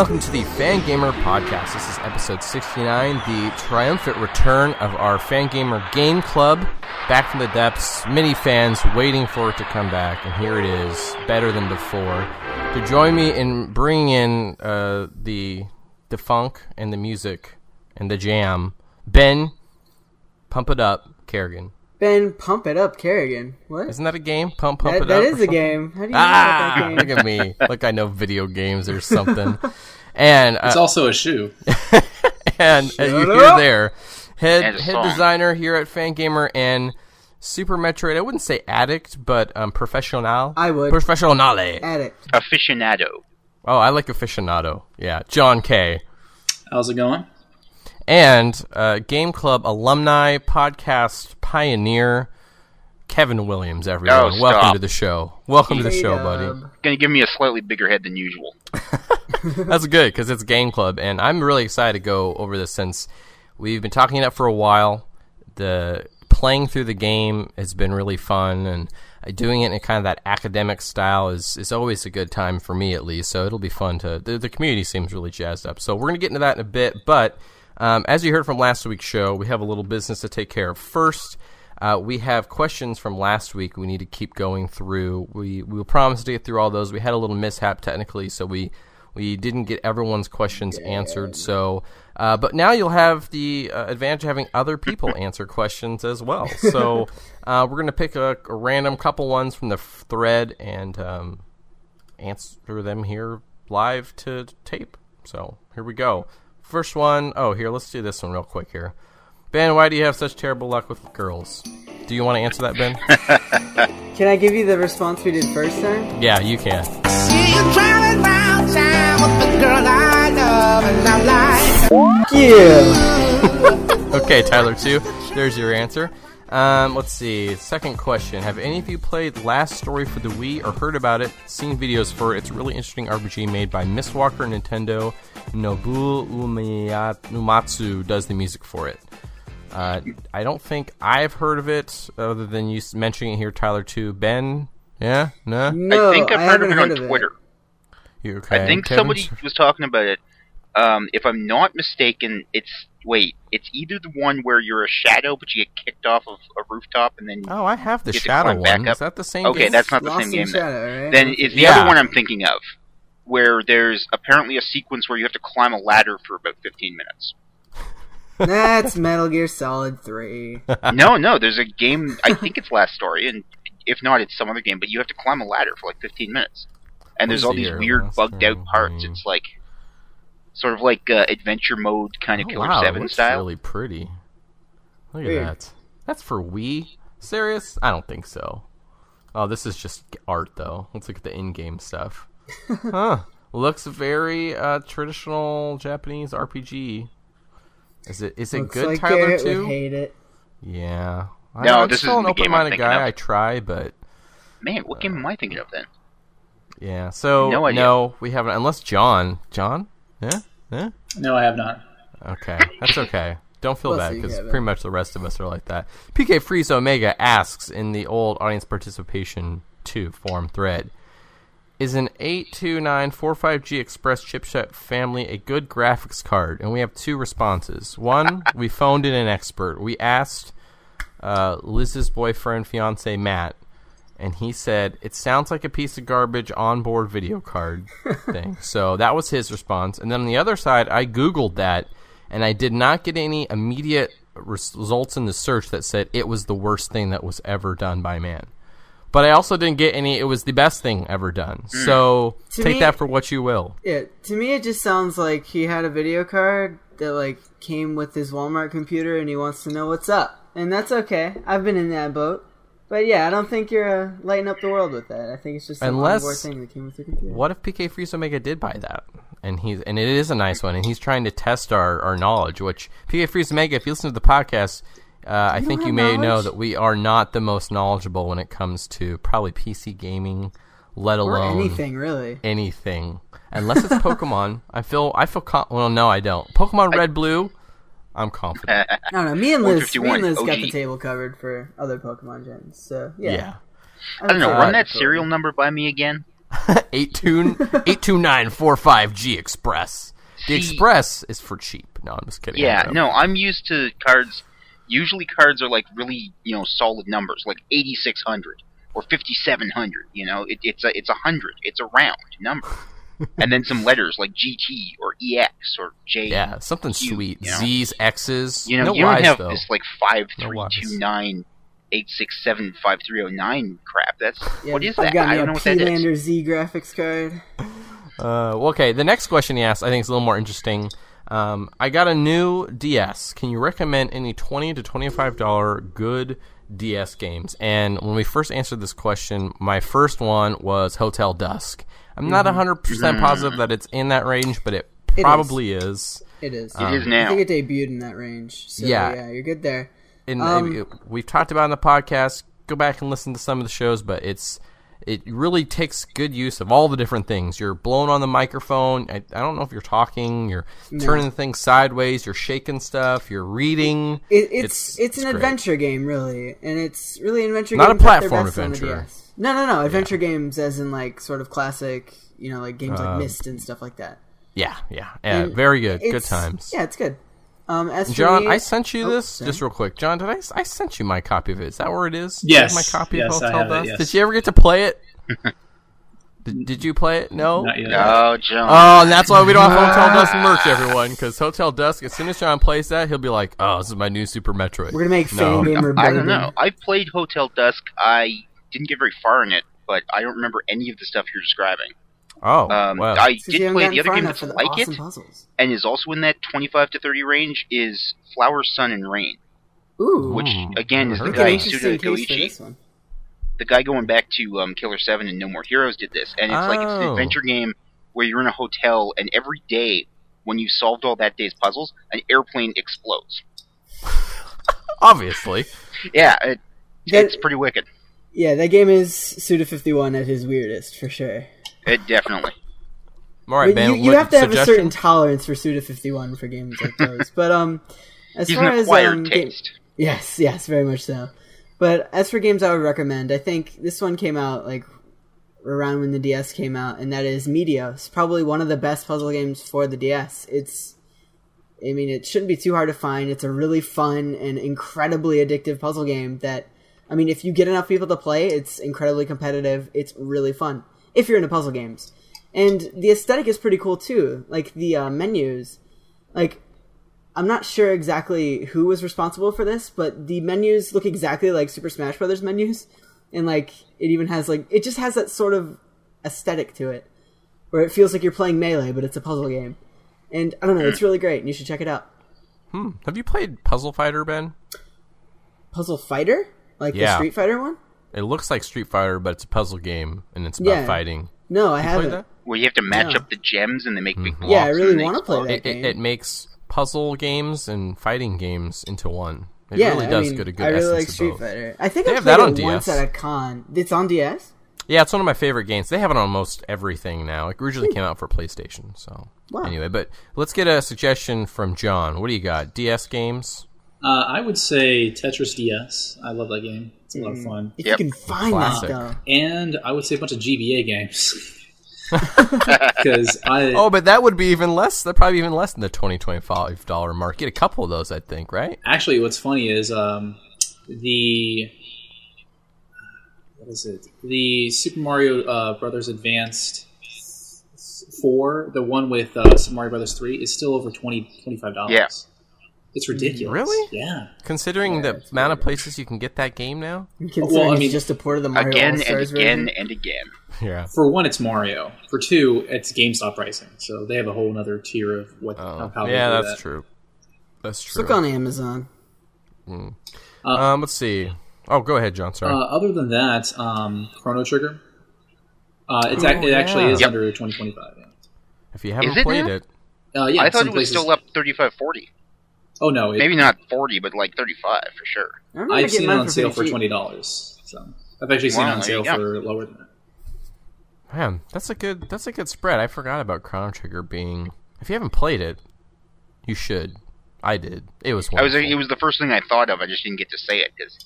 Welcome to the Fangamer Podcast. This is episode 69, the triumphant return of our Fangamer Game Club. Back from the depths, many fans waiting for it to come back, and here it is, better than before. To join me in bringing in uh, the the funk and the music and the jam, Ben, pump it up, Kerrigan. Ben, pump it up, Kerrigan. What? Isn't that a game? Pump, pump that, it that up. is or a game. How do you Ah, know about look that game? at me. Like I know video games or something. And It's uh, also a shoe. and as you Shut hear there, head head song. designer here at Fangamer and Super Metroid. I wouldn't say addict, but um, professional. I would. Professionale. Addict. aficionado. Oh, I like aficionado. Yeah, Jon Kay. How's it going? And uh, Game Club alumni podcast pioneer Kevin Williams. Everyone, Oh, welcome to the show. Welcome to the show, uh, buddy. Gonna give me a slightly bigger head than usual. That's good because it's Game Club, and I'm really excited to go over this since we've been talking it up for a while. The playing through the game has been really fun, and uh, doing it in kind of that academic style is, is always a good time for me, at least. So it'll be fun to. The, the community seems really jazzed up. So we're gonna get into that in a bit, but um, as you heard from last week's show, we have a little business to take care of first. Uh, we have questions from last week. We need to keep going through. We we will promise to get through all those. We had a little mishap technically, so we we didn't get everyone's questions answered. So, uh, but now you'll have the uh, advantage of having other people answer questions as well. So, uh, we're gonna pick a, a random couple ones from the f- thread and um, answer them here live to tape. So here we go. First one, oh here, let's do this one real quick here. Ben, why do you have such terrible luck with girls? Do you want to answer that, Ben? Can I give you the response we did first time? yeah, you can. See you driving round town with the girl I love, and I'm like, Fuck you. Okay, Tyler, two. There's your answer. Um, let's see. Second question: Have any of you played Last Story for the Wii or heard about it? Seen videos for it? It's a really interesting RPG made by Mistwalker Nintendo. Nobu Umiya- Umatsu does the music for it. Uh, I don't think I've heard of it, other than you mentioning it here, Tyler. Too. Ben, yeah, no. No, I think I've I heard of haven't it heard on of Twitter. You okay? I think Kevin? somebody was talking about it. Um, if I'm not mistaken, it's wait, it's either the one where you're a shadow but you get kicked off of a rooftop and then Oh, I have the Shadow climb back one. up. Is that the same? Okay, game? that's not the Lost same in game then. Right? then is the Yeah. other one I'm thinking of, where there's apparently a sequence where you have to climb a ladder for about 15 minutes. That's Metal Gear Solid 3. no, no, there's a game. I think it's Last Story, and if not, it's some other game. But you have to climb a ladder for like 15 minutes, and there's all these weird bugged out parts. It's like sort of like uh, adventure mode kind of Oh, Killer wow, Seven looks style. really pretty. Look at Weird. that. That's for Wii. Serious? I don't think so. Oh, this is just art, though. Let's look at the in-game stuff. huh? Looks very uh, traditional Japanese RPG. Is it? Is it Looks good, like Tyler? Gerritt Too? would hate it. Yeah. I, No, I'm this still an isn't the game I'm open-minded guy. of. I try, but Man, what game am I thinking of then? yeah. So No idea. no, we haven't. Unless Jon. Jon? Yeah. Yeah. No, I have not. Okay, that's okay. Don't feel We'll bad because Kevin. pretty much the rest of us are like that. PK Freeze Omega asks in the old audience participation 2 forum thread Is an 82945G Express chipset family a good graphics card? And we have two responses. One, we phoned in an expert. We asked uh, Liz's boyfriend, fiance Matt, and he said it sounds like a piece of garbage onboard video card thing. So that was his response. And then on the other side, I googled that, and I did not get any immediate results in the search that said it was the worst thing that was ever done by man. But I also didn't get any. It was the best thing ever done. Mm. So To take me- that for what you will. Yeah, to me it just sounds like he had a video card that like came with his Walmart computer and he wants to know what's up. And that's okay. I've been in that boat. But yeah, I don't think you're uh, lighting up the world with that. I think it's just some Unless- onboard thing that came with your computer. What if PK Freeze Omega did buy that? And he's and it is a nice one, and he's trying to test our, our knowledge. Which PK Freeze Omega, if you listen to the podcast, uh, I think you have may know that we are not the most knowledgeable when it comes to probably PC gaming, let Or alone anything really. anything. Unless it's Pokemon, I feel I feel con- well. No, I don't. Pokemon Red Blue, I'm confident. I don't know. Me and Liz, me 151 and Liz got the table covered for other Pokemon gens. So yeah, yeah. I don't know. Uh, run that serial number by me again. 82945G Express. The See- Express is for cheap. No, I'm just kidding. Yeah, Andrew. no, I'm used to cards. Usually, cards are like really, you know, solid numbers, like 8600 or 5700. You know, it, it's a it's a hundred. It's a round number, and then some letters like GT or EX or J. Yeah, something Q, sweet. you know? Z's, X's. You know, no you don't Y's, have though. this like five No three Ys. two nine eight six seven five three zero nine crap. That's Yeah, what is that? I me don't a know what that is. P-Lander Z graphics card. Uh, well, okay, the next question he asked I think is a little more interesting. Um, I got a new DS. Can you recommend any twenty to twenty-five dollar good DS games? And when we first answered this question, my first one was Hotel Dusk. I'm not Mm-hmm. hundred percent positive that it's in that range, but it It probably is. It is. It is now. I think it debuted in that range. So, Yeah. yeah. you're good there. And Um, it- we've talked about it in the podcast. Go back and listen to some of the shows, but it's it really takes good use of all the different things. You're blowing on the microphone. I, I don't know if you're talking. You're turning things sideways. You're shaking stuff. You're reading. It, it's, it's an great. adventure game, really, and it's really an adventure. Not a games at platform best on the adventure. DS. No, no, no. Adventure games, as in like sort of classic, you know, like games Um, like Myst and stuff like that. Yeah, yeah, yeah. And very good. Good times. Yeah, it's good. Um, as Jon, me, I sent you Oh, this sorry. just real quick. Jon, did I? I sent you my copy of it. Is that where it is? Do Yes, my copy yes, of Hotel have Dusk. yes. Did you ever get to play it? did, did you play it? No. Not yet. Oh, Jon. Oh, and that's why we don't have Hotel Dusk merch, everyone. Because Hotel Dusk, as soon as Jon plays that, he'll be like, "Oh, this is my new Super Metroid." we're gonna make No. Fangamer. I don't know. I played Hotel Dusk. I didn't get very far in it, but I don't remember any of the stuff you're describing. Oh, Um, well. I It's 'cause you did haven't play the other game that's like awesome it, puzzles. and is also in that 25 to 30 range, is Flower, Sun, and Rain, Ooh, which again is the heard Make an of guy Suda Goichi. The guy going back to um, Killer 7 and No More Heroes did this, and it's like it's an Oh. adventure game where you're in a hotel, and every day when you solved all that day's puzzles, an airplane explodes. Obviously. Yeah, it, That- it's pretty wicked. Yeah, that game is Suda fifty one at his weirdest for sure. It definitely. All right, But Ben. you, you have to have a certain tolerance for Suda fifty one for games like those. but um, as He's far an as acquired um, game- Yes, yes, very much so. But as for games I would recommend, I think this one came out like around when the DS came out, and that is Meteos. Probably one of the best puzzle games for the DS. It's, I mean, it shouldn't be too hard to find. It's a really fun and incredibly addictive puzzle game that, I mean, if you get enough people to play, it's incredibly competitive. It's really fun if you're into puzzle games. And the aesthetic is pretty cool too. Like the uh, menus, like I'm not sure exactly who was responsible for this, but the menus look exactly like Super Smash Brothers menus, and like it even has like it just has that sort of aesthetic to it, where it feels like you're playing Melee, but it's a puzzle game. And I don't know, it's really great, and you should check it out. Hmm. Have you played Puzzle Fighter, Ben? Puzzle Fighter, like Yeah. the Street Fighter one? It looks like Street Fighter, but it's a puzzle game and it's about Yeah. fighting. No, I You haven't. played that? Where you have to match Yeah. up the gems and they make big blocks. Yeah, I really want to play that It, game. it, it makes puzzle games and fighting games into one. It yeah, really I does mean, get a good I really like Street. Fighter. I think They I have played that on it once DS. at a con. It's on DS. Yeah, it's one of my favorite games. They have it on almost everything now. It originally hmm. came out for PlayStation. So Wow. anyway, but let's get a suggestion from Jon. What do you got? DS games? Uh, I would say Tetris DS. I love that game. It's a lot of fun. If Yep. you can find Classic. that though. And I would say a bunch of GBA games. Because I Oh, but that would be even less. That probably even less than the twenty twenty five dollar mark. Get a couple of those, I think. Right? actually, what's funny is um, the what is it? The Super Mario uh, Brothers Advanced Four, the one with uh, Super Mario Brothers Three, is still over 20 dollars. Yeah. It's ridiculous. Really? Yeah. Considering the it's amount of places you can get that game now. Considering Well, I it's mean, just a port of the Mario Again and All-Stars again version. and again. Yeah. For one, it's Mario. For two, it's GameStop pricing. So they have a whole other tier of what Oh, of how they yeah, that's that. true. That's Just true. Look on Amazon. Um, let's see. Oh, go ahead, Jon. Sorry. Uh, other than that, um, Chrono Trigger. Uh, it's Oh, ac- it actually is Yep. under 2025. Yeah. if you haven't it played now? it, Uh, yeah, I thought it was places- still up 35 40. Oh no, it, Maybe not 40, but like 35 for sure. I remember I've getting seen it on for sale for twenty dollars. So I've actually seen Wow, it on sale go. for lower than that. man, that's a good. That's a good spread. I forgot about Chrono Trigger being. If you haven't played it, you should. I did. It was. I was. It was the first thing I thought of. I just didn't get to say it because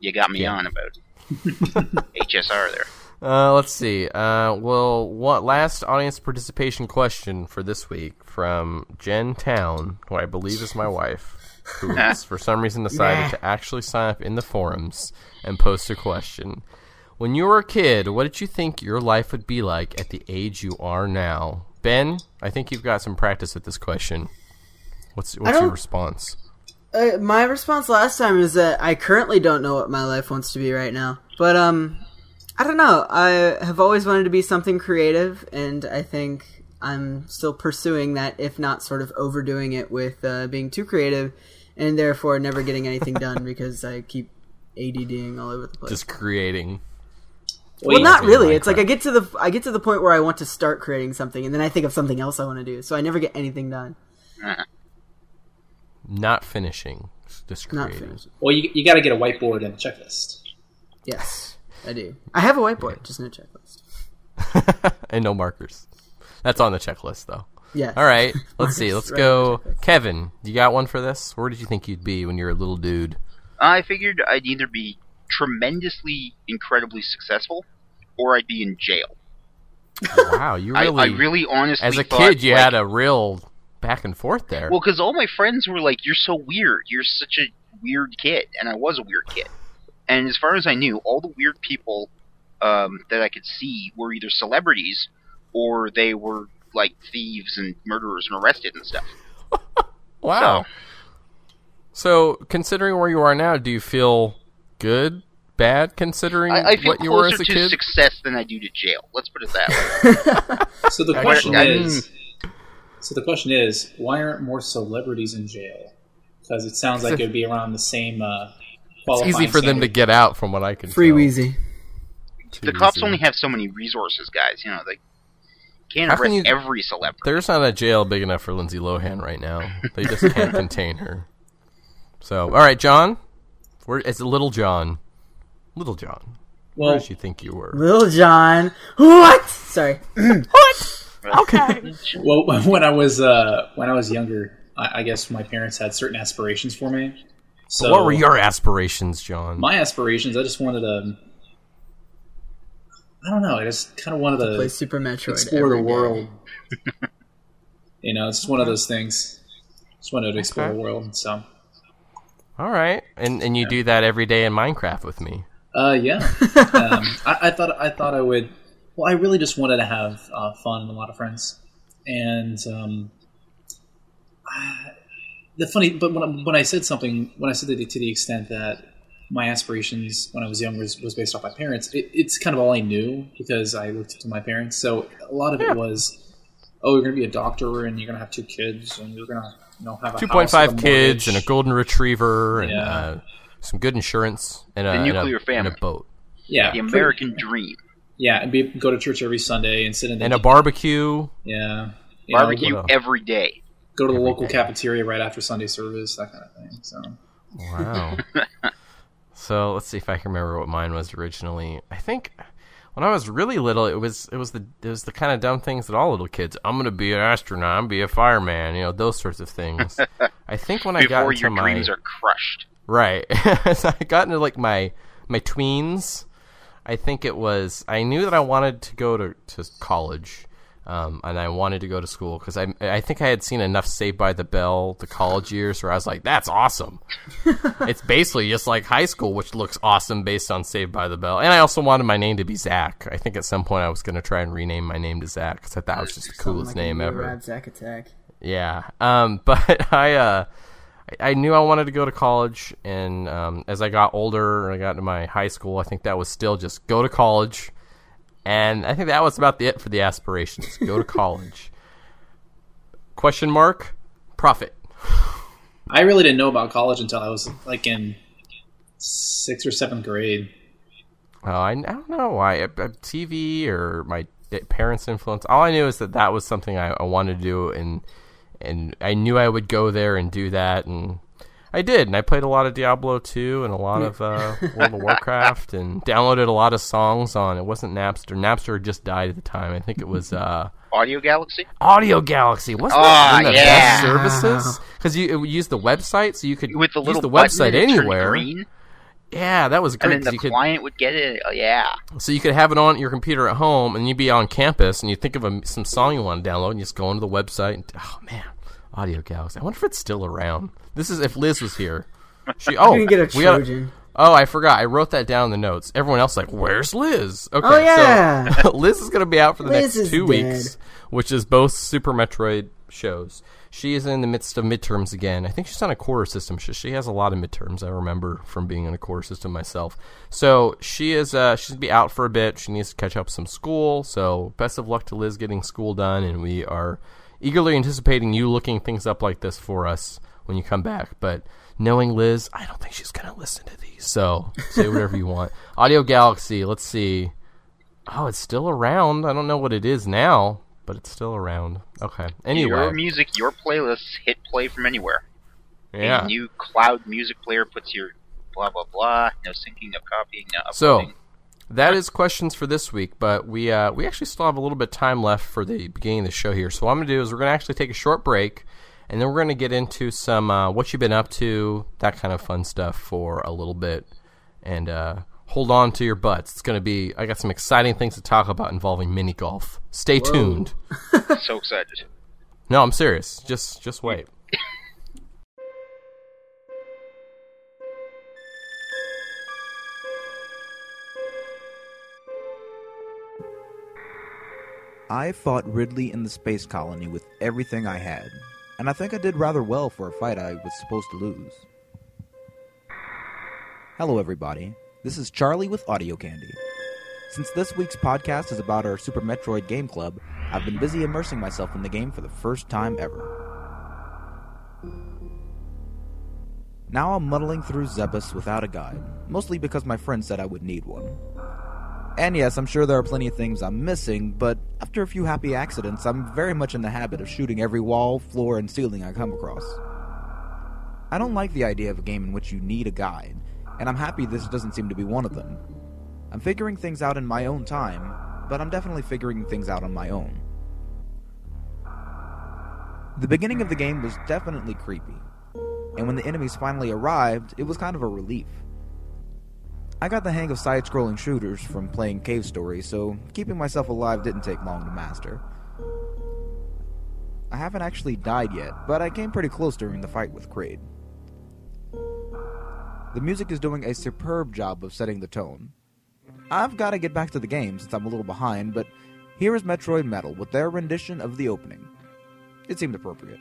you got me Yeah. on about HSR there. Uh, let's see. Uh, well, what last audience participation question for this week from Jen Town, who I believe is my wife, who has, for some reason decided to actually sign up in the forums and post a question. When you were a kid, what did you think your life would be like at the age you are now? Ben, I think you've got some practice with this question. What's what's your response? Uh, my response last time is that I currently don't know what my life wants to be right now. But um, I don't know. I have always wanted to be something creative, and I think I'm still pursuing that, if not sort of overdoing it with uh, being too creative, and therefore never getting anything done because I keep ADDing all over the place. Just creating. well, Wait, not in really. It's like I get to the I get to the point where I want to start creating something, and then I think of something else I want to do, so I never get anything done. Not finishing. Just Not creating. Well, you, you got to get a whiteboard and a checklist. Yes, I do. I have a whiteboard, just no checklist. and no markers. That's on the checklist, though. Yeah. All right, let's see. Let's right, go. Kevin, you got one for this? Where did you think you'd be when you were a little dude? I figured I'd either be tremendously, incredibly successful, or I'd be in jail. Wow, you I, really, I really honestly as a thought, kid, you like- had a real back and forth there. Well, because all my friends were like, "You're so weird. You're such a weird kid," and I was a weird kid. And as far as I knew, all the weird people um, that I could see were either celebrities or they were like thieves and murderers and arrested and stuff. wow. So, considering where you are now, do you feel good, bad, considering I, I feel what you were closer as a to kid? success than I do to jail. Let's put it that way. So the I- question I- is, so the question is, why aren't more celebrities in jail? Because it sounds like it would be around the same. Uh, It's easy qualifying for them to get out, from what I can see. Free tell. Wheezy. Too the cops easy. only have so many resources, guys. You know, they can't How can arrest you- every celebrity. There's not a jail big enough for Lindsay Lohan right now. They just can't contain her. So, all right, Jon. Where it's Little John. Little John. Where Well, did you think you were? Little John. What? Sorry. What? Okay. well, when I was uh, when I was younger, I, I guess my parents had certain aspirations for me. So what were your aspirations, Jon? my aspirations? I just wanted to. I don't know. I just kind of wanted to Play Super Metroid. explore the world. you know, it's just one of those things. Just wanted to explore Okay. the world. So, all right, and and you do that every day in Minecraft with me. uh, yeah. um, I, I thought I thought I would. Well, I really just wanted to have uh, fun and a lot of friends, and um, I- the funny. But when I, when I said something, when I said that to the extent that my aspirations when I was young was, was based off my parents, it, it's kind of all I knew because I looked to my parents. So a lot of it was, oh, you're going to be a doctor and you're going to have two kids and you're going to you know have a Two point house with five a kids and a golden retriever and Yeah. uh, some good insurance and a, The and a- nuclear and a boat yeah, The American dream. Yeah, and be, go to church every Sunday and sit in the and a barbecue. yeah you know, Barbecue what every day. Go to the every local day. cafeteria right after Sunday service, that kind of thing. So Wow. so let's see if I can remember what mine was originally. I think when I was really little, it was it was the it was the kind of dumb things that all little kids. I'm gonna be an astronaut. I'm gonna be a fireman. You know those sorts of things. I think when I got Before into your my dreams are crushed. right, as I got into like my my tweens, I think it was I knew that I wanted to go to to college. Um, and I wanted to go to school because I I think I had seen enough Saved by the Bell the college years where I was like that's awesome it's basically just like high school, which looks awesome based on Saved by the Bell. And I also wanted my name to be Zach. I think at some point I was going to try and rename my name to Zach because I thought it was just the coolest Like name ever. Zack Attack. Yeah. Um, but I, uh, I I knew I wanted to go to college, and um, as I got older, and I got into my high school, I think that was still just go to college, and I think that was about the it for the aspirations. Go to college. Question mark? Profit. I really didn't know about college until I was like in sixth or seventh grade. Oh, I, I don't know why. TV or my parents' influence. All I knew is that that was something I, I wanted to do, and and I knew I would go there and do that, and I did. And I played a lot of Diablo 2 and a lot of uh, World of Warcraft, and downloaded a lot of songs on. It wasn't Napster. Napster had just died at the time. I think it was uh, Audio Galaxy? Audio Galaxy. Wasn't Ah, that one of the yeah. best services? Because you it would use the website, so you could With the use the website anywhere. green? Yeah, that was and great. then 'cause the you could, client would get it. Oh, yeah. so you could have it on your computer at home, and you'd be on campus, and you think of a, some song you want to download, and you just go onto the website. And, oh man, Audio Galaxy. I wonder if it's still around. This is if Liz was here. She oh You can get a we gotta- Trojan. Oh, I forgot. I wrote that down in the notes. Everyone else like, "Where's Liz?" Okay, Oh, yeah. so Liz is going to be out for the Liz next two dead. weeks, which is both Super Metroid shows. She is in the midst of midterms again. I think she's on a quarter system. She, she has a lot of midterms. I remember from being on a quarter system myself. So she is. Uh, she's gonna be out for a bit. She needs to catch up some school. So best of luck to Liz getting school done, and we are eagerly anticipating you looking things up like this for us when you come back. But knowing Liz, I don't think she's gonna listen to these. So say whatever you want. Audio Galaxy. Let's see. Oh, it's still around. I don't know what it is now, but it's still around. Okay. Anyway, Your music, your playlists hit play from anywhere. yeah. A new cloud music player puts your blah blah blah. No syncing, no copying, no uploading. So uploading. That is questions for this week, but we uh, we actually still have a little bit of time left for the beginning of the show here. So what I'm gonna do is we're gonna actually take a short break, and then we're gonna get into some uh, what you've been up to, that kind of fun stuff for a little bit, and uh, hold on to your butts. It's gonna be I got some exciting things to talk about involving mini golf. Stay tuned. so excited. No, I'm serious. Just just wait. I fought Ridley in the space colony with everything I had, and I think I did rather well for a fight I was supposed to lose. Hello, everybody. This is Charlie with Audio Candy. Since this week's podcast is about our Super Metroid Game Club, I've been busy immersing myself in the game for the first time ever. Now I'm muddling through Zebes without a guide, mostly because my friend said I would need one. And yes, I'm sure there are plenty of things I'm missing, but after a few happy accidents, I'm very much in the habit of shooting every wall, floor, and ceiling I come across. I don't like the idea of a game in which you need a guide, and I'm happy this doesn't seem to be one of them. I'm figuring things out in my own time, but I'm definitely figuring things out on my own. The beginning of the game was definitely creepy, and when the enemies finally arrived, it was kind of a relief. I got the hang of side scrolling shooters from playing Cave Story, so keeping myself alive didn't take long to master. I haven't actually died yet, but I came pretty close during the fight with Kraid. The music is doing a superb job of setting the tone. I've got to get back to the game since I'm a little behind, but here is Metroid Metal with their rendition of the opening. It seemed appropriate.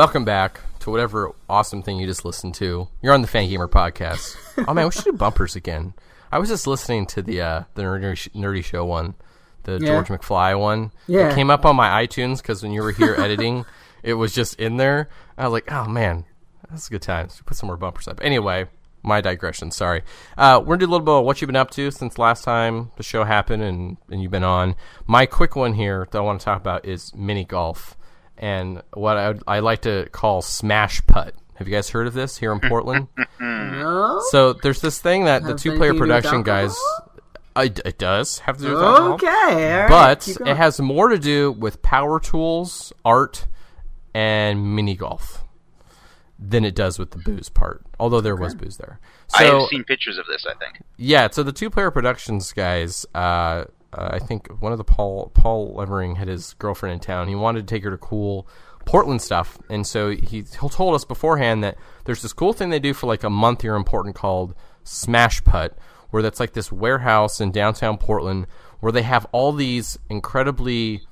Welcome back to whatever awesome thing you just listened to. You're on the Fangamer podcast. oh man, we should do bumpers again. I was just listening to the uh, the nerdy, nerdy show one, the Yeah. George McFly one. Yeah. it came up on my iTunes because when you were here editing, it was just in there. I was like, oh man, that's a good time. So put some more bumpers up. Anyway, my digression. Sorry. Uh, we're gonna do a little bit of what you've been up to since last time the show happened and and you've been on. My quick one here that I want to talk about is mini golf and what I, I like to call smash putt. Have you guys heard of this here in Portland? No? so there's this thing that the two player anything to do with production guys. alcohol? I, it does have to do with alcohol. Okay, all right. But it has more to do with power tools, art, and mini golf than it does with the booze part. Although there was booze there. So, I have seen pictures of this. I think. yeah, so the two player productions guys, uh, uh, I think one of the Paul Paul Levering had his girlfriend in town. He wanted to take her to cool Portland stuff, and so he, he told us beforehand that there's this cool thing they do for like a month here in Portland called Smash Putt, where that's like this warehouse in downtown Portland where they have all these incredibly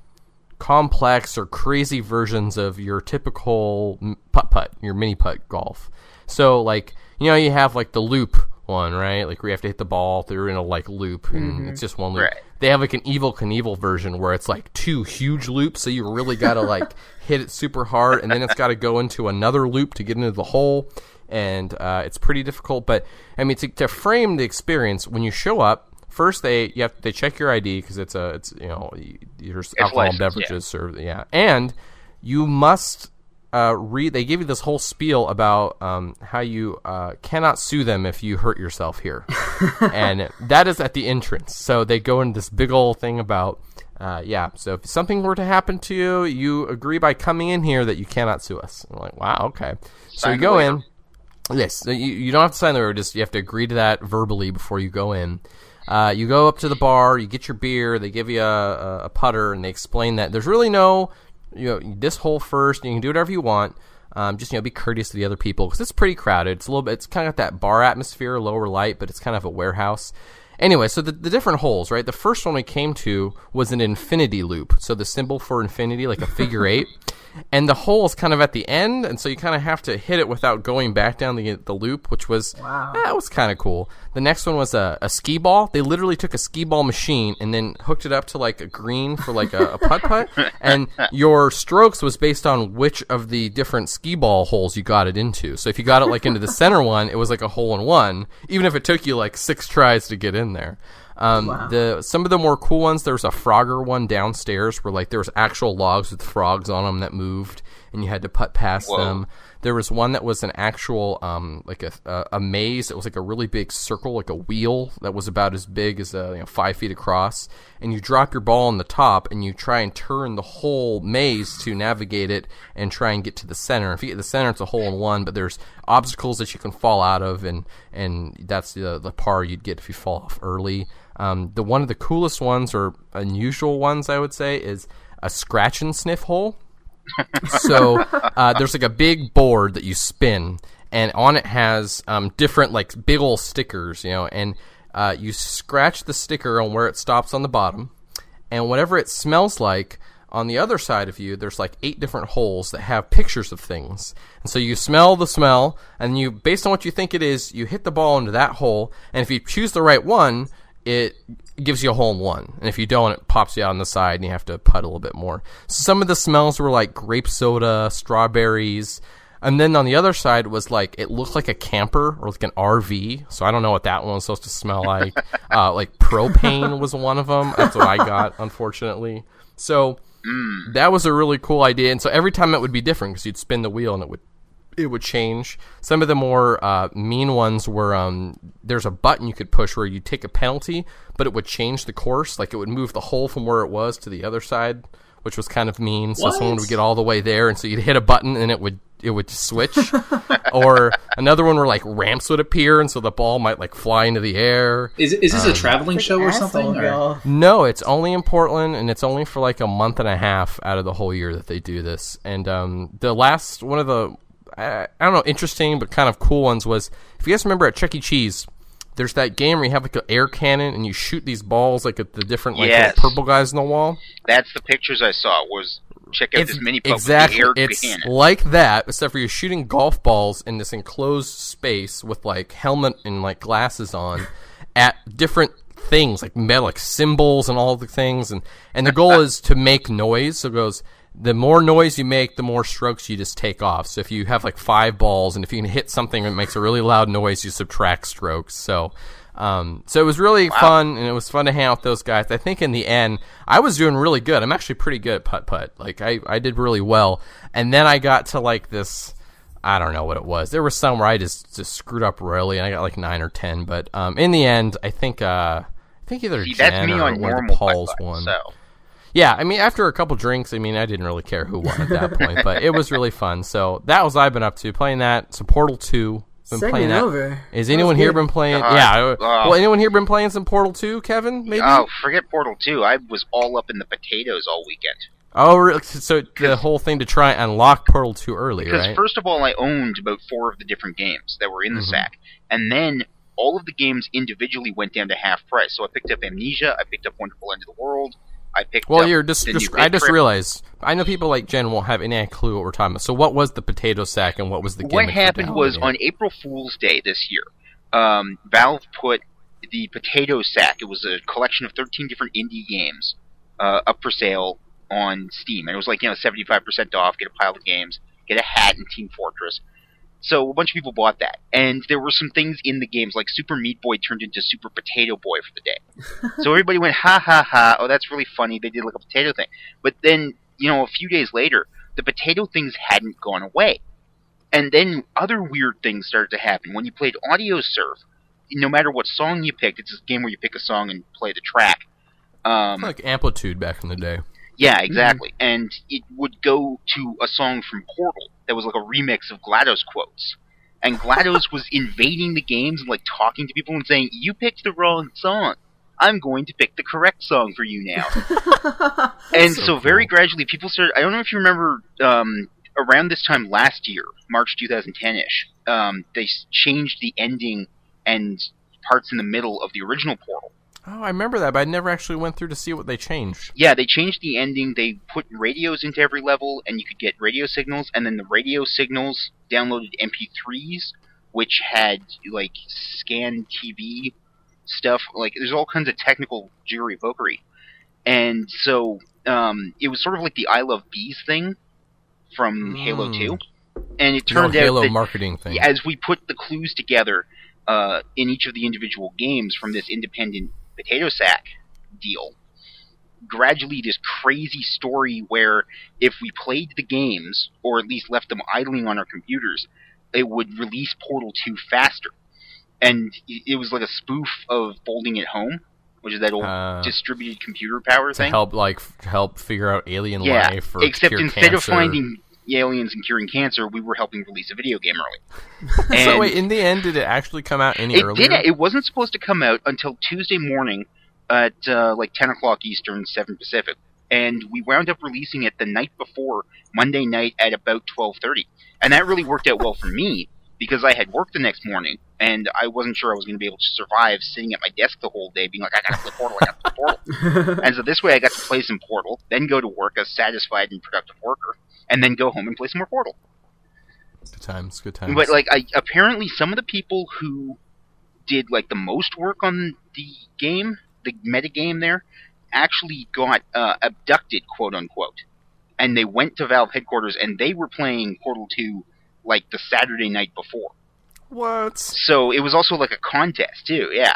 complex or crazy versions of your typical putt putt, your mini putt golf. So like you know you have like the loop one, right? Like where you have to hit the ball through in a like loop, and it's just one loop. Right. They have like an Evel Knievel version where it's like two huge loops, so you really got to like hit it super hard, and then it's got to go into another loop to get into the hole, and uh, it's pretty difficult. But I mean, to, to frame the experience when you show up. First, they you have they check your ID because it's a it's you know y- there's alcohol beverages served yeah and you must uh, read. They give you this whole spiel about um, how you uh, cannot sue them if you hurt yourself here, and that is at the entrance. So they go into this big old thing about. Uh, yeah, so if something were to happen to you, you agree by coming in here that you cannot sue us. I'm like, wow, okay. so you go in. Yes, so you, you don't have to sign the waiver. Just you have to agree to that verbally before you go in. Uh, you go up to the bar, you get your beer, they give you a, a putter, and they explain that there's really no, you know, this hole first, you can do whatever you want. Um, just you know, be courteous to the other people because it's pretty crowded. It's a little bit, it's kind of got that bar atmosphere, lower light, but it's kind of a warehouse. Anyway, so the, the different holes, right? The first one we came to was an infinity loop. So the symbol for infinity, like a figure eight. And the hole is kind of at the end, and so you kind of have to hit it without going back down the, the loop, which was Wow. that was kind of cool. The next one was a, a skee ball. They literally took a ski ball machine and then hooked it up to like a green for like a, a putt putt, and your strokes was based on which of the different ski ball holes you got it into. So if you got it like into the center one, it was like a hole in one, even if it took you like six tries to get in there. Um, The some of the more cool ones. There was a Frogger one downstairs where like there was actual logs with frogs on them that moved, and you had to putt past Whoa. them. There was one that was an actual um, like a, a a maze. It was like a really big circle, like a wheel that was about as big as uh, you know, five feet across. And you drop your ball on the top, and you try and turn the whole maze to navigate it and try and get to the center. If you get to the center, it's a hole in one. But there's obstacles that you can fall out of, and and that's the the par you'd get if you fall off early. Um, the one of the coolest ones or unusual ones I would say is a scratch and sniff hole so uh, there's like a big board that you spin, and on it has um, different like big old stickers, you know, and uh, you scratch the sticker on where it stops on the bottom, and whatever it smells like. On the other side of you, there's like eight different holes that have pictures of things. And so you smell the smell, and you, based on what you think it is, you hit the ball into that hole. And if you choose the right one, it gives you a hole in one. And if you don't, it pops you out on the side and you have to putt a little bit more. Some of the smells were like grape soda, strawberries. And then on the other side was like, it looked like a camper or like an RV. So I don't know what that one was supposed to smell like. uh, like propane was one of them. That's what I got, unfortunately. So that was a really cool idea. And so every time it would be different because you'd spin the wheel and it would it would change. Some of the more uh, mean ones were um, there's a button you could push where you take a penalty, but it would change the course. Like it would move the hole from where it was to the other side, which was kind of mean. So What? someone would get all the way there, and so you'd hit a button and it would it would switch. or another one where like ramps would appear, and so the ball might like fly into the air. Is, is this a traveling show or something? Or? No, it's only in Portland, and it's only for like a month and a half out of the whole year that they do this. And um, the last one of the, I, I don't know, interesting but kind of cool ones was if you guys remember at Chuck E. Cheese, there's that game where you have like an air cannon and you shoot these balls like at the different like Yes. purple guys in the wall. That's the pictures I saw. Was check out It's this mini putt exactly. with the air It's cannon. like that, except for you're shooting golf balls in this enclosed space with like helmet and like glasses on at different things, like metal, like cymbals and all the things, and and the goal is to make noise. So it goes. The more noise you make, the more strokes you just take off. So if you have like five balls, and if you can hit something that makes a really loud noise, you subtract strokes. So, um, so it was really fun, and it was fun to hang out with those guys. I think in the end, I was doing really good. I'm actually pretty good at putt putt. Like I, I did really well. And then I got to like this. I don't know what it was. There was some where I just, just screwed up royally, and I got like nine or ten. But um, in the end, I think uh, I think either See, Jen or on one of the Pauls won. So Yeah, I mean, after a couple drinks, I mean, I didn't really care who won at that point, but it was really fun. So that was what I've been up to playing that. So Portal Two. Been Segment playing that. over. Is anyone here been playing? God, yeah. uh, well, anyone here been playing some Portal Two, Kevin? Maybe. oh, forget Portal Two. I was all up in the potatoes all weekend. Oh, really? so the whole thing to try and unlock Portal Two early, Because right? first of all, I owned about four of the different games that were in the Mhm. sack, and then all of the games individually went down to half price. So I picked up Amnesia, I picked up Wonderful End of the World, I picked well, up you're just. the just new I just Trip. realized. I know people like Jen won't have any clue what we're talking about. So, what was the potato sack and what was the game? what happened was on April Fool's Day this year, um, Valve put the Potato Sack. It was a collection of 13 different indie games uh, up for sale on Steam, and it was like you know 75% off. Get a pile of games, get a hat and Team Fortress. So a bunch of people bought that, and there were some things in the games like Super Meat Boy turned into Super Potato Boy for the day. so everybody went ha ha ha! Oh, that's really funny. They did like a potato thing, but then you know a few days later, the potato things hadn't gone away. And then other weird things started to happen. When you played Audiosurf, no matter what song you picked, it's this game where you pick a song and play the track. Um, like Amplitude back in the day. Yeah, exactly. And it would go to a song from Portal that was like a remix of GLaDOS quotes. And GLaDOS was invading the games and like talking to people and saying, "You picked the wrong song. I'm going to pick the correct song for you now." and so so, very gradually, people started. I don't know if you remember um, around this time last year, March 2010ish. Um, they changed the ending and parts in the middle of the original Portal. Oh, I remember that, but I never actually went through to see what they changed. Yeah, they changed the ending. They put radios into every level, and you could get radio signals, and then the radio signals downloaded MP3s, which had like scan TV stuff. Like, there's all kinds of technical jewelry vokery, and so um, it was sort of like the I Love Bees thing from Halo Mm. Two, and it No turned out Halo that marketing thing. as we put the clues together uh, in each of the individual games from this independent potato sack deal, gradually this crazy story where if we played the games, or at least left them idling on our computers, it would release Portal 2 faster. And it was like a spoof of Folding at Home, which is that old Uh, distributed computer power to thing. help like help figure out alien yeah, life or except instead of finding aliens and curing cancer, we were helping release a video game early. so wait, in the end, did it actually come out any it earlier? did. It wasn't supposed to come out until Tuesday morning at uh, like 10 o'clock Eastern, 7 Pacific, and we wound up releasing it the night before Monday night at about 12:30, and that really worked out well for me because I had work the next morning and I wasn't sure I was going to be able to survive sitting at my desk the whole day, being like, I gotta play Portal, I gotta play Portal. and so this way, I got to play some Portal, then go to work a satisfied and productive worker, and then go home and play some more Portal. Good times, good times. But like, I apparently some of the people who did like the most work on the game, the meta game there, actually got uh, abducted, quote unquote, and they went to Valve headquarters and they were playing Portal Two like the Saturday night before. what? So it was also like a contest too. Yeah.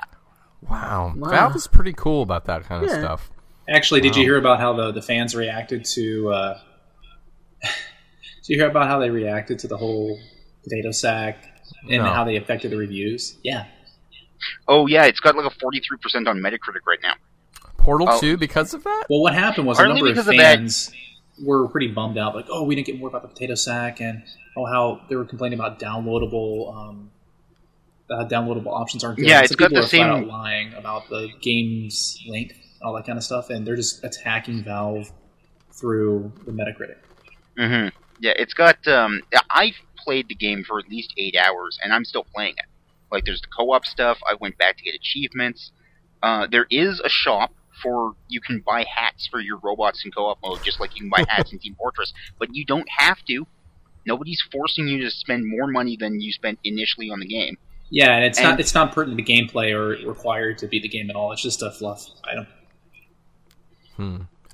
Wow. Wow. Valve is pretty cool about that kind of stuff. Actually, did you hear about how the, the fans reacted to? Uh, did you hear about how they reacted to the whole potato sack and No. how they affected the reviews? Yeah, Oh yeah, it's got like a forty three percent on Metacritic right now. Portal Oh. 2 because of that? Well, what happened was a number of because of fans were pretty bummed out, like, "Oh, we didn't get more about the potato sack," and oh, how they were complaining about downloadable, um, uh, downloadable options aren't good. Yeah, And it's some got people the are flat same- out lying about the game's length, all that kind of stuff, and they're just attacking Valve through the Metacritic. Hmm Yeah, it's got. Um, I've played the game for at least eight hours, and I'm still playing it. Like, there's the co-op stuff. I went back to get achievements. Uh, there is a shop for you can buy hats for your robots in co-op mode, just like you can buy hats in Team Fortress. But you don't have to. Nobody's forcing you to spend more money than you spent initially on the game. Yeah, and it's And- not it's not pertinent to gameplay or required to beat the game at all. It's just a fluff item.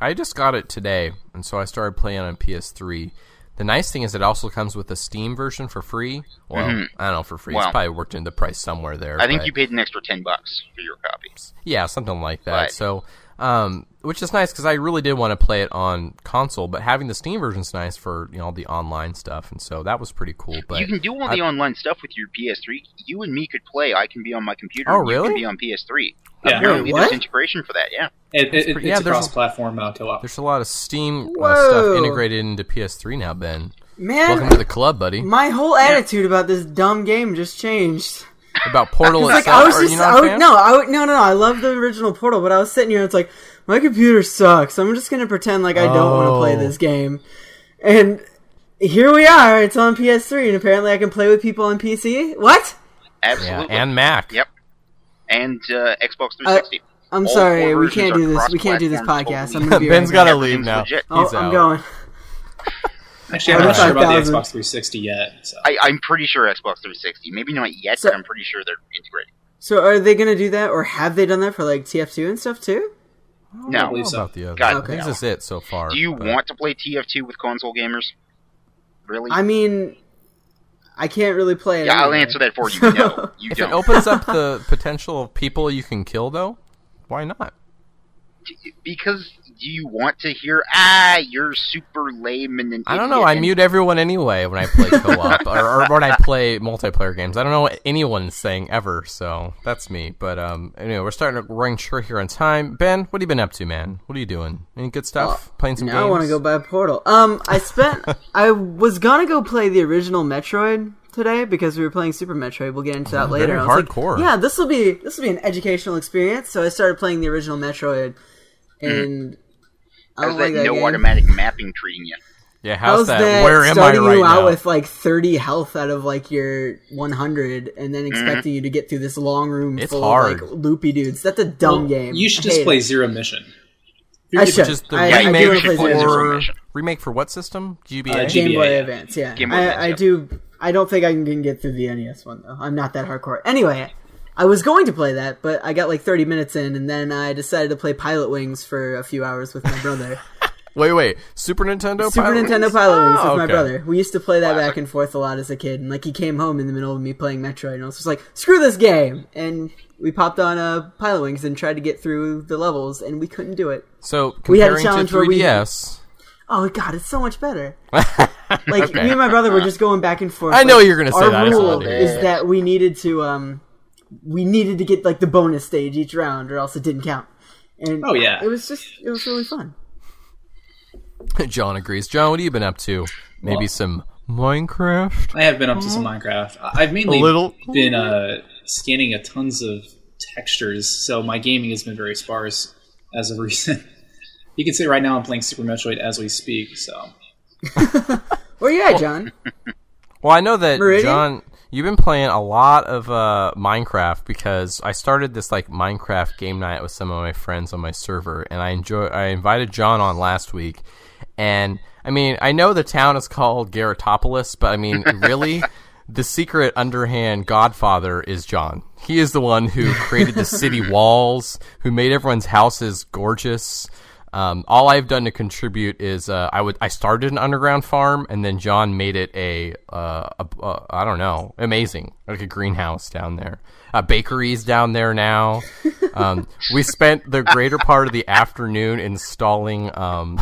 I just got it today, and so I started playing on PS3. The nice thing is it also comes with a Steam version for free. Well, I don't know for free. Mm-hmm. Well- it's probably worked into the price somewhere there. I think but- you paid an extra ten bucks for your copy. Yeah, something like that. Right. So, um, which is nice because I really did want to play it on console, but having the Steam version is nice for you know all the online stuff, and so that was pretty cool. But you can do all the online stuff with your PS3. You and me could play. I can be on my computer. Oh, and You really? can be on PS3. Yeah. Apparently, What? there's integration for that. Yeah. It, it, pretty- it's yeah, a there's a- cross-platform uh, co-op. there's a lot of Steam uh, stuff integrated into PS3 now. Ben, Man, welcome to the club, buddy. my whole attitude about this dumb game just changed. About Portal Like itself, I was are just, you not I a would, fan? no, I would, no, no, no. I love the original Portal, but I was sitting here. and It's like my computer sucks. I'm just gonna pretend like I don't want to play Oh. this game, and here we are. It's on PS3, and apparently I can play with people on PC. What? Yeah, Absolutely. and Mac. Yep. And uh, Xbox 360. I'm All sorry, we can't do this. We can't do this podcast. totally. I'm gonna be Ben's right got to back. leave now. legit. Oh, He's I'm out. going. Actually, I'm not sure about the Xbox 360 yet. So. I, I'm pretty sure Xbox 360. Maybe not yet, So- but I'm pretty sure they're integrated. So are they gonna do that, or have they done that for like TF2 and stuff too? I No. believe How so. about the other? God, I think no. this is it so far. Do you but- want to play TF2 with console gamers? Really? I mean, I can't really play it. yeah, I'll answer that for you. No, you If don't. it opens up the potential of people you can kill, though, why not? because do you want to hear ah you're super lame and an I don't know. I mute everyone anyway when I play co-op or, or when I play multiplayer games. I don't know what anyone's saying ever, so that's me. But um, anyway, we're starting to run short here on time. Ben, what have you been up to, man? What are you doing? Any good stuff? Playing some Now games? I want to go buy Portal. Um, I spent. I was gonna go play the original Metroid today because we were playing Super Metroid. We'll get into that later. very I was like, hardcore. yeah, this will be this will be an educational experience. So I started playing the original Metroid, and I was like that no game. automatic mapping treating you? Yeah, how's How's that? that Where am I starting right you out now? with like 30 health out of like your 100 and then Mm-hmm. expecting you to get through this long room It's full hard. of like loopy dudes? That's a dumb Well, game. You should I just play it. Zero Mission. I should. Which is the I, Yeah, I do remake want to should play play Zero Zero for Mission. remake for what system? GBA. Uh, Game Boy yeah. Advance, yeah. Game Boy I, Advance, I yeah. do. I don't think I can get through the NES one though. I'm not that hardcore. Anyway, I was going to play that, but I got like 30 minutes in, and then I decided to play Pilotwings for a few hours with my brother. Wait, wait. Super Nintendo. Super Pilot Nintendo Wings? Pilotwings Oh, with my brother. We used to play that Classic. back and forth a lot as a kid, and like he came home in the middle of me playing Metroid, and I was just like, "Screw this game!" And we popped on uh, Pilotwings and tried to get through the levels, and we couldn't do it. So We had a comparing challenge to where we- 3DS. Oh god, it's so much better. Like me and my brother were just going back and forth. I know like, you're gonna say our that, I just rule wanted to hear is it. that we needed to um, we needed to get like the bonus stage each round, or else it didn't count. And Oh, yeah. it was just it was really fun. Jon agrees. Jon, what have you been up to? Maybe Well- some Minecraft. I have been up to some Minecraft. I- I've mainly A little? been uh, scanning a tons of textures, so my gaming has been very sparse as of recent. You can say right now I'm playing Super Metroid as we speak. So Where you at, Jon? Well, I know that Maridia? Jon, you've been playing a lot of uh, Minecraft because I started this like Minecraft game night with some of my friends on my server, and I enjoy. I invited Jon on last week, and I mean, I know the town is called Garatopolis, but I mean, really. The secret underhand godfather is Jon. He is the one who created the city walls, who made everyone's houses gorgeous, um, all I've done to contribute is uh, I would I started an underground farm and then Jon made it a, uh, a, a I don't know amazing like a greenhouse down there. Uh, bakeries down there now. Um, we spent the greater part of the afternoon installing um,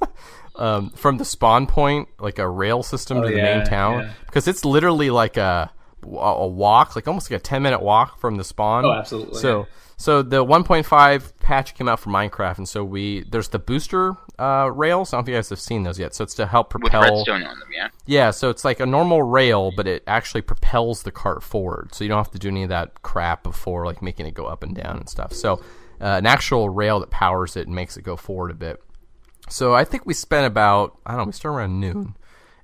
um, from the spawn point like a rail system Oh, to the yeah, main town yeah. because it's literally like a a walk like almost like a 10 minute walk from the spawn Oh, absolutely, so yeah. So the 1.5 patch came out for Minecraft, and so we there's the booster uh, rails. I don't know if you guys have seen those yet. So it's to help propel with redstone on them. Yeah. Yeah, so it's like a normal rail, but it actually propels the cart forward. So you don't have to do any of that crap before, like making it go up and down and stuff. So uh, an actual rail that powers it and makes it go forward a bit. So I think we spent about I don't know, we started around noon,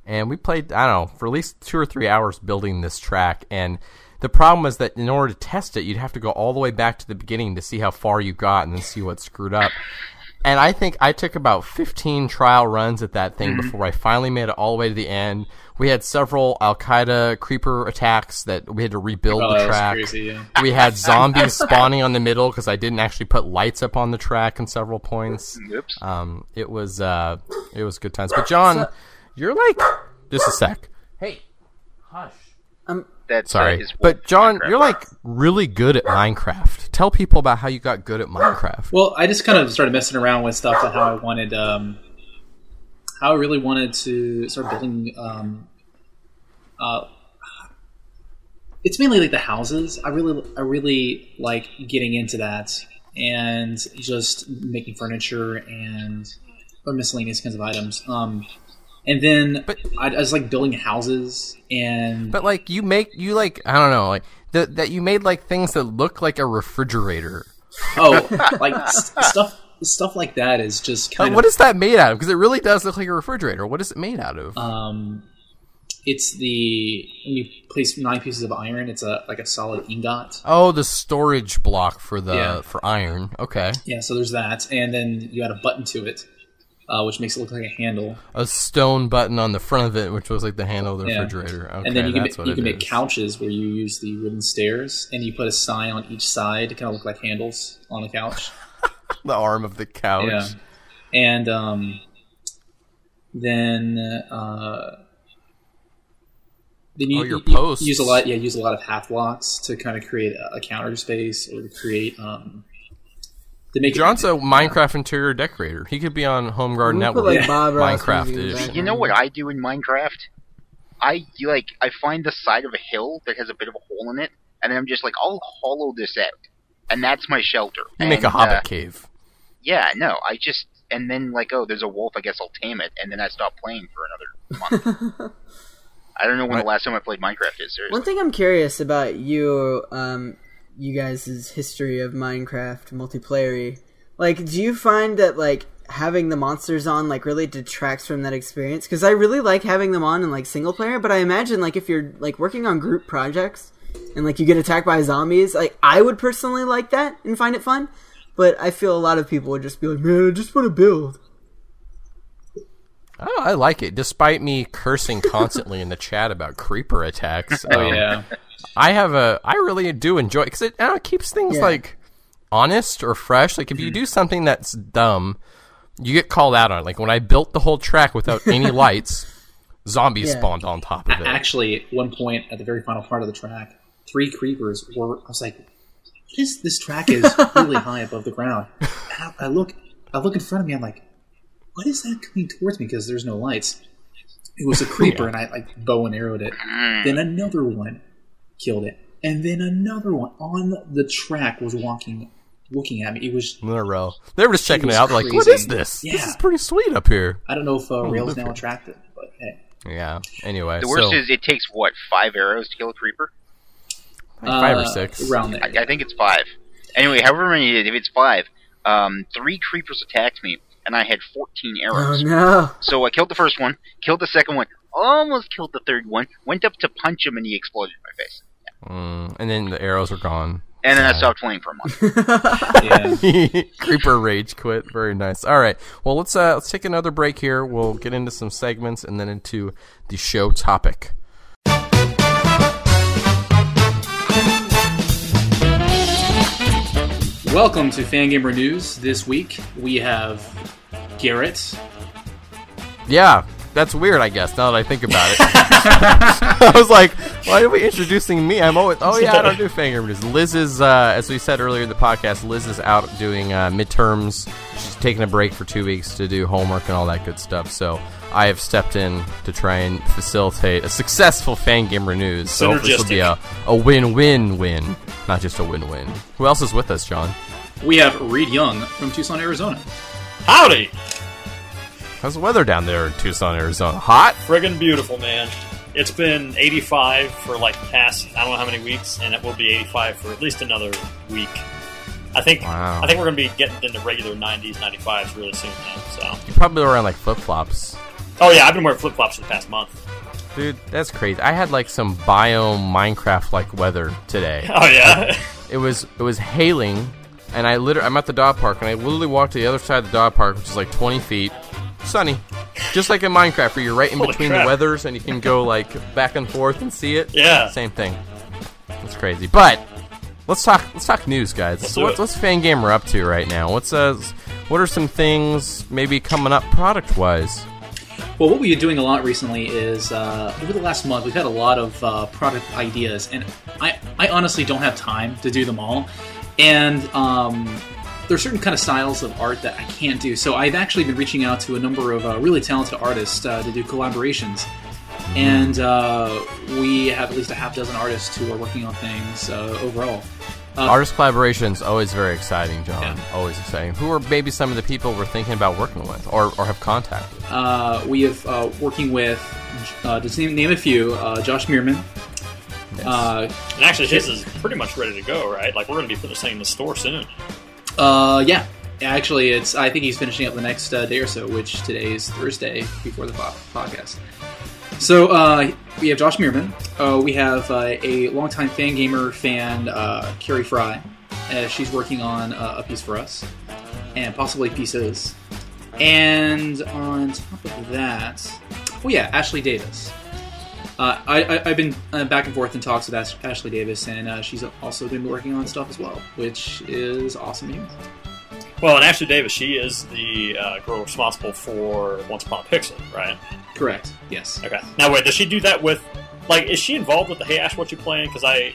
and we played I don't know for at least two or three hours building this track. And the problem was that in order to test it, you'd have to go all the way back to the beginning to see how far you got and then see what screwed up. And I think I took about 15 trial runs at that thing Mm-hmm. before I finally made it all the way to the end. We had several Al Qaeda creeper attacks that we had to rebuild Oh, the that was track. crazy, yeah. We had zombies spawning on the middle because I didn't actually put lights up on the track in several points. Oops. Um, it was uh, it was good times. But Jon, you're like just a sec. Hey, hush. That's Sorry, but Jon, Minecraft. you're like really good at Minecraft. Tell people about how you got good at Minecraft. Well, I just kind of started messing around with stuff and how I wanted, um, how I really wanted to start building. Um, uh, it's mainly like the houses. I really, I really like getting into that and just making furniture and or miscellaneous kinds of items. Um, and then But- I, I was like building houses and But like you make you like I don't know like the, that you made like things that look like a refrigerator. oh, like s- stuff, stuff like that is just kind of what is that made out of? Because it really does look like a refrigerator. What is it made out of? Um, it's the when you place nine pieces of iron, it's a like a solid ingot. oh, the storage block for the Yeah. for iron. Okay, Yeah, so there's that, and then you add a button to it, uh, which makes it look like a handle. a stone button on the front of it, which was like the handle of the Yeah. refrigerator. Okay, and then you can ma- you can make is. couches where you use the wooden stairs, and you put a sign on each side to kind of look like handles on the couch. the arm of the couch. Yeah, and um, then uh, then you, Oh, your you- you posts. use a lot. Yeah, use a lot of half blocks to kind of create a, a counter space or to create um to make Jon's a Minecraft interior decorator. He could be on Home Garden We Network. put, like, Bob Minecraft music edition. You know what I do in Minecraft? I like I find the side of a hill that has a bit of a hole in it, and then I'm just like, I'll hollow this out, and that's my shelter. You make a And, hobbit uh, cave. yeah, no, I just and then like, oh, there's a wolf. I guess I'll tame it, and then I stop playing for another month. I don't know when Right. the last time I played Minecraft is. Seriously. One thing I'm curious about you, um, you guys' history of Minecraft multiplayer. Like, do you find that like having the monsters on like really detracts from that experience? Because I really like having them on in like single player, but I imagine like if you're like working on group projects and like you get attacked by zombies, like I would personally like that and find it fun. But I feel a lot of people would just be like, man, I just want to build. I, I like it, despite me cursing constantly in the chat about creeper attacks. Oh um, yeah, I have a. I really do enjoy because it, I it keeps things Yeah. like honest or fresh. Like if you mm-hmm. do something that's dumb, you get called out on it. Like when I built the whole track without any lights, zombies Yeah. spawned on top of it. actually, at one point at the very final part of the track, three creepers were. I was like, "What is this track is really high above the ground?" And I, I look, I look in front of me. I'm like, "What is that coming towards me?" Because there's no lights. It was a creeper, and I like bow and arrowed it. Then another one killed it, and then another one on the track was walking, looking at me. It was. in a row. They were just checking it, was out. They're like, "What crazy. is this? This is pretty sweet up here." I don't know if uh, Rails now at- attractive, but hey. Yeah. Anyway, the worst so, is it takes what five arrows to kill a creeper. like five or Uh, six. around there. I, I think it's five. Anyway, however many it is, if it's five, um, three creepers attacked me, and I had 14 Oh arrows. no! So I killed the first one, killed the second one, almost killed the third one, went up to punch him, and he exploded in my face. Mm, and then the arrows were gone. And then I stopped playing for a month. Creeper rage quit. Very nice. All right. Well, let's uh let's take another break here. We'll get into some segments and then into the show topic. Welcome to Fangamer News. This week we have Gerritt. Yeah, that's weird. I guess now that I think about it, I was like, why are we introducing me? I'm always oh yeah, I don't do finger news. Liz is uh, as we said earlier in the podcast. Liz is out doing uh, midterms. She's taking a break for two weeks to do homework and all that good stuff. So. I have stepped in to try and facilitate a successful Fangamer news. So hopefully this will be a, a win-win-win, not just a win-win. Who else is with us, Jon? We have Reed Young from Tucson, Arizona. Howdy! How's the weather down there in Tucson, Arizona? Hot? Friggin' beautiful, man. It's been 85 for like past I don't know how many weeks, and it will be 85 for at least another week. I think Wow. I think we're gonna be getting into regular 90s, 95s really soon. Then, so You're probably wearing like flip-flops. oh yeah, I've been wearing flip flops for the past month. Dude, that's crazy. I had like some biome Minecraft like weather today. Oh yeah. It was it was hailing, and I literally I'm at the dog park, and I literally walked to the other side of the dog park, which is like 20 feet, sunny, just like in Minecraft, where you're right in Holy between crap. the weathers, and you can go like back and forth and see it. Yeah. same thing. That's crazy. But let's talk let's talk news, guys. Let's so what's what's Fangamer up to right now? What's uh what are some things maybe coming up product wise? Well, what we've been doing a lot recently is uh, over the last month we've had a lot of uh, product ideas, and I, I honestly don't have time to do them all. And um, there are certain kind of styles of art that I can't do. So I've actually been reaching out to a number of uh, really talented artists uh, to do collaborations. And uh, we have at least a half dozen artists who are working on things uh, overall. Uh, Artist collaborations always very exciting, Jon. Yeah. Always exciting. Who are maybe some of the people we're thinking about working with or, or have contacted? Uh, we have uh, working with, uh, to name, name a few, uh, Josh Meerman. Uh, And actually, his is pretty much ready to go, right? Like we're going to be putting this thing in the store soon. Uh, yeah. Actually, it's. I think he's finishing up the next uh, day or so, which today is Thursday before the podcast. So uh, we have Josh Meerman. Uh, we have uh, a longtime Fangamer fan, uh, Carrie Fry. She's working on uh, a piece for us, and possibly pieces. And on top of that, oh yeah, Ashley Davis. Uh, I, I, I've been uh, back and forth in talks with Ash- Ashley Davis, and uh, she's also been working on stuff as well, which is awesome news. Well, and Ashley Davis, she is the uh, girl responsible for Once Upon a Pixel, right? Correct. Yes. Okay. Now, wait, does she do that with, like, is she involved with the Hey Ash, what you playing? Because I,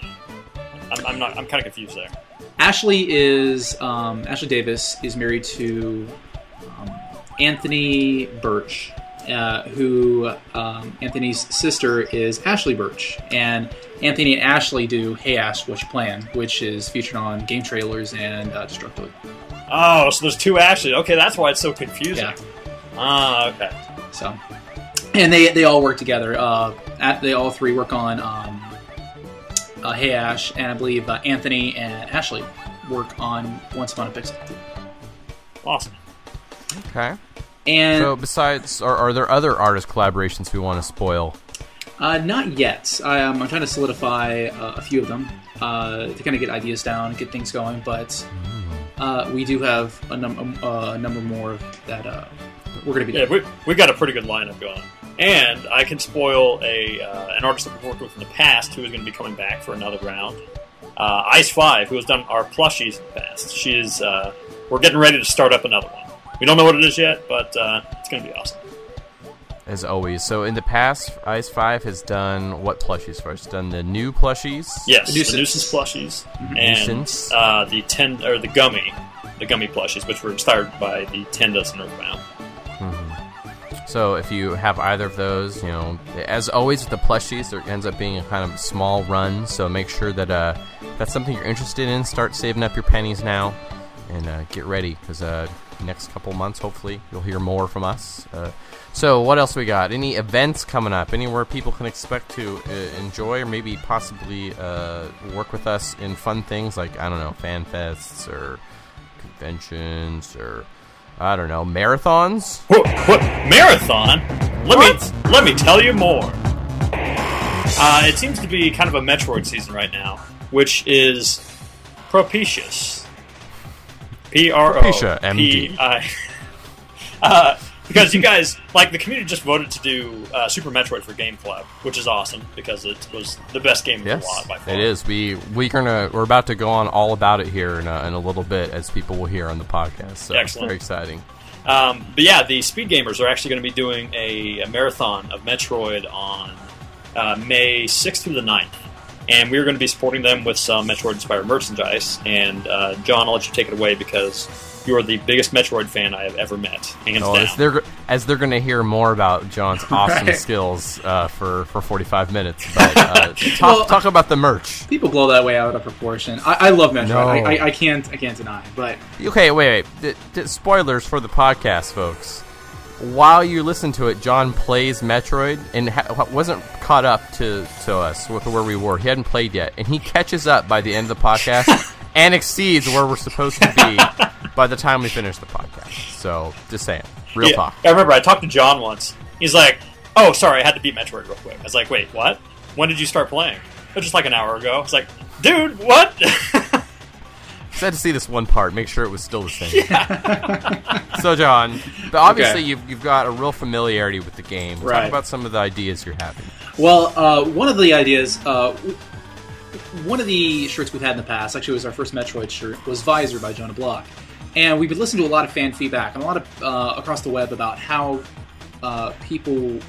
I'm, I'm not, I'm kind of confused there. Ashley is um, Ashley Davis is married to um, Anthony Burch, uh, who um, Anthony's sister is Ashly Burch, and Anthony and Ashley do Hey Ash, What You Plan, which is featured on GameTrailers and uh, Destructoid. Oh, so there's two Ashley. Okay, that's why it's so confusing. Yeah. Ah, okay. So, and they they all work together. Uh, at, they all three work on um, uh, Hey Ash, and I believe uh, Anthony and Ashley work on Once Upon a Pixel. Awesome. Okay. And So besides, are, are there other artist collaborations we want to spoil? Uh, not yet. I, um, I'm trying to solidify uh, a few of them uh, to kind of get ideas down, get things going. But uh, we do have a, num- uh, a number more that uh, we're going to be Yeah, doing. we we got a pretty good lineup going. And I can spoil a uh, an artist that we've worked with in the past who is going to be coming back for another round. Uh, Ice Five, who has done our plushies in the past. She is. Uh, we're getting ready to start up another one. We don't know what it is yet, but uh, it's going to be awesome. As always. So in the past, Ice Five has done what plushies first? Done the new plushies. Yes, The the nuisance. nuisance plushies and Nuisance. uh, the ten or the gummy, the gummy plushies, which were inspired by the ten dozen Earthbound. So if you have either of those, you know, as always with the plushies, there ends up being a kind of small run. So make sure that uh, that's something you're interested in. Start saving up your pennies now, and uh, get ready because uh, next couple months, hopefully, you'll hear more from us. Uh, so what else we got? Any events coming up? Anywhere people can expect to uh, enjoy or maybe possibly uh, work with us in fun things like I don't know, fan fests or conventions or I don't know, marathons. What, what marathon? Let me let me tell you more. Uh, it seems to be kind of a Metroid season right now, which is propitious. P R O. P I. Uh, because you guys, like, the community just voted to do uh, Super Metroid for Game Club, which is awesome because it was the best game of Yes, the lot by far. it is. We we're gonna we're about to go on all about it here in a, in a little bit, as people will hear on the podcast. So it's Excellent. very exciting. Um, but yeah, the Speed Gamers are actually going to be doing a, a marathon of Metroid on uh, May 6th through the 9th. And we're going to be supporting them with some Metroid inspired merchandise. And uh, Jon, I'll let you take it away because you are the biggest Metroid fan I have ever met, hands Oh, down. as they're as they're gonna hear more about Jon's awesome Right. skills uh, for for forty five minutes. But uh, talk Well- talk about the merch. People blow that way out of proportion. I, I love Metroid. No. I, I, I can't I can't deny. But Okay, wait, wait. D- d- spoilers for the podcast, folks. While you listen to it, Jon plays Metroid and ha- wasn't caught up to, to us with where we were. He hadn't played yet, and he catches up by the end of the podcast and exceeds where we're supposed to be by the time we finish the podcast. So, just saying, real Yeah, talk. I remember I talked to Jon once. He's like, oh, sorry, I had to beat Metroid real quick. I was like, wait, what? When did you start playing? Oh, just like an hour ago. It's like, dude, what? Just had to see this one part, make sure it was still the same. so, Jon, but obviously Okay. you've, you've got a real familiarity with the game. Talk Right. about some of the ideas you're having. Well, uh, one of the ideas, uh, w- one of the shirts we've had in the past, actually, it was our first Metroid shirt, was Visor by Jonah Block, and we've been listening to a lot of fan feedback and a lot of uh, across the web about how uh, people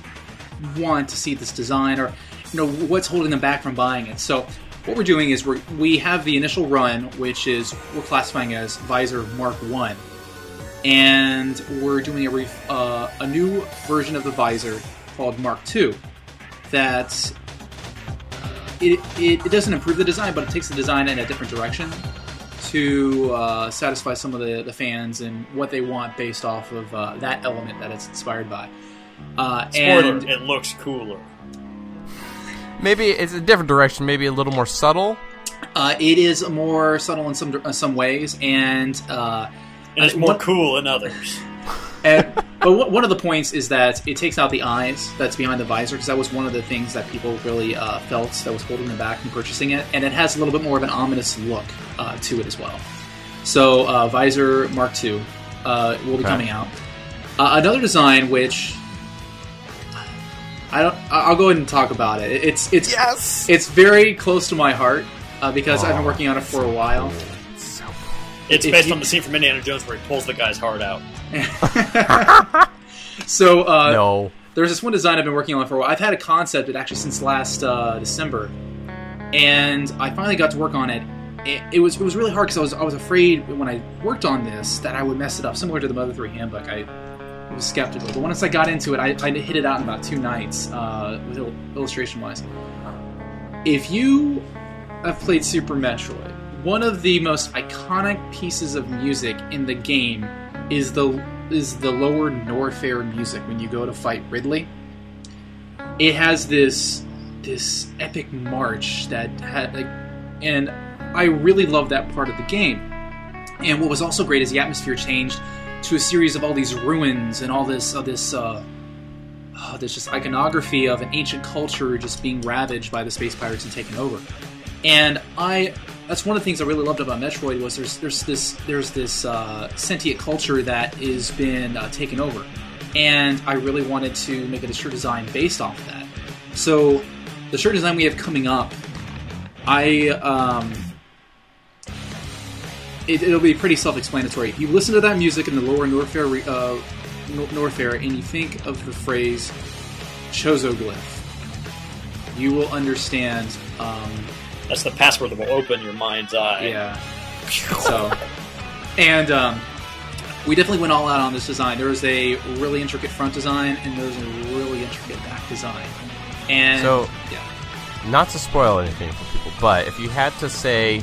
want to see this design or you know what's holding them back from buying it. So what we're doing is we we have the initial run, which is we're classifying as Visor Mark One, and we're doing a ref- uh, a new version of the visor called Mark Two. That it, it, it doesn't improve the design, but it takes the design in a different direction to uh, satisfy some of the, the fans and what they want based off of uh, that element that it's inspired by. Uh, Spoiler, and it looks cooler. Maybe it's a different direction, maybe a little more subtle. uh, it is more subtle in some uh, some ways, and uh, And it's Uh, more what- cool in others. And, but one- one of the points is that it takes out the eyes that's behind the visor because that was one of the things that people really uh, felt that was holding them back from purchasing it, and it has a little bit more of an ominous look uh, to it as well. So uh, visor Mark II uh, will be Okay. coming out. Uh, another design which I don't, I- I'll go ahead and talk about it. It's it's Yes! it's very close to my heart uh, because I've been Oh, working on it for a while. So It's based you- on the scene from Indiana Jones where he pulls the guy's heart out. So uh, no. there's this one design I've been working on for a while. I've had a concept it actually since last uh, December, and I finally got to work on it. It, it was it was really hard because I was I was afraid when I worked on this that I would mess it up. Similar to the Mother Three handbook, I was skeptical. But once I got into it, I, I hit it out in about two nights uh, with il- illustration wise. If you have played Super Metroid, one of the most iconic pieces of music in the game is the is the lower Norfair music when you go to fight Ridley. It has this this epic march that had like, and I really love that part of the game. And what was also great is the atmosphere changed to a series of all these ruins and all this uh, this uh, oh, this just iconography of an ancient culture just being ravaged by the space pirates and taken over. And I that's one of the things I really loved about Metroid was there's there's this there's this uh, sentient culture that has been uh, taken over, and I really wanted to make a shirt design based off of that. So the shirt design we have coming up, I um, it, it'll be pretty self-explanatory. If you listen to that music in the lower North re- uh, Nor- Norfair and you think of the phrase Chozoglyph, you will understand. Um, That's the password that will open your mind's eye. yeah. So, and um, we definitely went all out on this design. There was a really intricate front design, and there was a really intricate back design. And So- yeah, Not to spoil anything for people, but if you had to say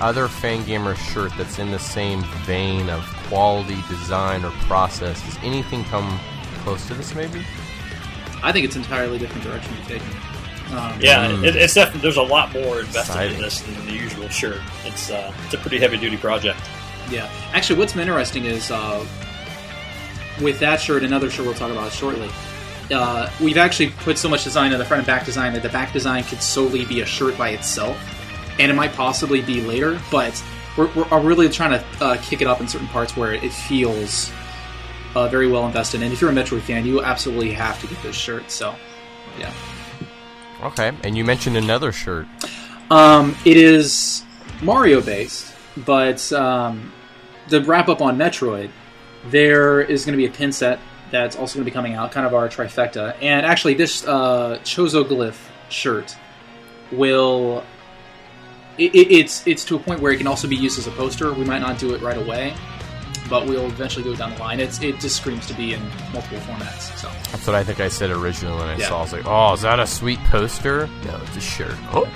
other Fangamer shirt that's in the same vein of quality, design, or process, does anything come close to this maybe? I think it's entirely different direction to take. Um, Yeah, Mm. it, it's definitely there's a lot more invested Exciting. in this than the usual shirt. It's uh, it's a pretty heavy duty project. Yeah. Actually, what's been interesting is uh, with that shirt, another shirt we'll talk about shortly. Uh, we've actually put so much design in the front and back design that the back design could solely be a shirt by itself, and it might possibly be later. But we're, we're really trying to uh, kick it up in certain parts where it feels uh, very well invested. And if you're a Metroid fan, you absolutely have to get this shirt. So, yeah. Okay, and you mentioned another shirt. Um, it is Mario based, but um, the wrap up on Metroid, there is going to be a pin set that's also going to be coming out, kind of our trifecta. And actually, this uh, Chozoglyph shirt will. It, it, it's it's to a point where it can also be used as a poster. We might not do it right away, but we'll eventually go down the line. It's it just screams to be in multiple formats. So That's what I think I said originally when I Yeah. saw. I was like, "Oh, is that a sweet poster?" No, it's a shirt. Oh,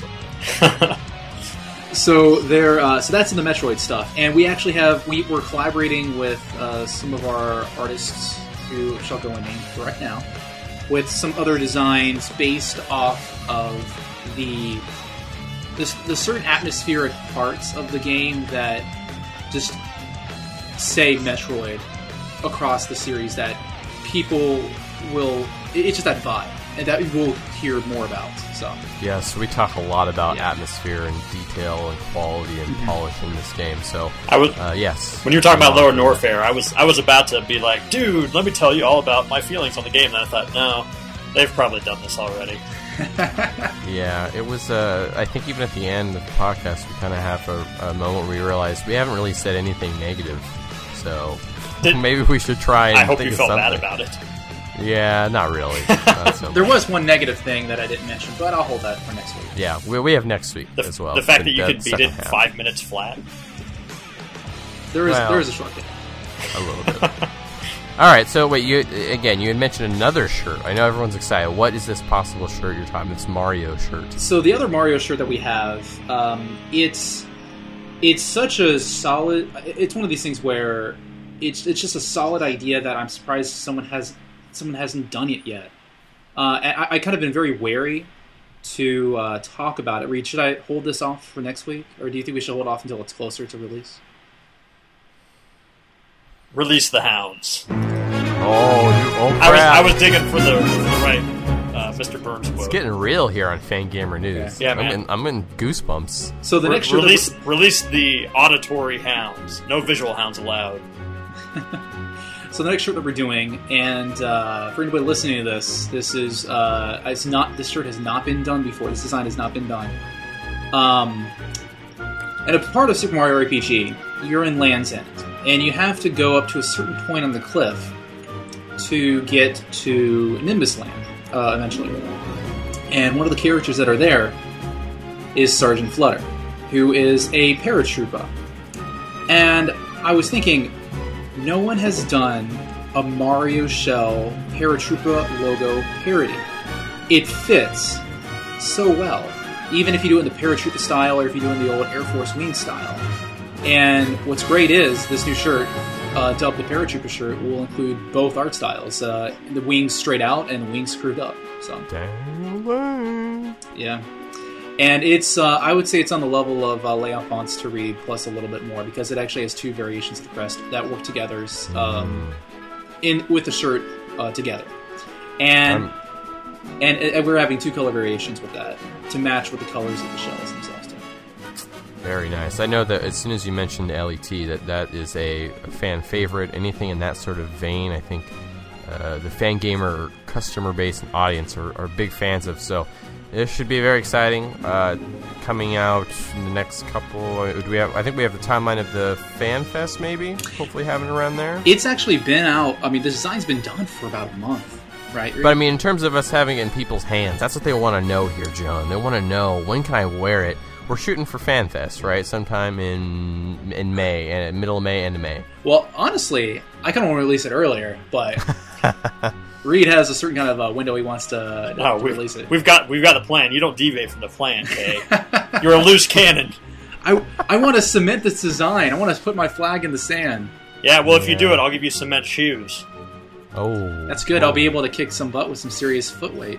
So there, uh, so that's in the Metroid stuff, and we actually have we we're collaborating with uh, some of our artists who shall go unnamed right now, with some other designs based off of the the, the certain atmospheric parts of the game that just say Metroid across the series that people will. it- It's just that vibe, and that we'll hear more about. So Yes, we talk a lot about Yeah. atmosphere and detail and quality and polish in this game. So, I was uh, yes. when you were talking about Um, Lower Norfair, I was I was about to be like, dude, let me tell you all about my feelings on the game. And I thought, no, they've probably done this already. Yeah, it was. Uh, I think even at the end of the podcast, we kind of have a, a moment where we realized we haven't really said anything negative. So Did- maybe we should try and I hope think you of felt something. bad about it. Yeah, not really. Not so there was one negative thing that I didn't mention, but I'll hold that for next week. Yeah, we, we have next week The, as well. the fact that you the could beat it half, five minutes flat. There is Well. there is a short game. a little bit. All right, so wait, you again? You had mentioned another shirt. I know everyone's excited. What is this possible shirt you're talking? This Mario shirt. So the other Mario shirt that we have, um, it's it's such a solid. It's one of these things where it's it's just a solid idea that I'm surprised someone has someone hasn't done it yet. Uh, I, I kind of been very wary to uh, talk about it. Reed, should I hold this off for next week, or do you think we should hold off until it's closer to release? Release the hounds. Oh, you, oh I was! I was digging for the, for the right uh, Mr. Burns quote. It's getting real here on Fangamer News. Yeah, I'm man. in, I'm in goosebumps. So the Re- next shirt that release release the auditory hounds. No visual hounds allowed. So the next shirt that we're doing, and uh, for anybody listening to this, this is uh, it's not this shirt has not been done before. This design has not been done. Um, and a part of Super Mario RPG, you're in Land's End, and you have to go up to a certain point on the cliff to get to Nimbus Land uh, eventually. And one of the characters that are there is Sergeant Flutter, who is a paratrooper. And I was thinking, no one has done a Mario Shell Paratroopa logo parody. It fits so well, even if you do it in the Paratroopa style or if you do it in the old Air Force Wing style. And what's great is this new shirt, uh, dubbed the Paratrooper shirt, will include both art styles: uh, the wings straight out and the wings screwed up. So yeah. And it's, uh, I would say it's on the level of uh, layout fonts to read plus a little bit more because it actually has two variations of the crest that work together um, in with the shirt uh, together. And, Um, and and we're having two color variations with that to match with the colors of the shells themselves. Too. Very nice. I know that as soon as you mentioned LET, that that is a fan favorite. Anything in that sort of vein, I think uh, the Fangamer customer base and audience are, are big fans of. So this should be very exciting. Uh, coming out in the next couple. uh, Do we have? I think we have the timeline of the Fan Fest. Maybe hopefully having around there. It's actually been out. I mean, the design's been done for about a month, right? But I mean, in terms of us having it in people's hands, that's what they want to know here, Jon. They want to know when can I wear it. We're shooting for FanFest, right? Sometime in in May, and middle of May, end of May. Well, honestly, I kind of want to release it earlier, but Reed has a certain kind of uh, window he wants to, No, to we've, release it. we've got we've got the plan. You don't deviate from the plan, Kay. You're a loose cannon. I, I want to cement this design. I want to put my flag in the sand. Yeah, well, if you do it, I'll give you cement shoes. Oh, That's good. I'll be able to kick some butt with some serious foot weight.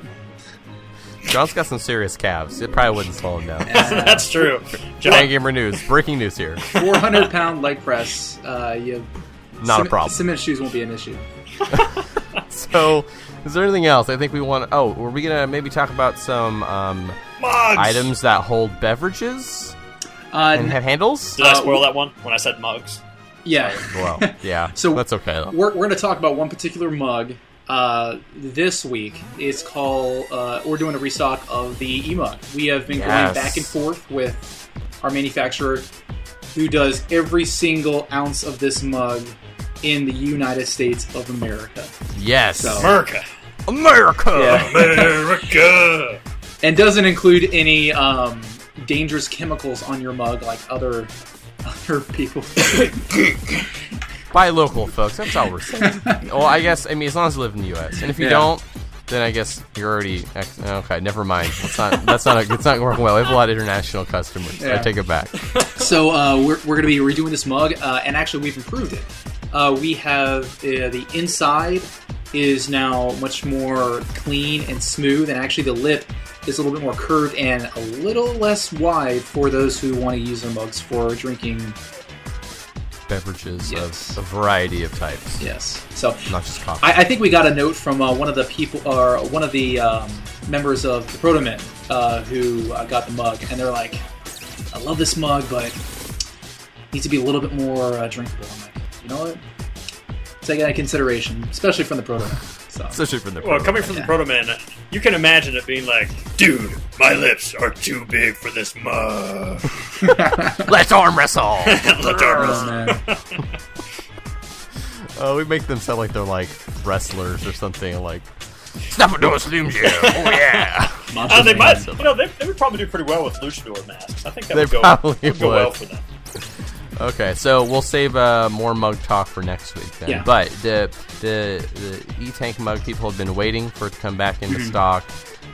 Jon's got some serious calves. It probably wouldn't slow him down. That's true. Fan Jon, Gamer News. Breaking news here. 400 pound leg press. Uh, you, Not a problem. Cement shoes won't be an issue. So, is there anything else? I think we want. Oh, were we gonna maybe talk about some um, mugs. items that hold beverages Uh, and have handles? Did I Uh, spoil that one when I said mugs? yeah. Well, yeah. So- that's okay though. We're, we're going to talk about one particular mug uh, this week. It's called, uh, we're doing a restock of the e mug. We have been Yes. going back and forth with our manufacturer who does every single ounce of this mug in the United States of America. Yes, So- America. America. America. And doesn't include any um, dangerous chemicals on your mug like other other people. Buy local, folks. That's all we're saying. well, I guess I mean as long as you live in the U.S. and if you Yeah. don't, then I guess you're already ex- okay. Never mind. That's not that's not a, it's not working well. We have a lot of international customers. I take it back. So uh, we're, we're going to be redoing this mug, uh, and actually we've improved it. Uh, we have uh, the inside is now much more clean and smooth, and actually the lip is a little bit more curved and a little less wide for those who want to use their mugs for drinking beverages Yes. of a variety of types, Yes. So not just coffee. I, I think we got a note from uh, one of the people, or one of the um, members of the Protomen uh, who uh, got the mug, and they're like, "I love this mug, but it needs to be a little bit more uh, drinkable." I'm like, you know what? Take that into consideration, especially from the Protomen. So Especially from the Well, coming from the Proto Man, you can imagine it being like, dude, my lips are too big for this mug. Let's arm wrestle. Let's arm Oh, wrestle. man. Oh, we make them sound like they're like wrestlers or something. Like, stop doing Slim Jim. Oh yeah. Macho Uh, they Man. might, you know, they, they would probably do pretty well with luchador masks. I think that They would go, probably would go well for them. Okay, so we'll save uh, more mug talk for next week then. Yeah. But the the the E Tank mug people have been waiting for it to come back into Mm-hmm. stock.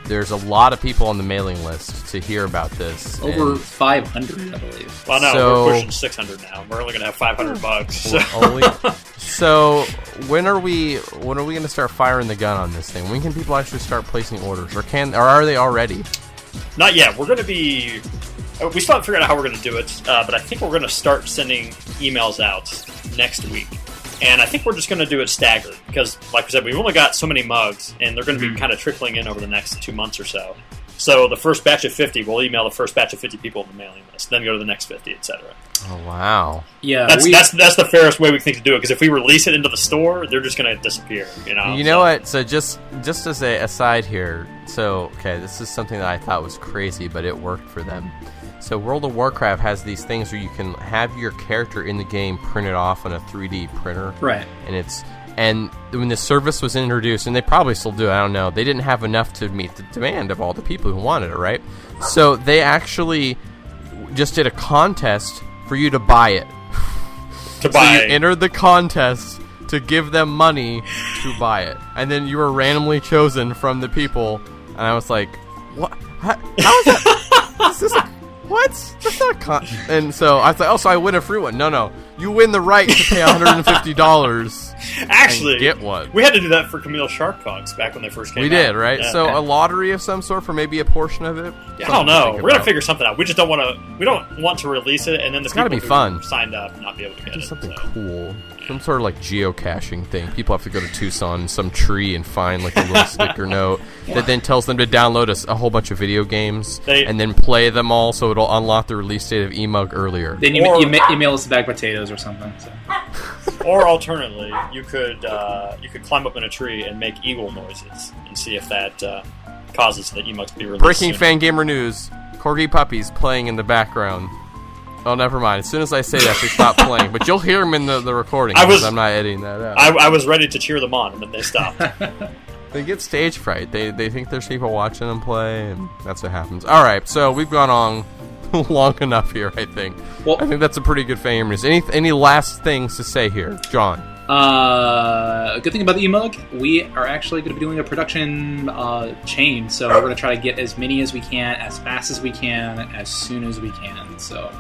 There's a lot of people on the mailing list to hear about this. Over and 500, I believe. Well, no, So- we're pushing 600 now. We're only going to have 500 bucks. So. only. so when are we when are we going to start firing the gun on this thing? When can people actually start placing orders, or can or are they already? Not yet. We're going to be. uh, We still haven't figured out how we're going to do it, uh, but I think we're going to start sending emails out next week. And I think we're just going to do it staggered because, like we said, we've only got so many mugs, and they're going to be kind of trickling in over the next two months or so. So the first batch of 50, we'll email the first batch of 50 people on the mailing list, then go to the next 50, etc. Oh wow! Yeah, That's, we, that's that's the fairest way we think to do it because if we release it into the store, they're just going to disappear. You know. You know what? So just just as a aside here, so okay, this is something that I thought was crazy, but it worked for them. So World of Warcraft has these things where you can have your character in the game printed off on a 3D printer, right. and it's and when the service was introduced, and they probably still do, I don't know, they didn't have enough to meet the demand of all the people who wanted it, right? So they actually just did a contest for you to buy it. to So buy. you entered the contest to give them money to buy it, and then you were randomly chosen from the people. And I was like, "What? How, how is that? is this a, what? That's not con." And so I was like, "Oh, so I win a free one? No, no, you win the right to pay 150 dollars Actually, get one." we had to do that for Camille Sharpcogs back when they first came We out. did, right? Yeah. so a lottery of some sort for maybe a portion of it. Yeah, I don't know. We're gonna figure something out. We just don't want to. We don't want to release it, and then the It's gotta be who fun. signed up not be able to get Do it. something so. cool. Some sort of like geocaching thing. People have to go to Tucson, some tree, and find like a little sticker note that then tells them to download a whole bunch of video games They- and then play them all so it'll unlock the release date of eMug earlier. Then you, Or- you ma- email us the bag potatoes or something. So. Or alternately, you could uh, you could climb up in a tree and make eagle noises and see if that uh, causes the emotes to be released. Breaking sooner. fan gamer news: Corgi puppies playing in the background. Oh, never mind. As soon as I say that, they stop playing. But you'll hear them in the, the recording. I because was- I'm not editing that out. I, I was ready to cheer them on, and then they stopped. They get stage fright. They they think there's people watching them play, and that's what happens. All right, so we've gone on long enough here. I think. Well- I think that's a pretty good fan news. Any any last things to say here, Jon? Uh, good thing about the emug, we are actually going to be doing a production uh, chain, so we're going to try to get as many as we can, as fast as we can, as soon as we can. So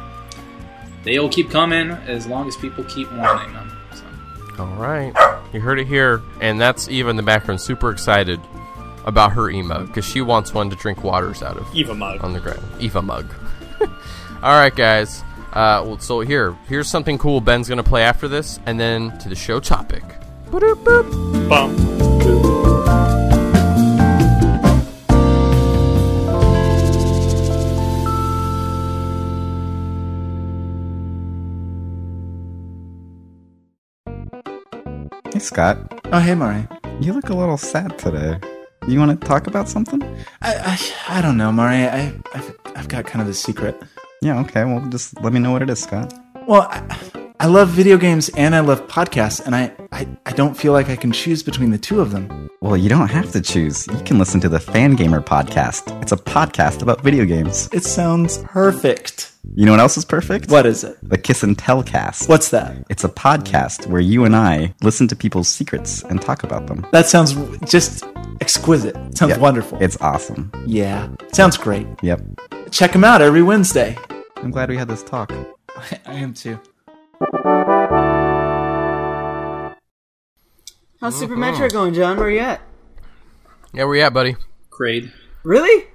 they'll keep coming as long as people keep wanting them. So. All right, you heard it here, and that's Eva in the background, super excited about her emo because she wants one to drink waters out of Eva mug. on the ground. Eva mug. All right, guys. Uh, well, so here, here's something cool. Ben's gonna play after this, and then to the show topic. Boop, boop. Bum. Hey, Scott. Oh, hey, Mari. You look a little sad today. You want to talk about something? I, I, I don't know, Mari. I, I've, I've got kind of a secret. Yeah, okay. Well, just let me know what it is, Scott. Well, I, I love video games and I love podcasts, and I, I, I don't feel like I can choose between the two of them. Well, you don't have to choose. You can listen to the Fangamer podcast. It's a podcast about video games. It sounds perfect. You know what else is perfect? What is it? The Kiss and Tell cast. What's that? It's a podcast where you and I listen to people's secrets and talk about them. That sounds just exquisite. Sounds Yeah, wonderful. It's awesome. yeah, sounds great. Yep. Check them out every Wednesday. I'm glad we had this talk. I am too. How's Super Mm-hmm. Metroid going, Jon? Where you at? Yeah, where you at, buddy? Kraid. Really?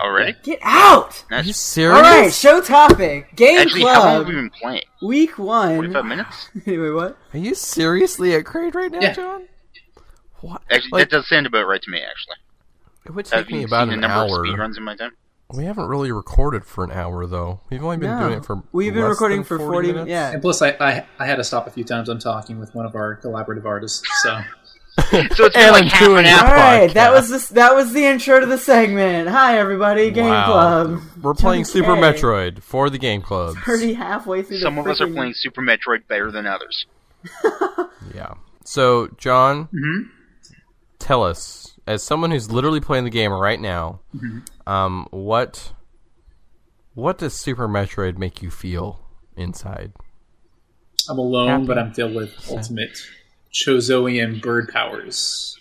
Already? Get out! Are you That's serious? All right, show topic. Game actually how long have we been playing? Week one. Forty-five minutes. anyway, what? Are you seriously at Kraid right now, Yeah. Jon? What? Actually, Like, that does sound about right to me. Actually, it would have take me you about seen an the number hour. of speedruns in my time? We haven't really recorded for an hour though. We've only been No. doing it for. We've been recording than for 40, 40 minutes. yeah. And plus, I, I I had to stop a few times. I'm talking with one of our collaborative artists, so So it's been Alan like half an the All hour. right, that was this. That was the intro to the segment. Hi, everybody. Game Wow. club. We're playing Super Metroid for the game club. Already halfway through. Some the of us are playing Super Metroid better than others. Yeah. So, Jon, Mm-hmm. tell us, as someone who's literally playing the game right now, Mm-hmm. um, what what does Super Metroid make you feel inside? I'm alone, Happy. but I'm filled with ultimate Chozoian bird powers.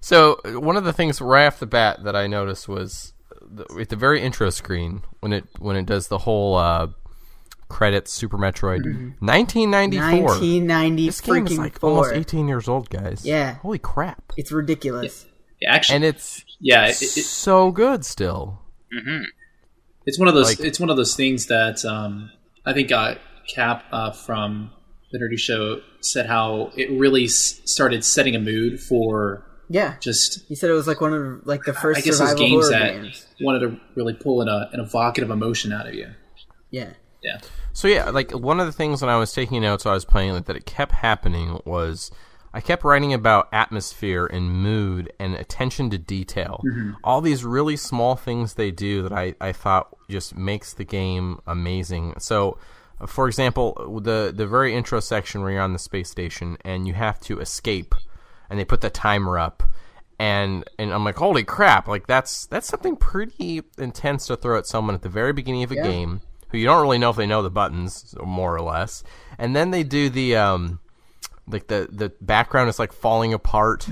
So, one of the things right off the bat that I noticed was the, at the very intro screen when it when it does the whole uh, credits Super Metroid, 1994. 1990 This game is like four. almost 18 years old, guys. Yeah. Holy crap! It's ridiculous. Yeah, actually, And it's yeah, it, it, so good still. it's one of those. Like- it's one of those things that um, I think uh, Cap uh, from the Nerdy Show said how it really s- started setting a mood for Yeah. just. He said it was like one of like the first I guess those survival games that games. wanted to really pull in a, an evocative emotion out of you. Yeah. Yeah, So yeah, like one of the things when I was taking notes, while I was playing like, that it kept happening was I kept writing about atmosphere and mood and attention to detail. Mm-hmm. All these really small things they do that I, I thought just makes the game amazing. So, for example, the the very intro section where you're on the space station and you have to escape, and they put the timer up. And and I'm like, holy crap! Like that's that's something pretty intense to throw at someone at the very beginning of a game who you don't really know if they know the buttons, more or less. And then they do the um, like the the background is like falling apart,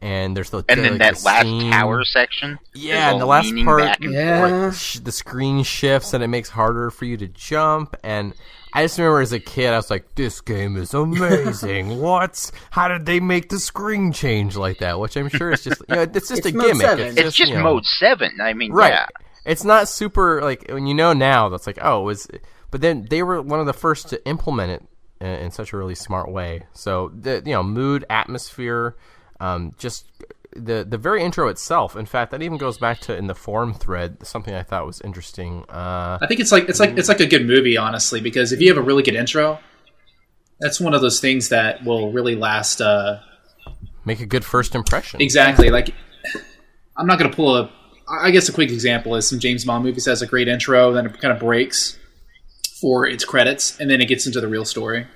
and there's the And then like, that the last scene. tower section. Yeah, and the last part, Yeah. forth. sh- the screen shifts and it makes harder for you to jump. And I just remember as a kid, I was like, "This game is amazing! what? How did they make the screen change like that?" Which I'm sure is just, you know, it's just It's a gimmick. seven. It's just you know, mode seven. I mean, right? yeah. It's not super like when you know now. That's like, oh, it was. But then they were one of the first to implement it in, in such a really smart way. So the you know mood, atmosphere, um, just the the very intro itself. In fact, that even goes back to in the forum thread something I thought was interesting. Uh, I think it's like it's like it's like a good movie, honestly, because if you have a really good intro, that's one of those things that will really last. Uh, make a good first impression. exactly. Like, I'm not going to pull a. I guess a quick example is some James Bond movies has a great intro, then it kind of breaks for its credits, and then it gets into the real story.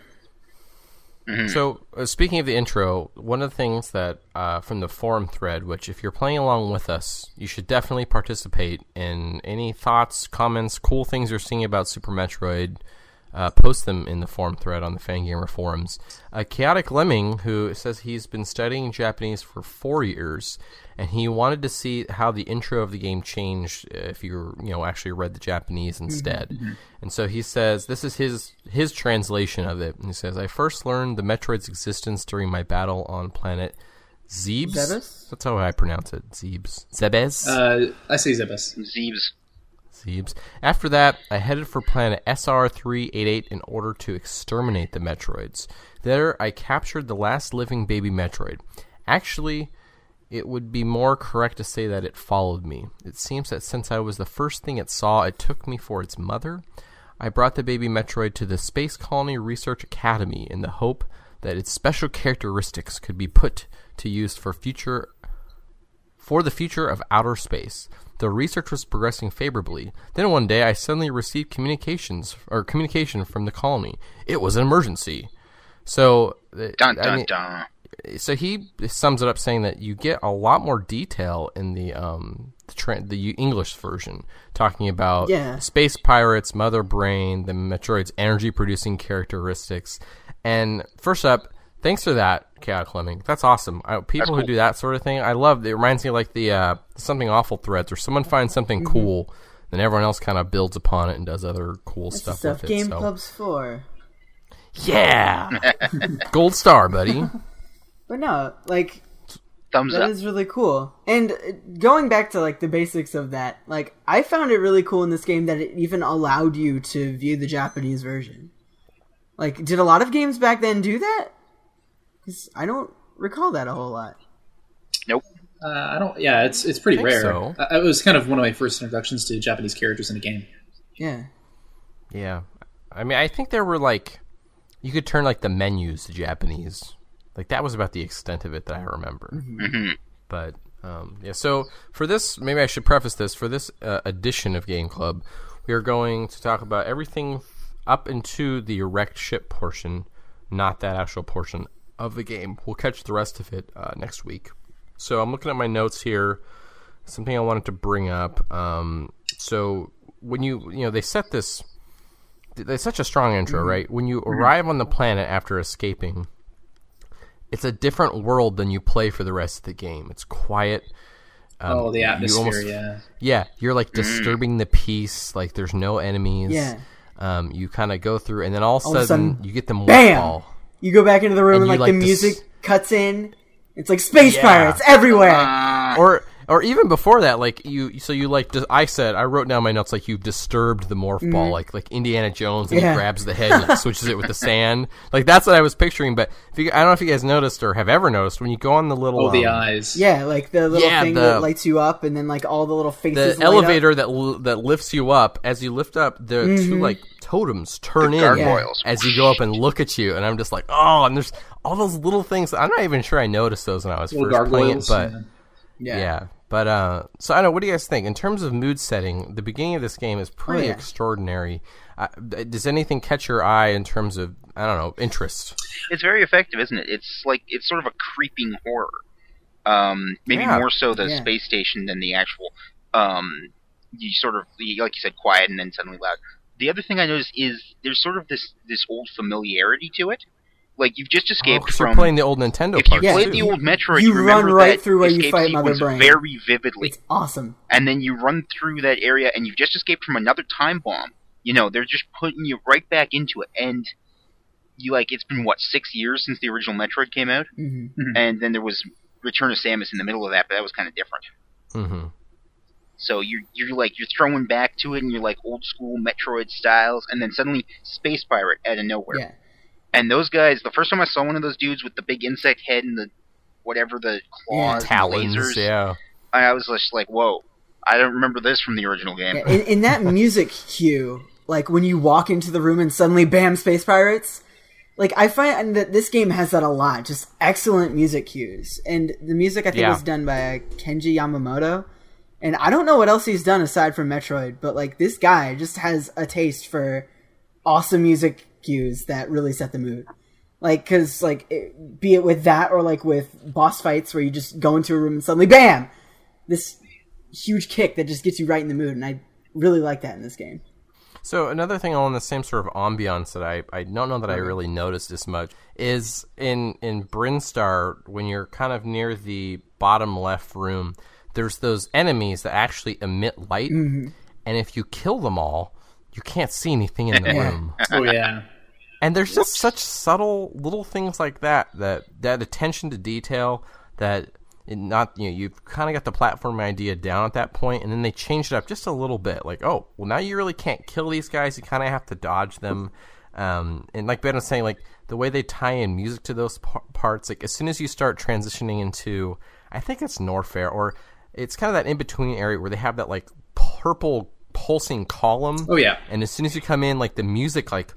So, uh, speaking of the intro, one of the things that uh, from the forum thread, which if you're playing along with us, you should definitely participate in any thoughts, comments, cool things you're seeing about Super Metroid. Uh, post them in the forum thread on the Fangamer forums. Uh, Chaotic Lemming, who says he's been studying Japanese for four years, and he wanted to see how the intro of the game changed if you you know actually read the Japanese instead. And so he says this is his his translation of it. And he says, "I first learned the Metroid's existence during my battle on planet Zebes. Zebes? That's how I pronounce it. Zebes. Zebes. Uh, I say Zebes. Zeebs. After that, I headed for planet SR388 in order to exterminate the Metroids. There, I captured the last living baby Metroid. Actually, it would be more correct to say that it followed me. It seems that since I was the first thing it saw, it took me for its mother. I brought the baby Metroid to the Space Colony Research Academy in the hope that its special characteristics could be put to use for future for the future of outer space. The research was progressing favorably. Then one day I suddenly received communications or communication from the colony. It was an emergency. So uh, Dun I mean- dun. so he sums it up saying that you get a lot more detail in the um the, tra- the English version, talking about Yeah. space pirates, mother brain, the Metroid's energy producing characteristics, and first up, thanks for that, Chaotic Fleming. That's awesome. I, people who cool. do that sort of thing, I love. It reminds me of like the uh, something awful threads, where someone finds something Mm-hmm. cool, then everyone else kind of builds upon it and does other cool That's stuff, stuff with it. Game so. Club's for. Yeah, gold star, buddy. But no, like Thumbs That up. is really cool. And uh, going back to like the basics of that, like I found it really cool in this game that it even allowed you to view the Japanese version. Like, did a lot of games back then do that? Because I don't recall that a whole lot. Nope. Uh, I don't. Yeah, it's it's pretty think rare. so. Uh, it was kind of one of my first introductions to Japanese characters in a game. Yeah. Yeah, I mean, I think there were like you could turn like the menus to Japanese. Like that was about the extent of it that I remember. hmm But um, yeah, so for this, maybe I should preface this for this uh, edition of Game Club, we are going to talk about everything up into the Wrecked Ship portion, not that actual portion of the game. We'll catch the rest of it uh, next week. So I'm looking at my notes here. Something I wanted to bring up. Um, so when you you know they set this, it's such a strong intro, right? When you arrive on the planet after escaping, it's a different world than you play for the rest of the game. It's quiet. Um, oh, the atmosphere. almost- yeah. yeah, you're like disturbing the peace. Like there's no enemies. Yeah. Um, you kind of go through, and then all of a All of a sudden, sudden, you get them bam! ball. You go back into the room And and, you like, like the this- music cuts in. It's like space Yeah. pirates everywhere. Uh, or or even before that, like you, so you like dis- I said, I wrote down my notes like you've disturbed the morph ball, like like Indiana Jones, and Mm-hmm. Yeah. he grabs the head and like, switches it with the sand. Like that's what I was picturing. But if you, I don't know if you guys noticed or have ever noticed when you go on the little Oh, the um, eyes. yeah, like the little Yeah, thing the- that lights you up, and then like all the little faces. the light up. elevator that l- that lifts you up as you lift up the Mm-hmm. two like totems turn in gargoyles. as you go up and look at you and i'm just like oh and there's all those little things i'm not even sure i noticed those when i was Little first playing it but yeah. yeah. but uh so i don't know what do you guys think in terms of mood setting the beginning of this game is pretty Oh, yeah. extraordinary uh, does anything catch your eye in terms of i don't know interest it's very effective, isn't it? It's like it's sort of a creeping horror. Um, maybe Yeah. more so the Yeah. space station than the actual. Um, you sort of like you said, quiet and then suddenly loud. The other thing I noticed is there's sort of this this old familiarity to it. Like you've just oh, escaped 'cause you're from. playing the old nintendo if you parts played too. the old Metroid, You you, remember run right that through where you fight Mother Brain. very vividly It's awesome. and then you run through that area and you've just escaped from another time bomb. You know, they're just putting you right back into it, and you like it's been what six years since the original Metroid came out, hmm and then there was Return of Samus in the middle of that, but that was kind of different. hmm So you're you're like you're throwing back to it, and you're like old school Metroid styles, and then suddenly Space Pirate out of nowhere. Yeah. And those guys, the first time I saw one of those dudes with the big insect head and the whatever the claws, and the talons lasers, yeah I I was just like, whoa. I don't remember this from the original game. Yeah, in, in that music cue, like when you walk into the room and suddenly, bam, space pirates. Like I find that this game has that a lot, just excellent music cues, and the music I think Yeah. was done by uh, Kenji Yamamoto. And I don't know what else he's done aside from Metroid, but like this guy just has a taste for awesome music cues that really set the mood. Like, cause like, it, be it with that or like with boss fights where you just go into a room and suddenly, bam, this huge kick that just gets you right in the mood, and I really like that in this game. So another thing on the same sort of ambiance that I, I don't know that I really noticed as much is in in Brinstar when you're kind of near the bottom left room, there's those enemies that actually emit light, and if you kill them all, you can't see anything in the room. Oh yeah. And there's just such subtle little things like that that that attention to detail that it not you know you've kind of got the platform idea down at that point, and then they changed it up just a little bit. Like oh well now you really can't kill these guys; you kind of have to dodge them. Um, and like Ben was saying, like the way they tie in music to those par- parts, like as soon as you start transitioning into, I think it's Norfair or it's kind of that in between area where they have that like purple pulsing column. Oh yeah. And as soon as you come in, like the music, like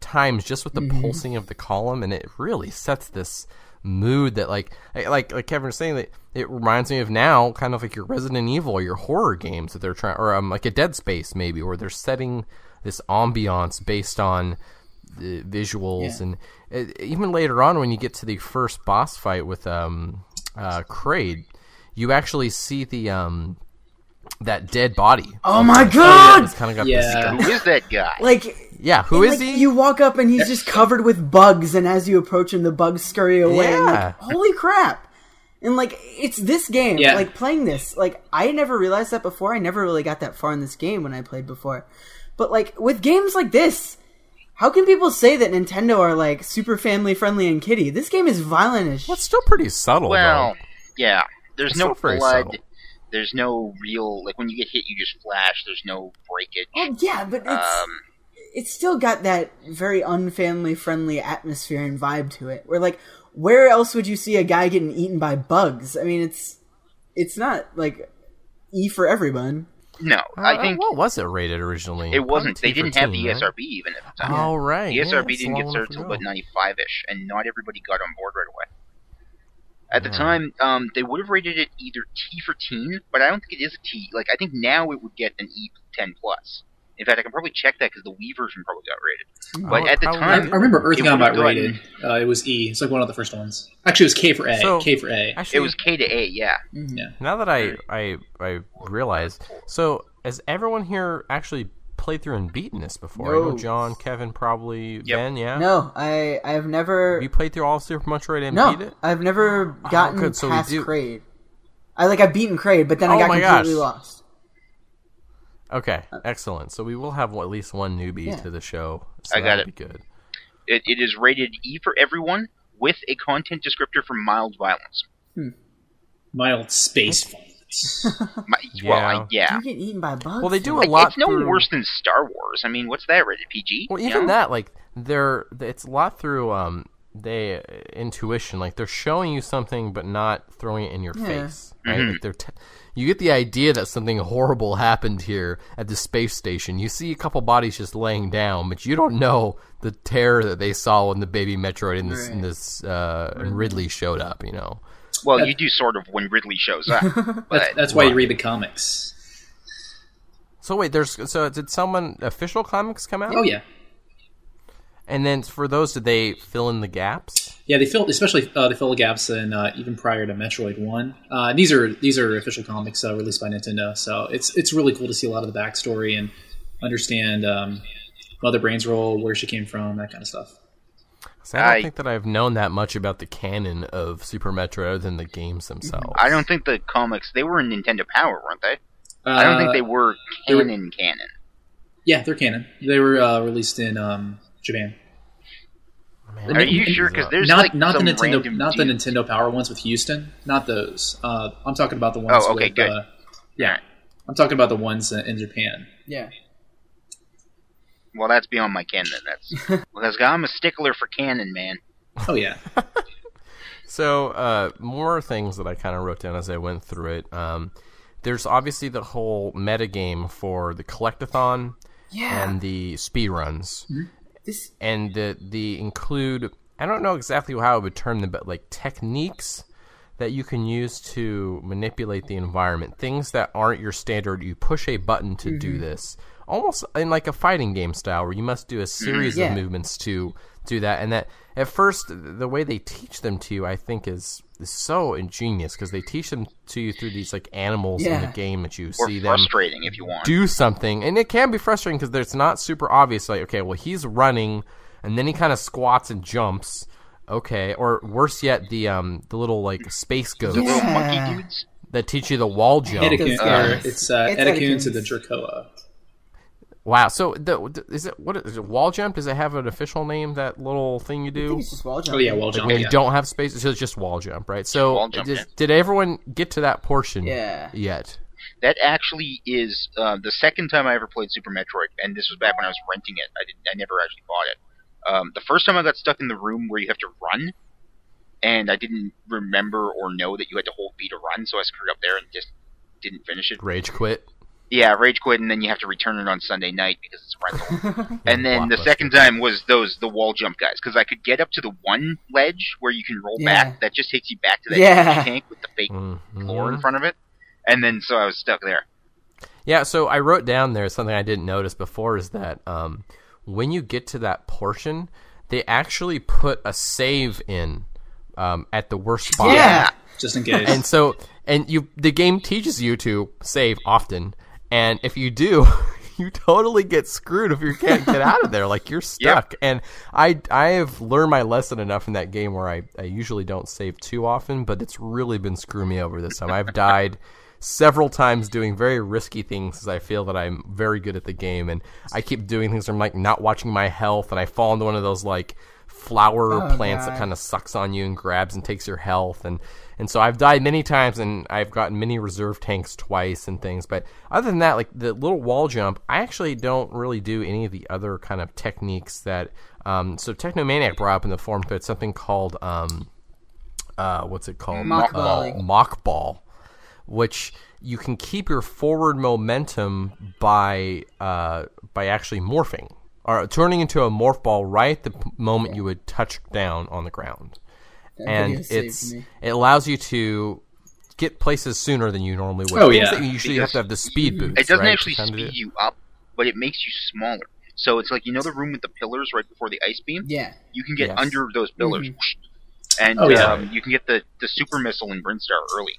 times just with the Mm-hmm. pulsing of the column, and it really sets this mood that, like, like like Kevin was saying, that it reminds me of now, kind of like your Resident Evil or your horror games that they're trying, or um, like a Dead Space maybe, where they're setting this ambiance based on the visuals, and uh, even later on when you get to the first boss fight with um uh Kraid, you actually see the um that dead body. Oh my god! It's kind of got Yeah. this Who is that guy? Like, yeah, who is like, he? You walk up and he's just covered with bugs, and as you approach him, the bugs scurry away. and, Yeah. like, holy crap! And like, it's this game. Yeah. Like playing this, like I never realized that before. I never really got that far in this game when I played before. But like with games like this, how can people say that Nintendo are like super family friendly and kiddie? This game is violent as Well, shit. it's still pretty subtle. Well, Yeah, there's It's no not blood. subtle. There's no real like when you get hit, you just flash. There's no breakage. Well, yeah, but it's Um, it's still got that very unfamily friendly atmosphere and vibe to it. Where like, where else would you see a guy getting eaten by bugs? I mean, it's it's not like E for everyone. no, Uh, I think what was it rated originally? it wasn't. They didn't have the T for teen, right? ESRB even at the time. Oh right, The yeah, ESRB it's didn't get enough started to till go. about 95 ish, and not everybody got on board right away. At the Yeah. time, um, they would have rated it either T for teen, but I don't think it is a T. Like, I think now it would get an E10 plus. In fact, I can probably check that because the Wii version probably got rated. But Oh, at the probably I, time, I remember Earthbound would've got gotten- rated. Uh, it was E. It's like one of the first ones. Actually, it was K for A. So- K for A. Actually, it was K to A, yeah. Yeah. Now that I I I realize, so has everyone here actually played through and beaten this before? I know No. Jon, Kevin, probably Ben. Yeah. No, I I have never Have you played through all of Super Metroid and no beat it? I've never gotten good, so past do- Kraid. I like I've beaten Kraid, but then I Oh got completely gosh. lost. Okay, excellent. So we will have at least one newbie Yeah. to the show. So I got it. Be good. It, it is rated E for everyone with a content descriptor for mild violence. Hmm. Mild space violence. My, Well, Yeah. I, yeah. You get eaten by bugs. Well, they do a Like, lot. it's no through- worse than Star Wars. I mean, what's that rated? PG? Well, even know? that, like, they're it's a lot through um they intuition. Like they're showing you something, but not throwing it in your Yeah. face. Right? Mhm. Like they're t- you get the idea that something horrible happened here at the space station. You see a couple bodies just laying down, but you don't know the terror that they saw when the baby Metroid and this, and this uh, and Ridley showed up. You know. Well, you do sort of when Ridley shows up. That's, but that's why you read the comics. So wait, there's so did someone official comics come out? Oh yeah, And then for those, did they fill in the gaps? yeah. They fill, especially uh, they fill the gaps in uh, even prior to Metroid One. Uh, these are these are official comics uh, released by Nintendo, so it's it's really cool to see a lot of the backstory and understand um, Mother Brain's role, where she came from, that kind of stuff. So I don't I- think that I've known that much about the canon of Super Metroid other than the games themselves. I don't think the comics they were in Nintendo Power, weren't they? I don't think Uh, they were they were- canon canon. Yeah, they're canon. They were uh, released in um, Japan. Man, Are you sure? Because there's not like not the Nintendo random not the Nintendo Power ones with Houston. Not those. Uh, I'm talking about the ones. Oh, okay, with, good. Uh, yeah, I'm talking about the ones uh, in Japan. Yeah. Well, that's beyond my canon. That's because I'm a stickler for canon, man. Oh yeah, So, uh, more things that I kind of wrote down as I went through it. Um, there's obviously the whole metagame for the collectathon Yeah. and the speed runs, This and the the include. I don't know exactly how I would term them, but like techniques that you can use to manipulate the environment. Things that aren't your standard. You push a button to do this, almost in like a fighting game style, where you must do a series Yeah. of movements to do that. And that at first, the way they teach them to you, I think, is is so ingenious because they teach them to you through these like animals in the game that you Or see them frustrating if you want. do something, and it can be frustrating because it's not super obvious. Like, okay, well, he's running, and then he kind of squats and jumps. Okay, or worse yet, the um the little like space the goats Yeah. monkey dudes. that teach you the wall jump. Etecoon, Uh, it's uh, it's Etecoon to the Dachora. Wow. So the, the- is it what is it? Wall jump? Does it have an official name? That little thing you I think do it's just wall jumping. Oh yeah, wall like jump. when yeah. you don't have space. So it's just wall jump, right? So wall jump, did, yeah. did everyone get to that portion? Yeah. Yet. That actually is uh, the second time I ever played Super Metroid, and this was back when I was renting it. I did I never actually bought it. Um, the first time I got stuck in the room where you have to run, and I didn't remember or know that you had to hold B to run, so I screwed up there and just didn't finish it. Rage quit. Yeah, rage quit, and then you have to return it on Sunday night because it's a rental. and then the second time was those the wall jump guys because I could get up to the one ledge where you can roll Yeah. back. That just takes you back to that Yeah. tank with the fake Mhm. floor in front of it, and then so I was stuck there. Yeah, so I wrote down there something I didn't notice before is that um, when you get to that portion, they actually put a save in um, at the worst spot. Yeah. just in case. And so, and you, the game teaches you to save often, and if you do, you totally get screwed if you can't get out of there. Like you're stuck. And I, I have learned my lesson enough in that game where I, I usually don't save too often, but it's really been screwing me over this time. I've died several times doing very risky things because I feel that I'm very good at the game, and I keep doing things. Where I'm like not watching my health, and I fall into one of those like flower Oh, plants that kind of sucks on you and grabs and takes your health and and so I've died many times and I've gotten many reserve tanks twice and things. But other than that, like the little wall jump, I actually don't really do any of the other kind of techniques that. Um, so Technomaniac brought up in the forum, but something called um, uh, what's it called? Mock Uh, mock ball, which you can keep your forward momentum by uh, by actually morphing or turning into a morph ball right at the moment you would touch down on the ground, and it's it allows you to get places sooner than you normally would. Oh, Things yeah. that you usually have to have the speed boost. It doesn't right, actually kinda speed you up, but it makes you smaller. So it's like you know the room with the pillars right before the ice beam. Yeah. You can get Yes. under those pillars, Mhm. and Oh, yeah. um, you can get the the super missile in Brinstar early.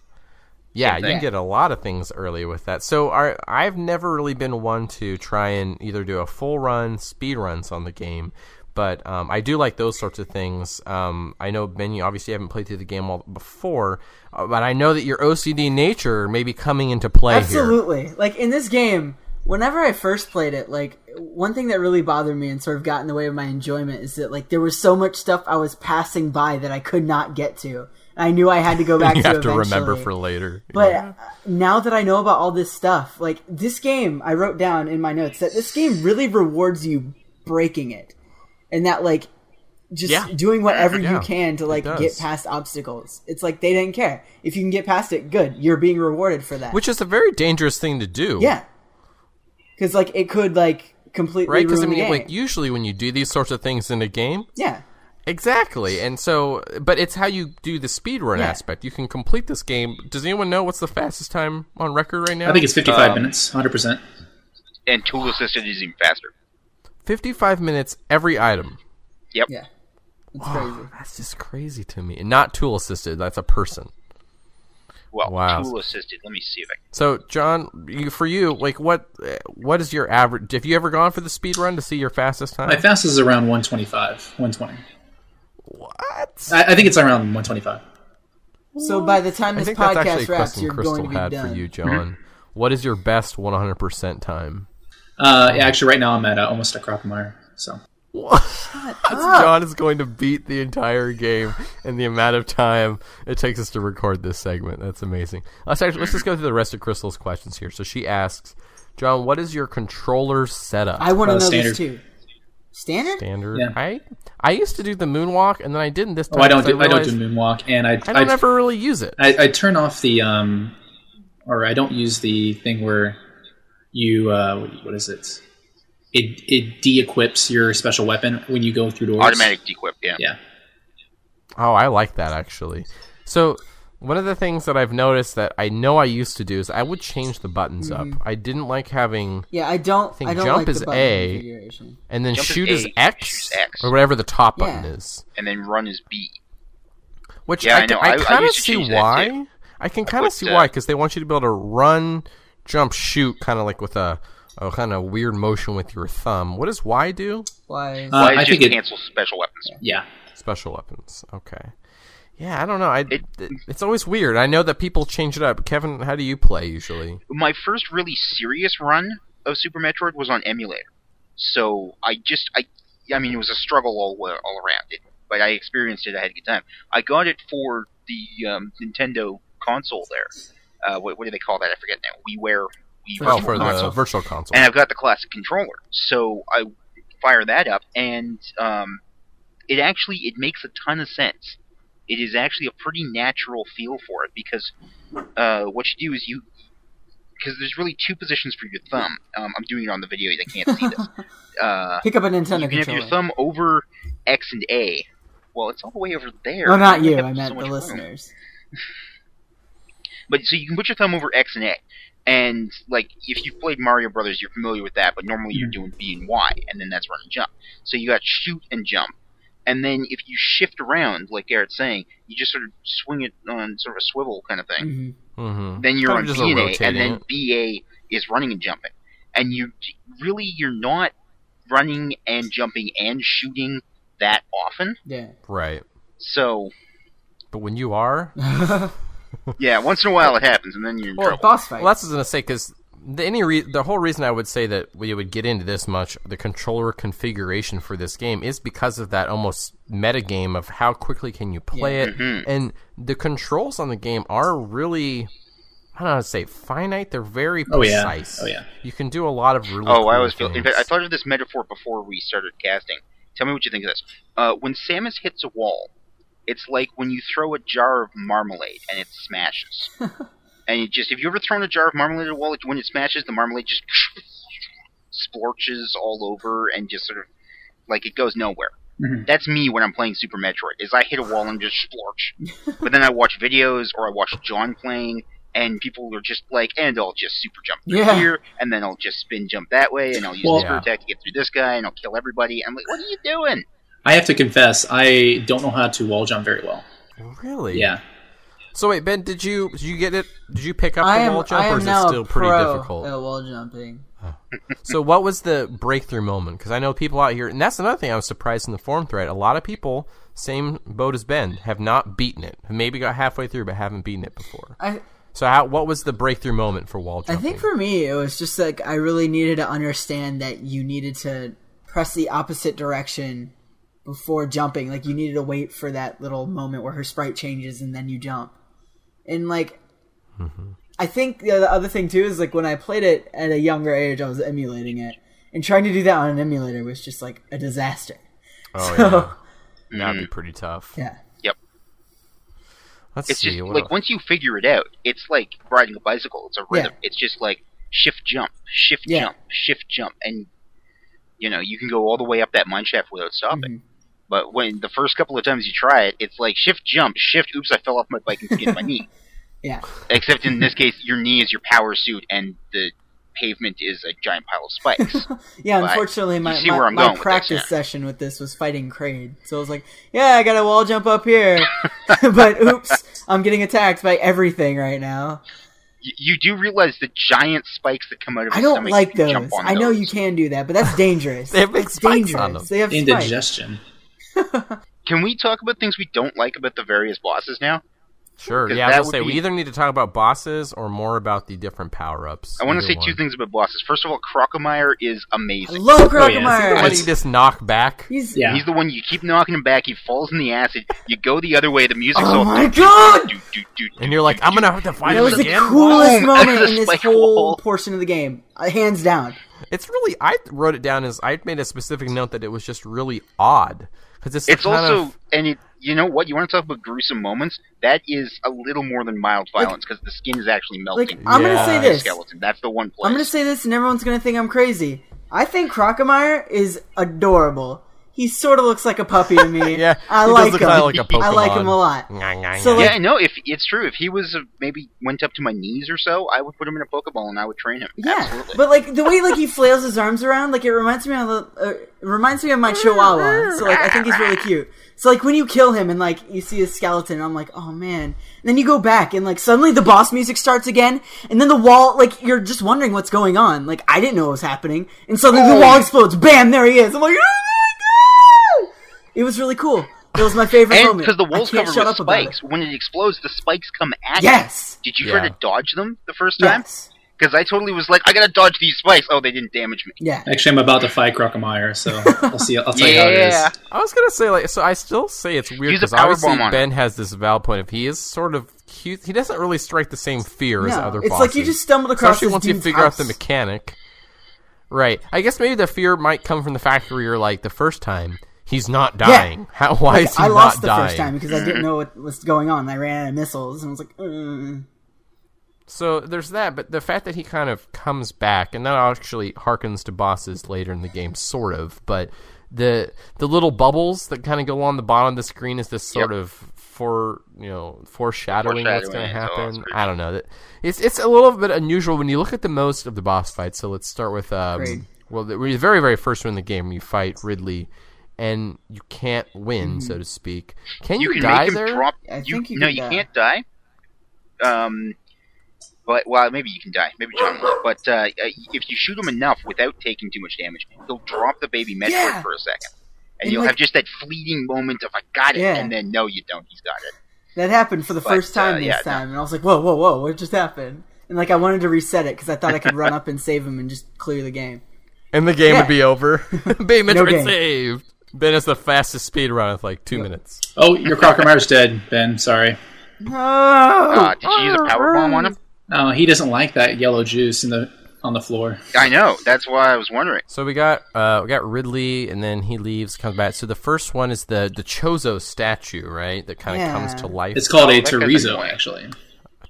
Yeah, you can get a lot of things early with that. So our, I've never really been one to try and either do a full run, speed runs on the game, but um, I do like those sorts of things. Um, I know Ben, you obviously haven't played through the game all before, uh, but I know that your OCD nature may be coming into play here. Absolutely. Like in this game, whenever I first played it, like one thing that really bothered me and sort of got in the way of my enjoyment is that like there was so much stuff I was passing by that I could not get to. I knew I had to go back you to have to remember for later. But Yeah. now that I know about all this stuff, like this game, I wrote down in my notes that this game really rewards you breaking it, and that like just Yeah. doing whatever Yeah, you can to like get past obstacles. It's like they didn't care if you can get past it. Good, you're being rewarded for that. which is a very dangerous thing to do. yeah, because like it could like completely Right, because I mean, like usually when you do these sorts of things in a game, yeah, Exactly. And so, but it's how you do the speed run Yeah. aspect. You can complete this game. Does anyone know what's the fastest time on record right now? I think it's 55 Um, minutes, 100%. And tool assisted is even faster. 55 minutes every item. Yep. yeah, it's crazy. That's just crazy to me. And not tool assisted, that's a person. Well, Wow. tool assisted. Let me see if I can. So, Jon, you, for you, like what uh, what is your average have you ever gone for the speed run to see your fastest time? My fastest is around 125, 120. what? I, I think it's around 125. So by the time this think that's actually a podcast wraps, you're Crystal going to be had done. for you, Jon. What is your best 100% time? Uh, yeah, actually, right now I'm at uh, almost a Crocomire. So Jon is going to beat the entire game in the amount of time it takes us to record this segment. That's amazing. Let's actually let's just go through the rest of Crystal's questions here. So she asks, Jon, what is your controller setup? I want to Uh, know standard. this too. Standard? Standard. Yeah. I I used to do the moonwalk and then I didn't this time. oh, I don't do I don't do moonwalk, and I I don't ever really use it. I, I turn off the um, or I don't use the thing where you uh, what- what is it? It it de-equips your special weapon when you go through doors. Automatic dequip. Yeah. Yeah. Oh, I like that actually. So one of the things that I've noticed that I know I used to do is I would change the buttons up. I didn't like having Yeah, I don't. think I don't jump like is the button A. configuration. and then Jump shoot is A, X, shoot is X. or whatever the top button is. And then run is B. Which Yeah, I, I know. I, I- I kind of see why. I can kind of see uh, why because they want you to be able to run, jump, shoot, kind of like with a, a kind of weird motion with your thumb. What does Y do? Why? Uh, Why I just think it- cancel special weapons? Yeah. Special weapons. Okay. Yeah, I don't know. I It- it's always weird. I know that people change it up. Kevin, how do you play usually? My first really serious run of Super Metroid was on emulator. So I just I I mean it was a struggle all all around it, but I experienced it. I had a good time. I got it for the um, Nintendo console there. Uh, what, what do they call that? I forget now. WiiWare. Wii Oh, Virtual for the Console. virtual console. and I've got the classic controller. So I fire that up, and um, it actually it makes a ton of sense. It is actually a pretty natural feel for it because uh, what you do is you because there's really two positions for your thumb. Um, I'm doing it on the video; they can't see this. Uh, Pick up a Nintendo you can have your thumb over X and A. Well, it's all the way over there. No, not You you. I meant much the listeners. But so you can put your thumb over X and A, and like if you've played Mario Brothers, you're familiar with that. But normally you're doing B and Y, and then that's run and jump. So you got shoot and jump, and then if you shift around, like Gerritt's saying, you just sort of swing it on sort of a swivel kind of thing. hmm mm-hmm. Then you're Kind on B and A, and then. BA is running and jumping, and you really you're not running and jumping and shooting that often. Yeah. right. So But when you are, yeah, once in a while it happens, and then you're in Well, trouble. Boss fight. Well, that's what I was gonna say because the any re- the whole reason I would say that we would get into this much the controller configuration for this game is because of that almost meta game of how quickly can you play it, and the controls on the game are really. I don't know how to say finite. They're very precise. Oh, yeah. precise. Oh, yeah. You can do a lot of really. Oh, I cool always feel. In fact, I things. thought of this metaphor before we started casting. Tell me what you think of this. Uh, when Samus hits a wall, it's like when you throw a jar of marmalade and it smashes. and you just, have you ever thrown a jar of marmalade at a wall? it- When it smashes, the marmalade just splorches all over and just sort of like it goes nowhere. Mhm. That's me when I'm playing Super Metroid. Is I hit a wall and just splorch. but then I watch videos or I watch Jon playing, and people are just like, and I'll just super jump through Yeah. here, and then I'll just spin jump that way, and I'll use Well- the super attack to get through this guy, and I'll kill everybody. I'm like, what are you doing? I have to confess, I don't know how to wall jump very well. really. Yeah. So wait, Ben, did you did you get it? Did you pick up I the am, wall jump, I or is it still a pretty pro difficult? at wall jumping. So what was the breakthrough moment? Because I know people out here, and that's another thing I was surprised in the forum thread. A lot of people, same boat as Ben, have not beaten it. Have Maybe got halfway through, but haven't beaten it before. I So how? What was the breakthrough moment for wall jumping? I think for me it was just like I really needed to understand that you needed to press the opposite direction before jumping. Like you needed to wait for that little moment where her sprite changes and then you jump. And like I think the the other thing too is like when I played it at a younger age, I was emulating it, and trying to do that on an emulator was just like a disaster. oh So yeah, that'd be pretty tough. yeah, Yep. Let's It's see. just like else? once you figure it out, it's like riding a bicycle. It's a rhythm. Yeah. It's just like shift jump, shift Yeah. jump, shift jump, and you know you can go all the way up that mine shaft without stopping. Mm-hmm. But when the first couple of times you try it, it's like shift jump, shift. Oops, I fell off my bike and skinned my knee. yeah. Except in this case, your knee is your power suit, and the pavement is a giant pile of spikes. Yeah, But unfortunately, my, see my, where I'm my going with this, practice yeah. session with this was fighting Kraid. So I was like, yeah, I got a wall jump up here. but oops, I'm getting attacked by everything right now. you, you do realize the giant spikes that come out of I don't stomach. like those. jump on I know you can do that, but that's dangerous. They have big It's spikes dangerous. on them. They have spikes. Indigestion. Can we talk about things we don't like about the various bosses now? Sure. Yeah, I that was would gonna say we either need to talk about bosses or more about the different power ups. I want to say two things about bosses. First of all, Crocomire is amazing. I amazing. love Oh, yeah. Crocomire. What do you just knock back? He's Yeah. He's the one you keep knocking him back. He falls in the acid. You go the other way. The music's Oh all my God! do, do, do, And you're like, I'm gonna have to find fight that him was the coolest Boom! moment in this whole wall. portion of the game, uh, hands down. It's really. I wrote it down as I made a specific note that it was just really odd because it's. It's also of, and it. You know what? You want to talk about gruesome moments? That is a little more than mild violence because the skin is actually melting. Like I'm Yeah. gonna say this. skeleton. That's the one place. I'm gonna say this, and everyone's gonna think I'm crazy. I think Crocomire is adorable. He sort of looks like a puppy to me. Yeah, I he does like look him. kinda like a I like him a lot. Nyah, nyah, So, like- yeah, I know. If it's true, if he was uh, maybe went up to my knees or so, I would put him in a Pokeball and I would train him. Yeah, Absolutely. but like the way like he flails his arms around, like it reminds me of the, uh, reminds me of my Chihuahua. So like I think he's really cute. So like when you kill him and like you see his skeleton, I'm like, oh man. And then you go back and like suddenly the boss music starts again, and then the wall like you're just wondering what's going on. Like I didn't know what was happening, and suddenly the Oh. wall explodes. Bam! There he is. I'm like, my god! It was really cool. It was my favorite and moment. because the I wall's can't covered with up spikes, when it explodes, the spikes come at Yes. you. Did you Yeah. try to dodge them the first time? Yes. Because I totally was like, I gotta dodge these spikes. Oh, they didn't damage me. Yeah. Actually, I'm about to fight Crocomire, so I'll see. I'll tell you how it Yeah. I was gonna say like so. I still say it's weird because power obviously bomb on Ben has this valid point of he is sort of cute. He doesn't really strike the same fear as other it's bosses. like you just stumbled across especially once you dude's figure out the mechanic. Right. I guess maybe the fear might come from the fact where you're like the first time he's not dying. How? Why Like, is he not dying? I lost the dying? first time because I didn't know what was going on. I ran out of missiles and I was like, mm. So there's that, but the fact that he kind of comes back, and that actually harkens to bosses later in the game, sort of. But the the little bubbles that kind of go on the bottom of the screen is this sort Yep. of for you know foreshadowing what's going to happen. I don't know. That it's it's a little bit unusual when you look at the most of the boss fights. So let's start with um, Great. well, the the very very first one in the game, you fight Ridley. And you can't win, so to speak. Can you, You can die there? drop. I you, think you no, you die. can't die. Um, but well, maybe you can die. Maybe Jon will. But uh, if you shoot him enough without taking too much damage, he'll drop the baby Metroid Yeah. for a second, and, And, you'll like- have just that fleeting moment of "I got it," Yeah. and then no, you don't. He's got it. that happened for the But, first time uh, this yeah, no. time, and I was like, whoa, whoa, whoa, what just happened? and like I wanted to reset it because I thought I could run up and save him and just clear the game. And the game Yeah. would be over. Bay No Metroid game. saved. Ben is the fastest speed run with like two minutes. Oh, your Crocker dead, Ben. Sorry. No. Uh, did you use a power bomb on him? No, he doesn't like that yellow juice in the on the floor. I know. That's why I was wondering. So we got uh, we got Ridley, and then he leaves, comes back. So the first one is the the Chozo statue, right? That kind of Yeah. comes to life. It's called Oh, a that guy's Torizo, annoying. actually.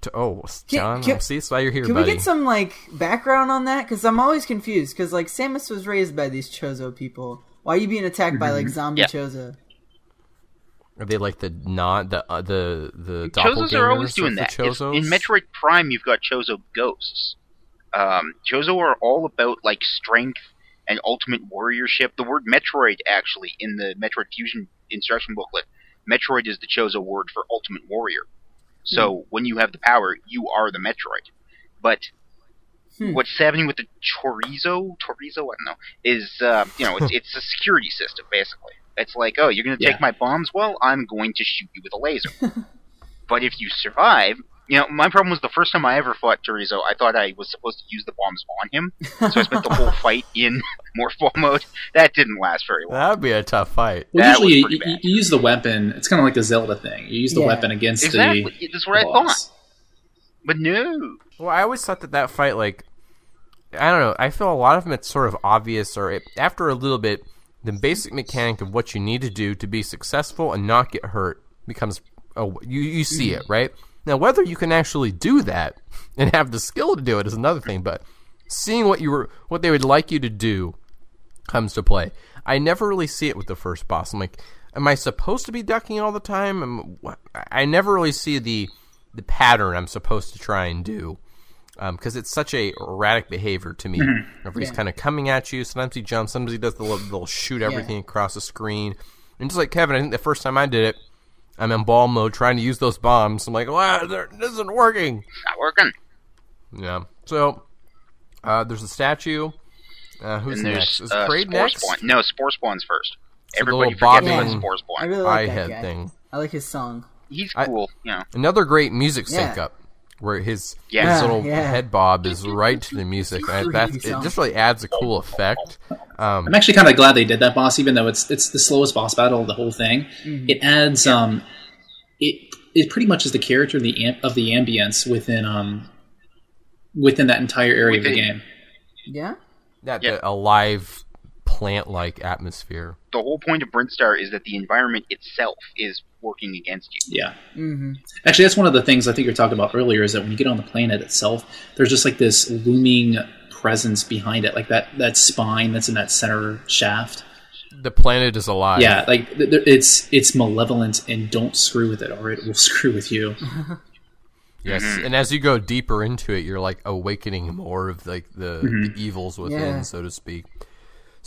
To- oh, Can- Jon, can- see, that's why you're here, Can buddy. we get some like background on that? Because I'm always confused. Because like Samus was raised by these Chozo people. Why are you being attacked by like zombie Yeah. Chozo? Are they like the not the uh, the the Chozos are always doing that. In Metroid Prime, you've got Chozo ghosts. Um, Chozo are all about like strength and ultimate warriorship. The word Metroid, actually, in the Metroid Fusion instruction booklet, Metroid is the Chozo word for ultimate warrior. So when you have the power, you are the Metroid. But Hmm. what's happening with the Chorizo, Chorizo, I don't know, is uh, you know it's it's a security system basically. It's like, oh, you're going to take Yeah. my bombs? Well, I'm going to shoot you with a laser. But if you survive, you know, my problem was the first time I ever fought Chorizo, I thought I was supposed to use the bombs on him. So I spent the whole fight in Morphball mode. That didn't last very long. That'd be a tough fight. Well, That usually pretty you, bad. you use the weapon. It's kind of like the Zelda thing. You use the Yeah. weapon against Exactly. the. That's what I thought. But no. Well, I always thought that that fight, like, I don't know. I feel a lot of them it's sort of obvious, or it, after a little bit, the basic mechanic of what you need to do to be successful and not get hurt becomes. Oh, you you see it right now. Whether you can actually do that and have the skill to do it is another thing, but seeing what you were what they would like you to do comes to play. I never really see it with the first boss. I'm like, am I supposed to be ducking all the time? Wh- I never really see the the pattern I'm supposed to try and do because it's such a erratic behavior to me. If he's Yeah. kind of coming at you, sometimes he jumps, sometimes he does the little, little shoot everything across the screen. And just like Kevin, I think the first time I did it, I'm in ball mode trying to use those bombs. I'm like, wow, they're- this isn't working. Not working. Yeah. So uh, there's a statue. Uh, who's and next? there's Is uh, Kraid next? Spawn. No, Spore Spawn's first. the Everybody little forgets about bobbing- Spore I really like eye that head guy. thing. I like his song. He's I- cool, you know. Another great music Yeah. sync up where his, Yeah. his little Yeah. head bob is right to the music. And that, it just really adds a cool effect. Um, I'm actually kind of glad they did that boss, even though it's it's the slowest boss battle of the whole thing. Mm-hmm. It adds um, it it pretty much is the character of the am- of the ambience within um within that entire area of the Within- game. Yeah. that Yeah. the alive plant-like atmosphere. The whole point of Brinstar is that the environment itself is working against you. Yeah. Mm-hmm. Actually, that's one of the things I think you were talking about earlier. Is that when you get on the planet itself, there's just like this looming presence behind it, like that that spine that's in that center shaft. The planet is alive. Yeah, like th- th- it's it's malevolent, and don't screw with it, or it will screw with you. Yes, Mm-hmm. and as you go deeper into it, you're like awakening more of like the, the evils within, Yeah. so to speak.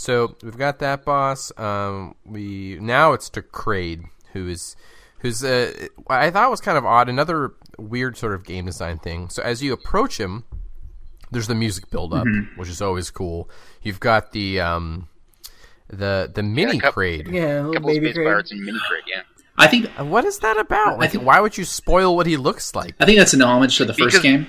So we've got that boss. Um, we now it's to Kraid, who is who's uh, I thought was kind of odd. Another weird sort of game design thing. So as you approach him, there's the music build up, which is always cool. You've got the um, the the mini a coup- Kraid. Yeah, A little couple baby space pirates and mini Kraid, yeah. I think What is that about? Like, think- why would you spoil what he looks like? I think that's an homage to the first Because- game.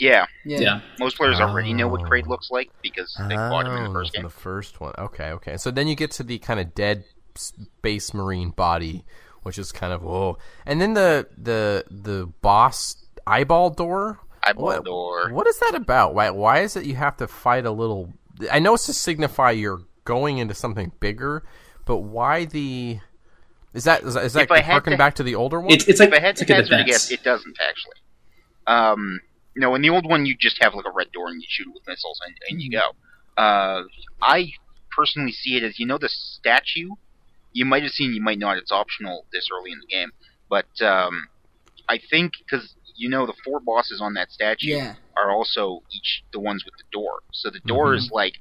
Yeah, Yeah. Yeah. most players already know what Kraid looks like because they fought him in the Oh, first from game. the first one. Okay, okay. So then you get to the kind of dead space marine body, which is kind of whoa. And then the the the boss eyeball door. Eyeball What- door. What is that about? Why why is it you have to fight a little? I know it's to signify you're going into something bigger, but why the? Is that is that, is that If I had harken to- back to the older one? It's it's like if I had it's to like a hazard a defense. guess, it doesn't actually. Um, no, in the old one, you just have like a red door and you shoot it with missiles and, and you go. Uh, I personally see it as you know the statue. You might have seen, you might not. It's optional this early in the game, but um, I think because you know the four bosses on that statue Yeah. are also each the ones with the door. So the door Mhm. is like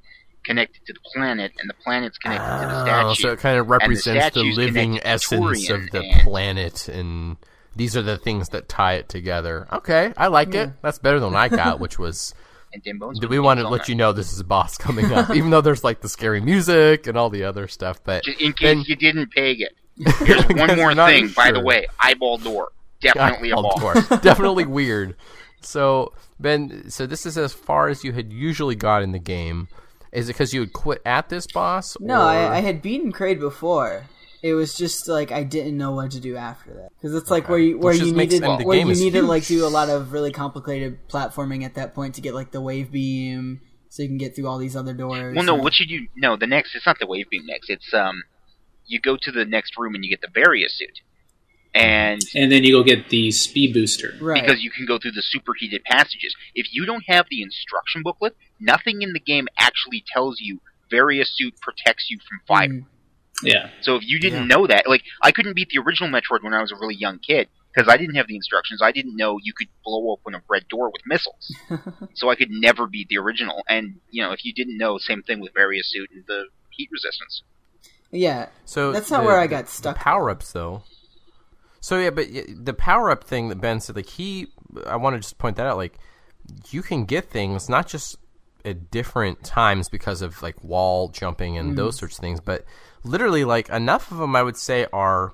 connected to the planet, and the planet's connected to the Oh, statue. so it kind of represents the, statue's living essence of the and- planet, and these are the things that tie it together. Okay, I like it. That's better than what I got, which was. and Dim Bones Do we want to let you know this is a boss coming up, even though there's like the scary music and all the other stuff? But Just in case then- you didn't peg it. Here's one more not thing, by the way. Eyeball door. Definitely a Eyeball ball. door. definitely weird. So Ben, so this is as far as you had usually got in the game. Is it because you had quit at this boss? No, or- I, I had beaten Kraid before. It was just like I didn't know what to do after that because it's like where you where Which you just makes- needed and where you is need to like do a lot of really complicated platforming at that point to get like the wave beam so you can get through all these other doors. Well, no, and- what should you? No, the next. It's not the wave beam next. It's um, you go to the next room and you get the Varia suit, and And then you go get the speed booster. right because you can go through the superheated passages. If you don't have the instruction booklet, nothing in the game actually tells you Varia suit protects you from fire. Mm. Yeah. So if you didn't know that, like I couldn't beat the original Metroid when I was a really young kid because I didn't have the instructions. I didn't know you could blow open a red door with missiles. so I could never beat the original. And you know, if you didn't know, same thing with Varia suit and the heat resistance. yeah. So That's not the- where I got stuck. Power ups though. So yeah, but the power up thing that Ben said, like he, I want to just point that out. Like you can get things not just at different times because of like wall jumping and those Mm. sorts of things, but literally like enough of them I would say are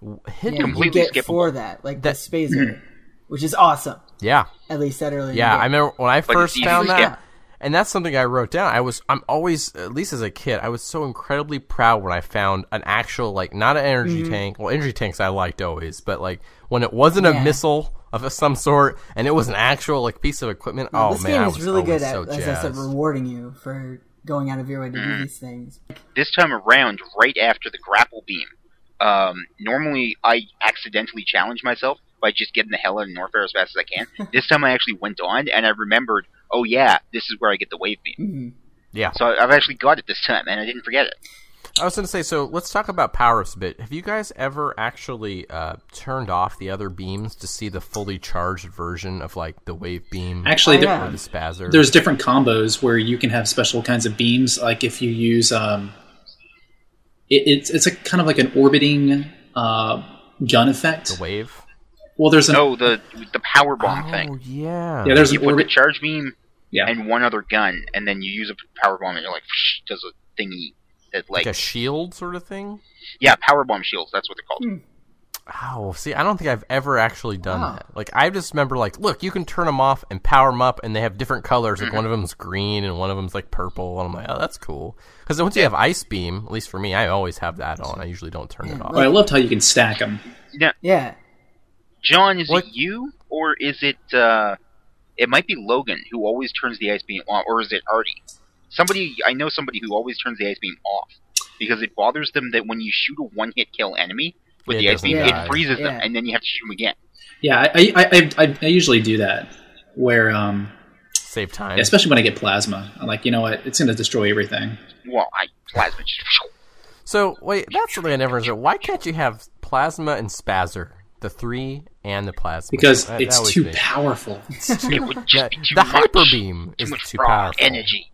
hidden. Yeah, you completely get skippable. for that like That- the spazer, which is awesome. Yeah, At least that early. yeah. I remember when I it's first found that. skip. And that's something I wrote down. I was, I'm always, at least as a kid, I was so incredibly proud when I found an actual, like, not an energy Mm-hmm. tank. Well, energy tanks I liked always, but like when it wasn't a missile of some sort and it was an actual like piece of equipment. oh this man, game I is was really always good at, so as I said, rewarding you for going out of your way to Mm. do these things. This time around, right after the grapple beam, um, normally I accidentally challenge myself by just getting the hell out of Norfair as fast as I can. this time I actually went on and I remembered, oh yeah, this is where I get the wave beam. Mhm. Yeah, So I've actually got it this time and I didn't forget it. I was going to say. So let's talk about power ups a bit. Have you guys ever actually uh, turned off the other beams to see the fully charged version of like the wave beam Actually, Oh, there, yeah. or the spazer? there's different combos where you can have special kinds of beams. Like if you use, um, it, it's it's a kind of like an orbiting uh, gun effect. the wave. Well, there's an No, the the power bomb oh thing. yeah, yeah, there's You an put the orbit. charge beam Yeah, and one other gun, and then you use a power bomb, and you're like, does a thingy that like, like a shield sort of thing. yeah, power bomb shields. That's what they're called. Oh, see, I don't think I've ever actually done that. Like, I just remember, like, look, you can turn them off and power them up, and they have different colors. Like, one of them's green and one of them's like purple. And I'm like, oh, that's cool. Because once you have ice beam, at least for me, I always have that on. I usually don't turn it off. But I loved how you can stack them. Yeah. Yeah. Jon, is What- it you or is it? uh It might be Logan who always turns the ice beam on, or is it Artie? Somebody I know somebody who always turns the ice beam off because it bothers them that when you shoot a one-hit kill enemy with It the ice beam, die. it freezes them, and then you have to shoot them again. Yeah, I I, I, I, I usually do that. Where, um, Save time. especially when I get plasma, I'm like, you know what? It's going to destroy everything. Well, I plasma just. So, wait, that's something I never understood. Why can't you have plasma and spazer? The three and the plasma. Because That- that it's too powerful. It would just The, be too the much. hyper beam Too is much too powerful. energy.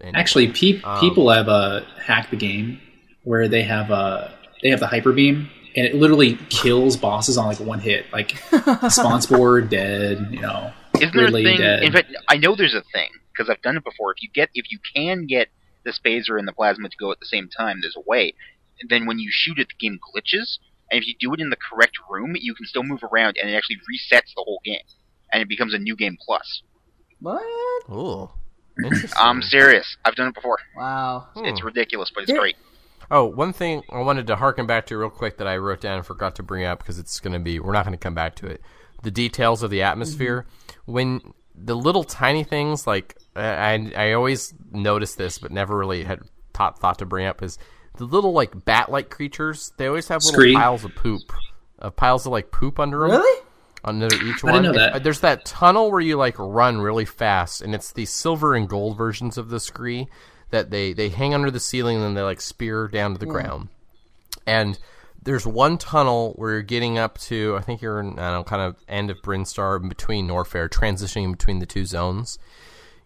Anyway. Actually, peop Um, people have uh, hacked the game where they have uh, they have the hyper beam and it literally kills bosses on like one hit. Like Spawnspoor dead, you know. Isn't there a thing? dead. In fact, I know there's a thing because I've done it before. If you get, if you can get the spazer and the plasma to go at the same time, there's a way. And then when you shoot it, the game glitches, and if you do it in the correct room, you can still move around, and it actually resets the whole game, and it becomes a new game plus. What? Ooh. Interesting. I'm serious. I've done it before. Wow. It's ridiculous, but it's great. Oh, one thing I wanted to harken back to real quick that I wrote down and forgot to bring up because it's going to be we're not going to come back to it. The details of the atmosphere when the little tiny things like I I always noticed this but never really had thought thought to bring up is the little like bat-like creatures. They always have little Skree. piles of poop, uh, piles of like poop under them Really? Under each I one. didn't know that. there's that tunnel where you like run really fast, and it's the silver and gold versions of the Skree that they they hang under the ceiling and then they like spear down to the hmm. ground. And there's one tunnel where you're getting up to I think you're in I don't know kind of end of Brinstar between Norfair, transitioning between the two zones.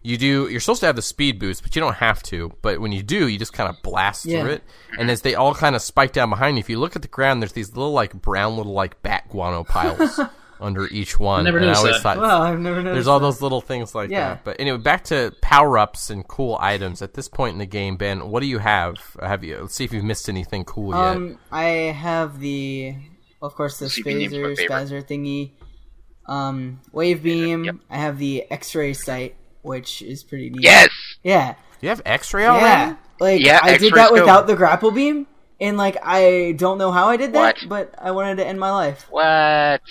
You do. You're supposed to have the speed boost, but you don't have to. But when you do, you just kind of blast Yeah. through it, and as they all kind of spike down behind you, if you look at the ground, there's these little like brown little like bat guano piles under each one. never and I always that. thought Wow, I've never noticed. there's all that. those little things like Yeah. that. But anyway, back to power ups and cool items. At this point in the game, Ben, what do you have? Have you? Let's see if you've missed anything cool yet. Um, I have the, of course, the CP name's spazer, spazer thingy. Um, wave beam. Yep. I have the X-ray sight, which is pretty neat. Yes. Yeah. You have X-ray already? Yeah. Like Yeah, I did that scope. without the grapple beam, and like I don't know how I did that, What? but I wanted to end my life. What?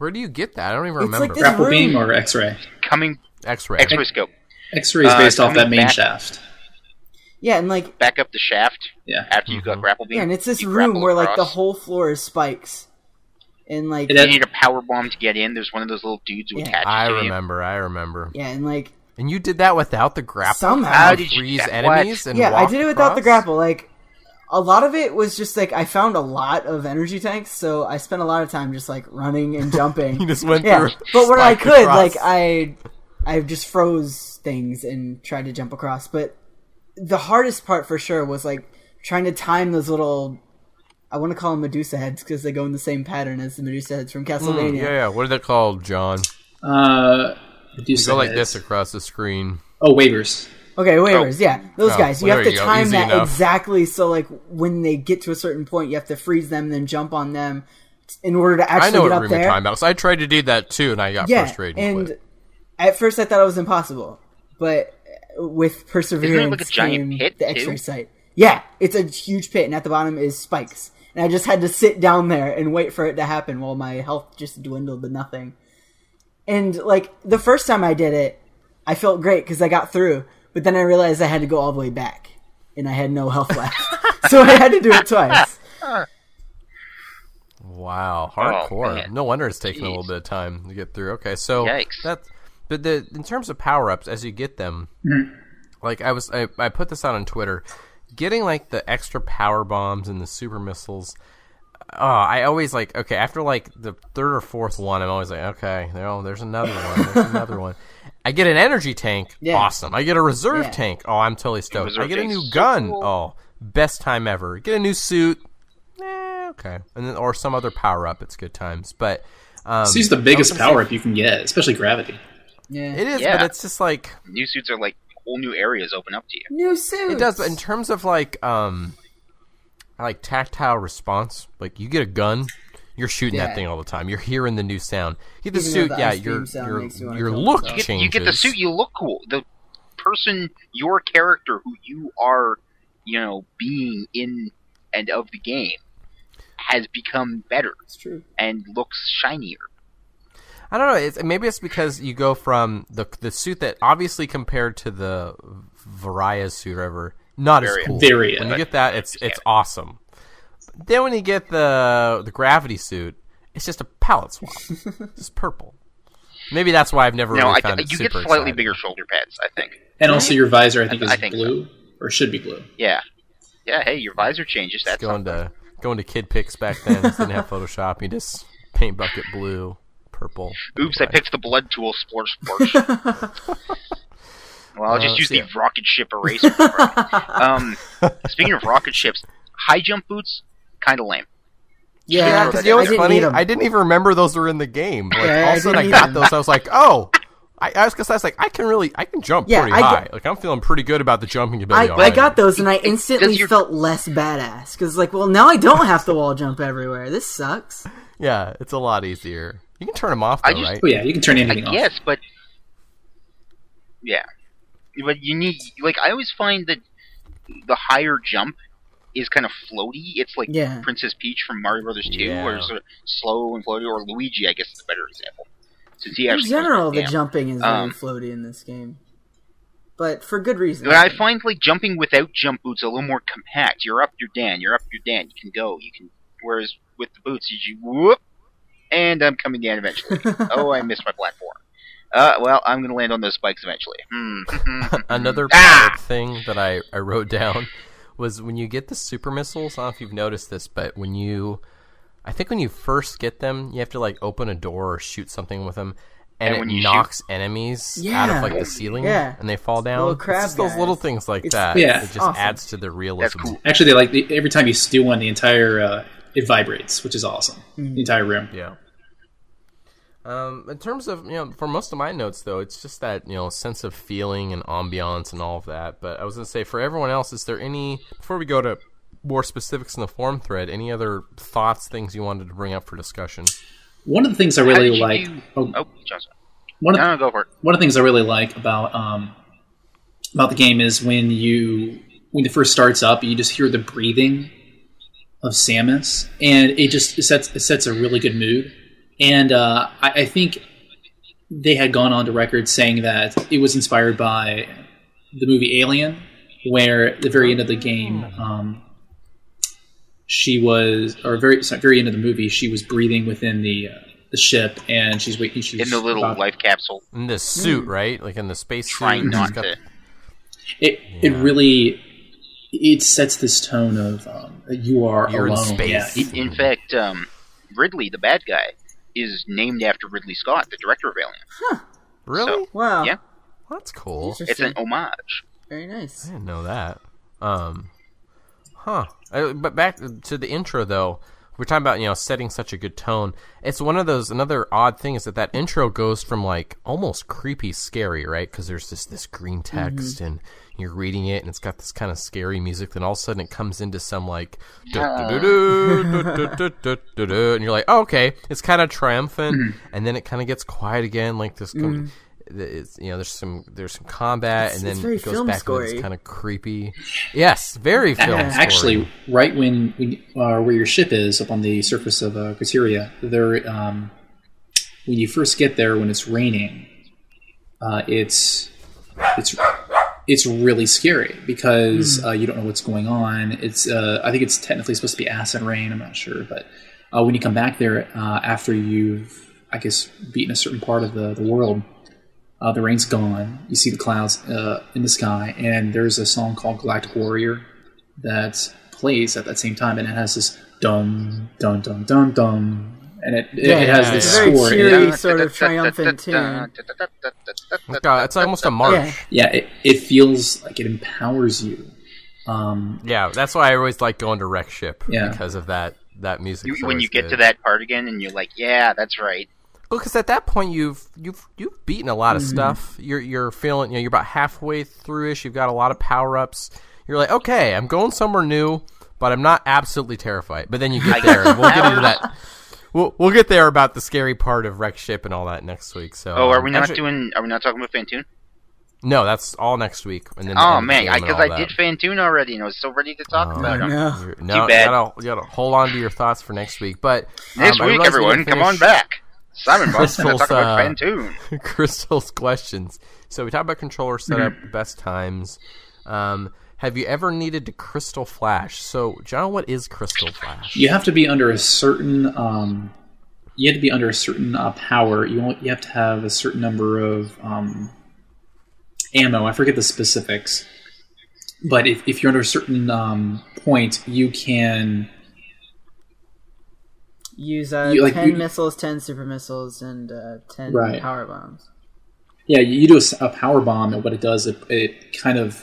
Where do you get that? I don't even It's remember. like Grapple room- beam or X-ray? Coming X-ray. X-ray scope. X-ray is Uh, based off that main back- shaft. Yeah, and like Back up the shaft Yeah. after you got grapple beam. yeah, and it's this room grapple where like the whole floor is spikes, and like It You need a power bomb to get in. There's one of those little dudes who Yeah. attaches I to you. remember. I remember. yeah, and like And you did that without the grapple. Somehow. How did you- freeze that- enemies what? and yeah, I did it without the grapple. Like a lot of it was just like I found a lot of energy tanks, so I spent a lot of time just like running and jumping. You just went yeah, through. but where I could, across. like I, I just froze things and tried to jump across. But the hardest part for sure was like trying to time those little. I want to call them Medusa heads because they go in the same pattern as the Medusa heads from Mm, Castlevania. yeah, yeah. What are they called, Jon? Uh, You go like this across the screen. Oh, Wavers. Okay, Wavers, oh. yeah, those Oh, guys. You have to you time Easy that enough. exactly. So, like, when they get to a certain point, you have to freeze them, then jump on them in order to actually I know get up room there. you're talking about. So I tried to do that too, and I got yeah, frustrated. and and quit. at first I thought it was impossible, but with perseverance like a giant pit, the too? X-ray sight. Yeah, it's a huge pit, and at the bottom is spikes. And I just had to sit down there and wait for it to happen while my health just dwindled to nothing. And like the first time I did it, I felt great because I got through. But then I realized I had to go all the way back, and I had no health left, so I had to do it twice. Wow, Oh, hardcore. man. no wonder it's taking a little bit of time to get through. Okay, so Yikes. that's but the in terms of power ups as you get them, Mm-hmm. like I was I, I put this out on Twitter, getting like the extra power bombs and the super missiles. Oh, I always like okay after like the third or fourth one, I'm always like okay, there, there's another one, there's another one. I get an energy tank, Yeah. awesome. I get a reserve Yeah. tank, oh, I'm totally stoked. I get a tank's new so gun, cool. oh, best time ever. Get a new suit, eh, okay, and then or some other power up. It's good times, but um, This is the biggest power say- up you can get, especially gravity. Yeah, It is, but Yeah. it's just like New suits are like whole new areas open up to you. new suits. it does. But in terms of like um, like tactile response, like you get a gun. You're shooting Yeah. that thing all the time. You're hearing the new sound. You get the Even suit, the yeah. Your your you your look. You get, changes. you get the suit, you look cool. The person, your character, who you are, you know, being in and of the game, has become better It's true. and looks shinier. I don't know. It's, maybe it's because you go from the the suit that obviously compared to the Varia suit or whatever, not as Varia. cool. Varia. When you get that, it's it's awesome. Then when you get the the gravity suit, it's just a palette swap. it's purple. Maybe that's why I've never No, really I, found it you get slightly exciting. bigger shoulder pads. I think. And also your visor, I think, is I think so. blue or should be blue. Yeah, yeah. Hey, your visor changes. That's Going to going to Kid Pix back then. just didn't have Photoshop. You just paint bucket blue, purple. Oops, I picked the blood tool. Splorch, splorch. well, I'll Uh, just use the yeah. rocket ship eraser. um, speaking of rocket ships, high jump boots, kind of lame. Yeah, Yeah, because you know I what's didn't funny? I didn't even remember those were in the game. Like, Yeah, all of a sudden, I got either. those. I was like, oh. I, I was because I was like, I can really, I can jump Yeah, pretty I high. get- like I'm feeling pretty good about the jumping I, ability. I already. got those and I instantly felt less badass because like well now I don't have to wall jump everywhere this sucks Yeah, it's a lot easier. You can turn them off, though, I just- right? Oh yeah, you can turn I anything off. guess, but yeah, but you need like I always find that the higher jump is kind of floaty. It's like Yeah. Princess Peach from Mario Brothers Two, Yeah. or sort of slow and floaty, or Luigi. I guess is a better example. Since he in actually general the down. jumping is very Um, floaty in this game but for good reason But I find like jumping without jump boots a little more compact. You're up, you're down. You're up, you're down. You can go. You can. Whereas with the boots, you whoop, and I'm coming down eventually. oh, I missed my platform. Uh, well, I'm gonna land on those spikes eventually. Hmm. Another Ah! thing that I, I wrote down was when you get the super missiles. I don't know if you've noticed this, but when you, I think when you first get them, you have to like open a door or shoot something with them, and, And when it you knocks enemies out of like the ceiling, Yeah. and they fall down. Little It's crab just those little things like It's- that. Yeah. it just Awesome. adds to the realism. cool. Actually, they like the, every time you steal one, the entire uh, it vibrates, which is awesome. The entire room. Yeah. Um, in terms of you know, for most of my notes though, it's just that you know sense of feeling and ambiance and all of that. But I was gonna say for everyone else, is there any before we go to more specifics in the form thread, any other thoughts, things you wanted to bring up for discussion? One of the things I really did you like. do- Oh, Oh, Johnson. one of No, no, go for it. one of the things I really like about um, about the game is when you when it first starts up, you just hear the breathing of Samus, and it just it sets it sets a really good mood. And uh, I, I think they had gone on to record saying that it was inspired by the movie Alien, where at the very end of the game, um, she was, or very sorry, very end of the movie, she was breathing within the uh, the ship, and she's waiting. She's In the little about- life capsule, In the suit, right? Like in the space trying suit. not got- to. It it really it sets this tone of um, you are You're in alone. space. Yeah, In fact, um, Ridley, the bad guy, is named after Ridley Scott, the director of Alien. Huh. Really? Wow. Yeah. That's cool. It's an homage. Very nice. I didn't know that. Um, huh. Uh, but back to the intro, though. We're talking about you know setting such a good tone. It's one of those. Another odd thing is that that intro goes from like almost creepy, scary, right? Because there's this this green text and you're reading it, and it's got this kind of scary music. Then all of a sudden, it comes into some like, and you're like, oh, okay, it's kind of triumphant, and then it kind of gets quiet again, like this. com- It's, you know, there's some there's some combat, It's- and then it goes back scory. this kind of creepy. Yes, very film. actually, right when, when uh, where your ship is up on the surface of uh, Crateria, there um, when you first get there when it's raining, uh, it's it's it's really scary because uh, you don't know what's going on. It's uh, I think it's technically supposed to be acid rain. I'm not sure, but uh, when you come back there uh, after you've I guess beaten a certain part of the, the world, uh, the rain's gone. You see the clouds uh, in the sky, and there's a song called Galactic Warrior that plays at that same time, and it has this dum dum dum dum dum, and it it, it has yeah, this yeah. Very score. and cheery. it- sort of triumphant tune. It's it's almost a march. Yeah. yeah, it, it feels like it empowers you. Um, Yeah, that's why I always like going to Wreck Ship Yeah. because of that that music. You, when you get to that part again, and you're like, "Yeah, that's right." because at that point you've you've you've beaten a lot of Mm-hmm. stuff. You're you're feeling you know you're about halfway through ish. You've got a lot of power ups. You're like, okay, I'm going somewhere new, but I'm not absolutely terrified. But then you get there, and we'll get into that. We'll, we'll get there about the scary part of Wreck Ship and all that next week. So, Oh, are um, we not actually- doing? Are we not talking about Phantoon? No, that's all next week. And then Oh the man, because all I, did Phantoon already, and I was so ready to talk Oh, about it. No. You're- no, bad. You gotta, you gotta hold on to your thoughts for next week. But Next um, I week, everyone, didn't come on back. Simon Boston to Crystal's, talk about uh, Phantoon. Crystal's questions. So we talked about controller setup, best times. Um, have you ever needed to Crystal Flash? So, Jon, what is Crystal Flash? you have to be under a certain um, you have to be under a certain uh, power. You won't, you have to have a certain number of um, ammo. I forget the specifics, but if, if you're under a certain um, point, you can Use uh, You, like, 10 you- missiles, 10 super missiles, and uh, 10 Right. power bombs. yeah you, you do a power bomb, and what it does it, it kind of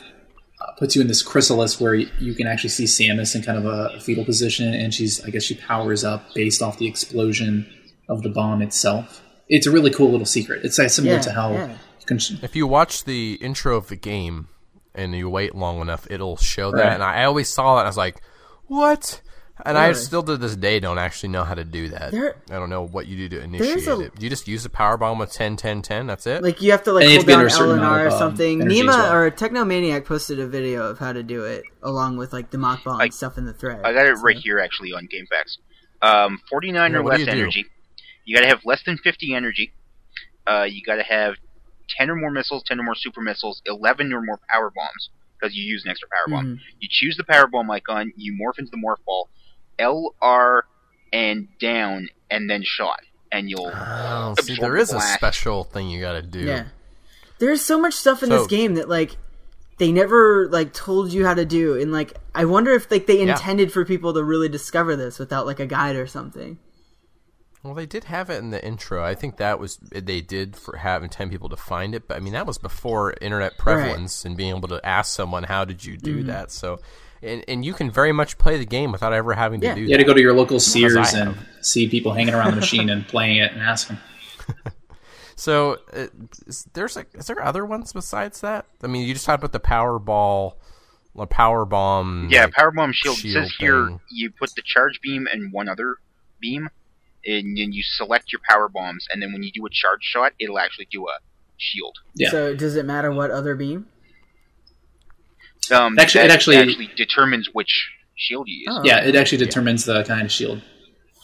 uh, puts you in this chrysalis where you, you can actually see Samus in kind of a fetal position, and she's I guess she powers up based off the explosion of the bomb itself. It's a really cool little secret. It's uh, similar Yeah, to how yeah. you can, If you watch the intro of the game and you wait long enough, it'll show that. Right. And I always saw that. And I was like, what? And I still to this day don't actually know how to do that. There- I don't know what you do to initiate a- it. Do you just use a power bomb with 10, 10, 10? That's it? Like, you have to, like, And hold down under a L and R or of, um, something. Nima well. or Technomaniac posted a video of how to do it, along with, like, the mock bomb I- stuff in the thread. I got it So- right here actually on GameFAQs. Um, 49 Yeah, or less you energy. You got to have less than 50 energy. Uh, you got to have 10 or more missiles, 10 or more super missiles, 11 or more power bombs because you use an extra power bomb. Mhm. You choose the power bomb icon, you morph into the morph ball, L, R, and down, and then shot, and you'll. Oh, see, there is there a special thing you got to do. Yeah. There's so much stuff in So- this game that like they never like told you how to do and like I wonder if like they Yeah. intended for people to really discover this without like a guide or something. Well, they did have it in the intro. I think that was they did for have intend people to find it, but I mean that was before internet prevalence and being able to ask someone how did you do Mm-hmm. that. So, and and you can very much play the game without ever having to Yeah. do You that. had to go to your local Sears and have. see people hanging around the machine and playing it and asking. So, uh, is, there's like, is there other ones besides that? I mean, you just talked about the power ball, the power bomb. Yeah, like, power bomb shield. It shield says here thing. you put the charge beam and one other beam. and then you select your power bombs, and then when you do a charge shot, it'll actually do a shield. Yeah. So does it matter what other beam? Um, Actually- it that actually- determines which shield you use. Oh. Yeah, it actually determines the kind of shield.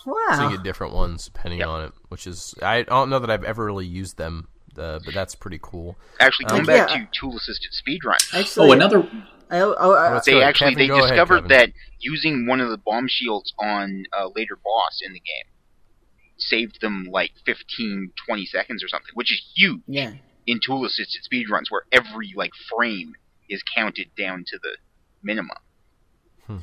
Wow. So you get different ones depending Yep. on it, which is I don't know that I've ever really used them, uh, but that's pretty cool. Actually, going Um, back yeah. to tool-assisted speedrun, Actually, Oh, another. I, oh, I, they actually Kevin, they go ahead, discovered that using one of the bomb shields on a later boss in the game saved them like 15, 20 seconds or something, which is huge yeah. in tool-assisted speedruns where every like frame is counted down to the minimum. What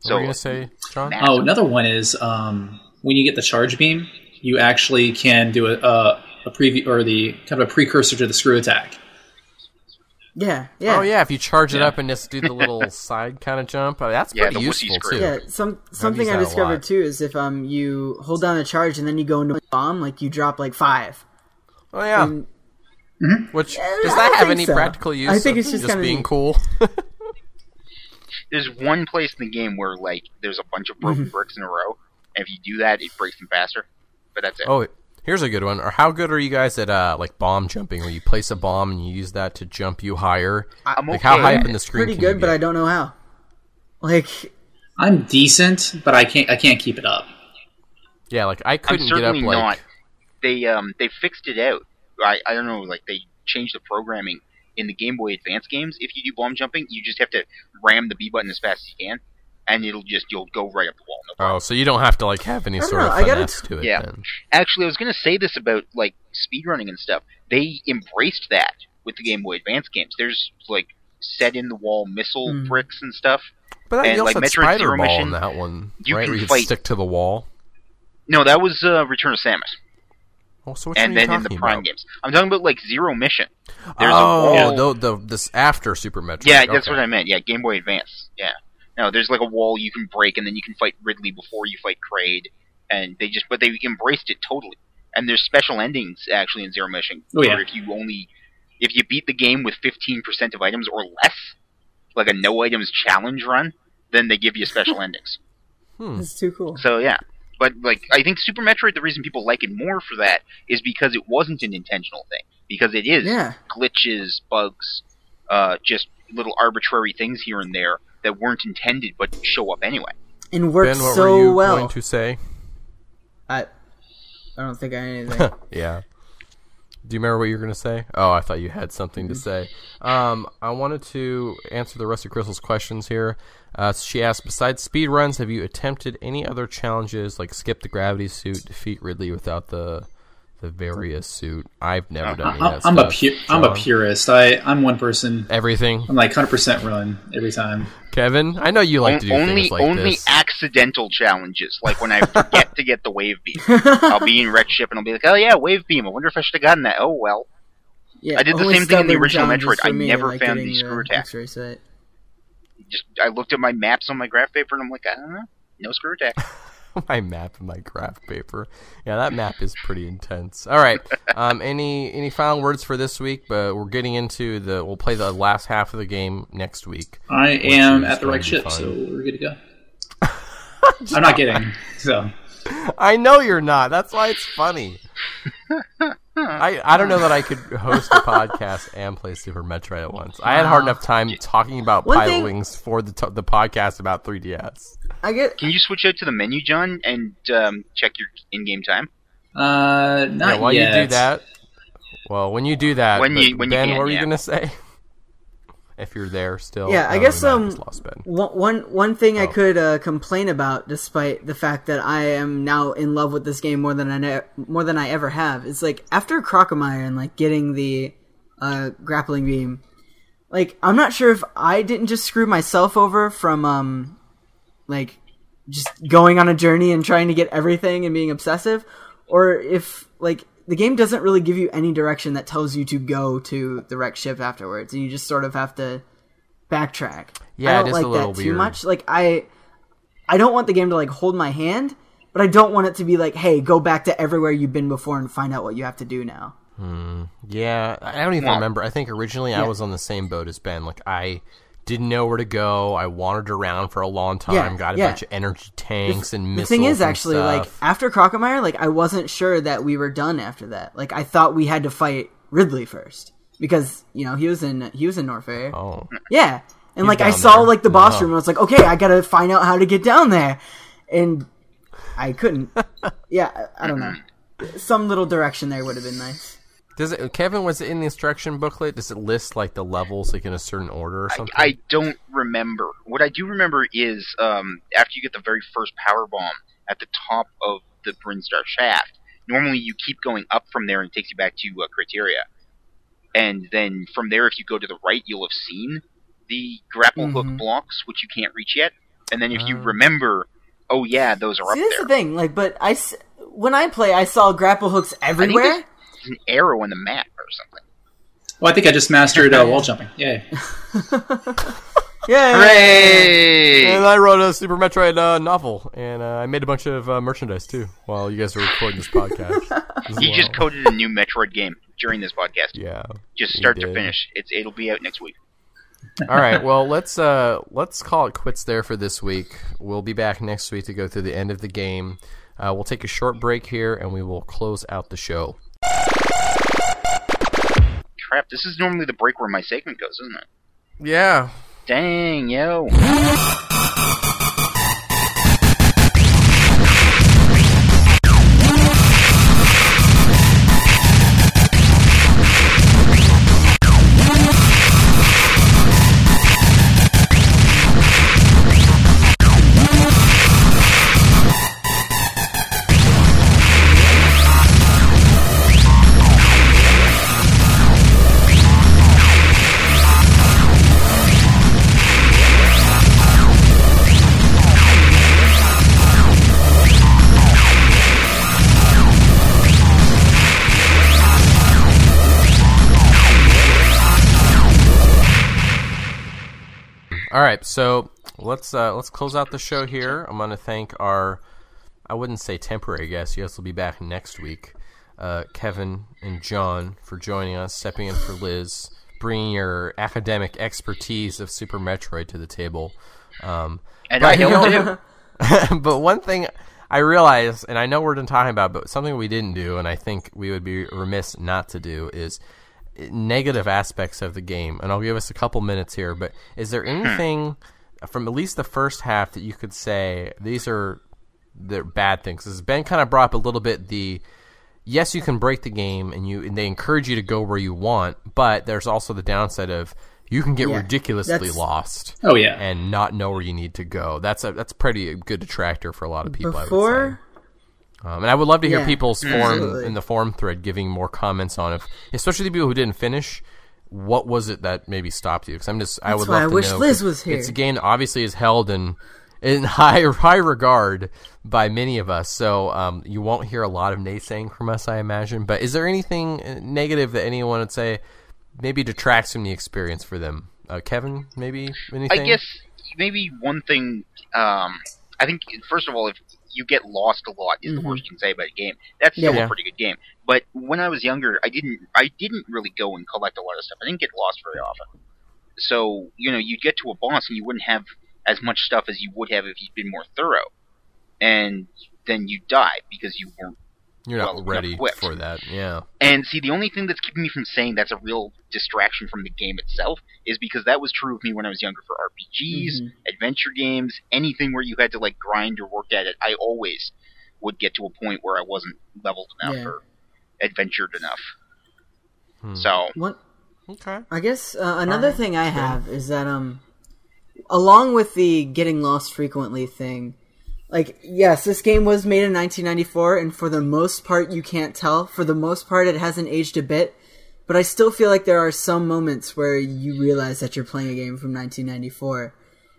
So were you gonna say, Jon? massive. Oh, another one is um, when you get the charge beam, you actually can do a, a, a preview or the kind of a precursor to the screw attack. Yeah. Yeah. Oh yeah, if you charge it up and just do the little side kind of jump, uh, that's Yeah, pretty the useful too. Yeah, some something I discovered too is if um you hold down a charge and then you go into a bomb, like you drop like five. Oh yeah. And- Which does that have any so. practical use? I think of it's just just kinda being neat. cool. There's one place in the game where like there's a bunch of broken Mm-hmm. bricks in a row, and if you do that, it breaks them faster. But that's it. oh, here's a good one. Or how good are you guys at uh, like bomb jumping, where you place a bomb and you use that to jump you higher? I'm like okay. how high up in the screen? Pretty can you good, but I don't know how. Like I'm decent, but I can't I can't keep it up. Yeah, like I I'm couldn't get up certainly like. not. They um they fixed it out. I I don't know like they changed the programming in the Game Boy Advance games. If you do bomb jumping, you just have to ram the B button as fast as you can, and it'll just you'll go right up the wall. No problem. Oh, so you don't have to like have any I sort know, of I gotta finesse to it. Yeah. Then. Actually, I was gonna say this about like speedrunning and stuff. They embraced that with the Game Boy Advance games. There's like set in the wall missile Hmm. bricks and stuff. But that, And, you also like, had Metroid spider Zero ball Mission, in that one, you right? can Where you fight- stick to the wall. No, that was uh, Return of Samus. Oh, so which and one are you then in the Prime about? games, I'm talking about like Zero Mission. There's oh, a wall. the, the this after Super Metroid. Yeah, that's okay. what I meant. Yeah, Game Boy Advance. Yeah. No, there's like a wall you can break, and then you can fight Ridley before you fight Kraid, and they just but they embraced it totally. And there's special endings actually in Zero Mission. Oh, yeah. where if you only if you beat the game with 15% of items or less, like a no items challenge run, then they give you special endings. Hmm. it's too cool. So yeah. But like I think Super Metroid the reason people like it more for that is because it wasn't an intentional thing. Because it is Yeah. glitches, bugs, uh, just little arbitrary things here and there that weren't intended but show up anyway. And works Ben, what so were you well. going to say? I I don't think I anything. yeah. Do you remember what you were going to say? Oh, I thought you had something Mm-hmm. to say. Um, I wanted to answer the Rusty Crystal's questions here. Uh, she asked, besides speed runs, have you attempted any other challenges like skip the gravity suit, defeat Ridley without the the various suit? I've never done any I, that I'm a pu- I'm a purist. I I'm one person. Everything. I'm like 100 percent run every time. Kevin, I know you like On- to do only things like only this. accidental challenges, like when I forget to get the wave beam. I'll be in wreck ship and I'll be like, oh yeah, wave beam. I wonder if I should have gotten that. Oh well. Yeah, I did the same thing in the original Metroid. for I me, never like found the screw attack. Just I looked at my maps on my graph paper and I'm like, I don't know, no screw attack. my map and my graph paper. Yeah, that map is pretty intense. All right. Um, any any final words for this week? But we're getting into the. We'll play the last half of the game next week. I am at the right ship, fun. so we're good to go. I'm not kidding. So I know you're not. That's why it's funny. I I don't know that I could host a podcast and play Super Metroid at once. I had a hard enough time talking about One Pilot thing- Wings for the t- the podcast about 3DS. I get Can you switch out to the menu, Jon, and um, check your in-game time? uh, not yeah, while yet. you do that, well, when you do that, When you- when you Ben, can, what were you gonna say? If you're there still, Yeah, I Oh, guess, um, one one one thing I Oh. could uh, complain about, despite the fact that I am now in love with this game more than I ne- more than I ever have, is like after Crocomire and like getting the uh, grappling beam. Like I'm not sure if I didn't just screw myself over from um like just going on a journey and trying to get everything and being obsessive, or if like the game doesn't really give you any direction that tells you to go to the wreck ship afterwards, and you just sort of have to backtrack. Yeah, I don't is a like little that too weird. much. Like I, I don't want the game to like hold my hand, but I don't want it to be like, hey, go back to everywhere you've been before and find out what you have to do now. Hmm. Yeah, I don't even Well- remember. I think originally I was on the same boat as Ben. Like I didn't know where to go. I wandered around for a long time, Yeah, got a yeah. bunch of energy tanks and missiles. The thing is, actually, like stuff. after Crocomire, like I wasn't sure that we were done after that. Like I thought we had to fight Ridley first because you know he was in he was in Norfair. oh, Yeah, and He's like I saw there. like the boss Wow. room. I was like, okay, I gotta find out how to get down there, and I couldn't. yeah, I, I don't know. Some little direction there would have been nice. Does it, Kevin? Was it in the instruction booklet? Does it list like the levels like in a certain order or something? I don't remember. What I do remember is um, after you get the very first power bomb at the top of the Brinstar shaft, normally you keep going up from there and it takes you back to uh, Crateria. And then from there, if you go to the right, you'll have seen the grapple hook Mhm. blocks, which you can't reach yet. And then if you Oh. remember, oh yeah, those are See, up that's there. the thing. Like, but I s- when I play, I saw grapple hooks I think everywhere. There's an arrow on the map or something. Well, I think I just mastered uh, wall jumping. Yay. Yeah, Hooray! And I wrote a Super Metroid uh, novel, and uh, I made a bunch of uh, merchandise too while you guys were recording this podcast. as He just coded a new Metroid game during this podcast. yeah. Just start to finish. It's it'll be out next week. All right. Well, let's uh let's call it quits there for this week. We'll be back next week to go through the end of the game. Uh, we'll take a short break here, and we will close out the show. Crap, this is normally the break where my segment goes, isn't it? Yeah. Dang, yo. Right. So let's uh, let's close out the show here. I'm going to thank our I wouldn't say temporary guests. You guys will be back next week. Uh, Kevin and John for joining us, stepping in for Liz, bringing your academic expertise of Super Metroid to the table. Um, And I helped too. but one thing I realized, and I know we're done talking about, but something we didn't do, and I think we would be remiss not to do, is negative aspects of the game. And I'll give us a couple minutes here, but is there hmm. anything from at least the first half that you could say these are the bad things? Because Ben kind of brought up a little bit the yes, you can break the game, and you and they encourage you to go where you want, but there's also the downside of you can get Yeah, ridiculously lost Oh yeah. and not know where you need to go. That's a that's pretty good detractor for a lot of people. I would Before say. Um, and I would love to hear Yeah, people's form absolutely. in the forum thread giving more comments on if, especially the people who didn't finish. What was it that maybe stopped you? Because I'm just, I would why love I to wish know. Liz 'cause was here. It's a game that obviously is held in in high high regard by many of us. So um, you won't hear a lot of naysaying from us, I imagine. But is there anything uh, negative that anyone would say maybe detracts from the experience for them? Uh, Kevin, maybe anything? I guess maybe one thing. Um, I think first of all, if you get lost a lot, is Mhm. the worst you can say about a game. That's still Yeah. a pretty good game. But when I was younger, I didn't. I didn't really go and collect a lot of stuff. I didn't get lost very often. So you know, you'd get to a boss and you wouldn't have as much stuff as you would have if you'd been more thorough, and then you die because you weren't You're not well ready equipped. for that. Yeah. And see, the only thing that's keeping me from saying that's a real distraction from the game itself is because that was true of me when I was younger for RPGs, Mhm. adventure games, anything where you had to like grind or work at it. I always would get to a point where I wasn't leveled enough Yeah. or adventured enough. Hmm. So what? Okay. I guess uh, another Alright, thing I have is that um, along with the getting lost frequently thing, like yes, this game was made in 1994, and for the most part, you can't tell. For the most part, it hasn't aged a bit, but I still feel like there are some moments where you realize that you're playing a game from 1994.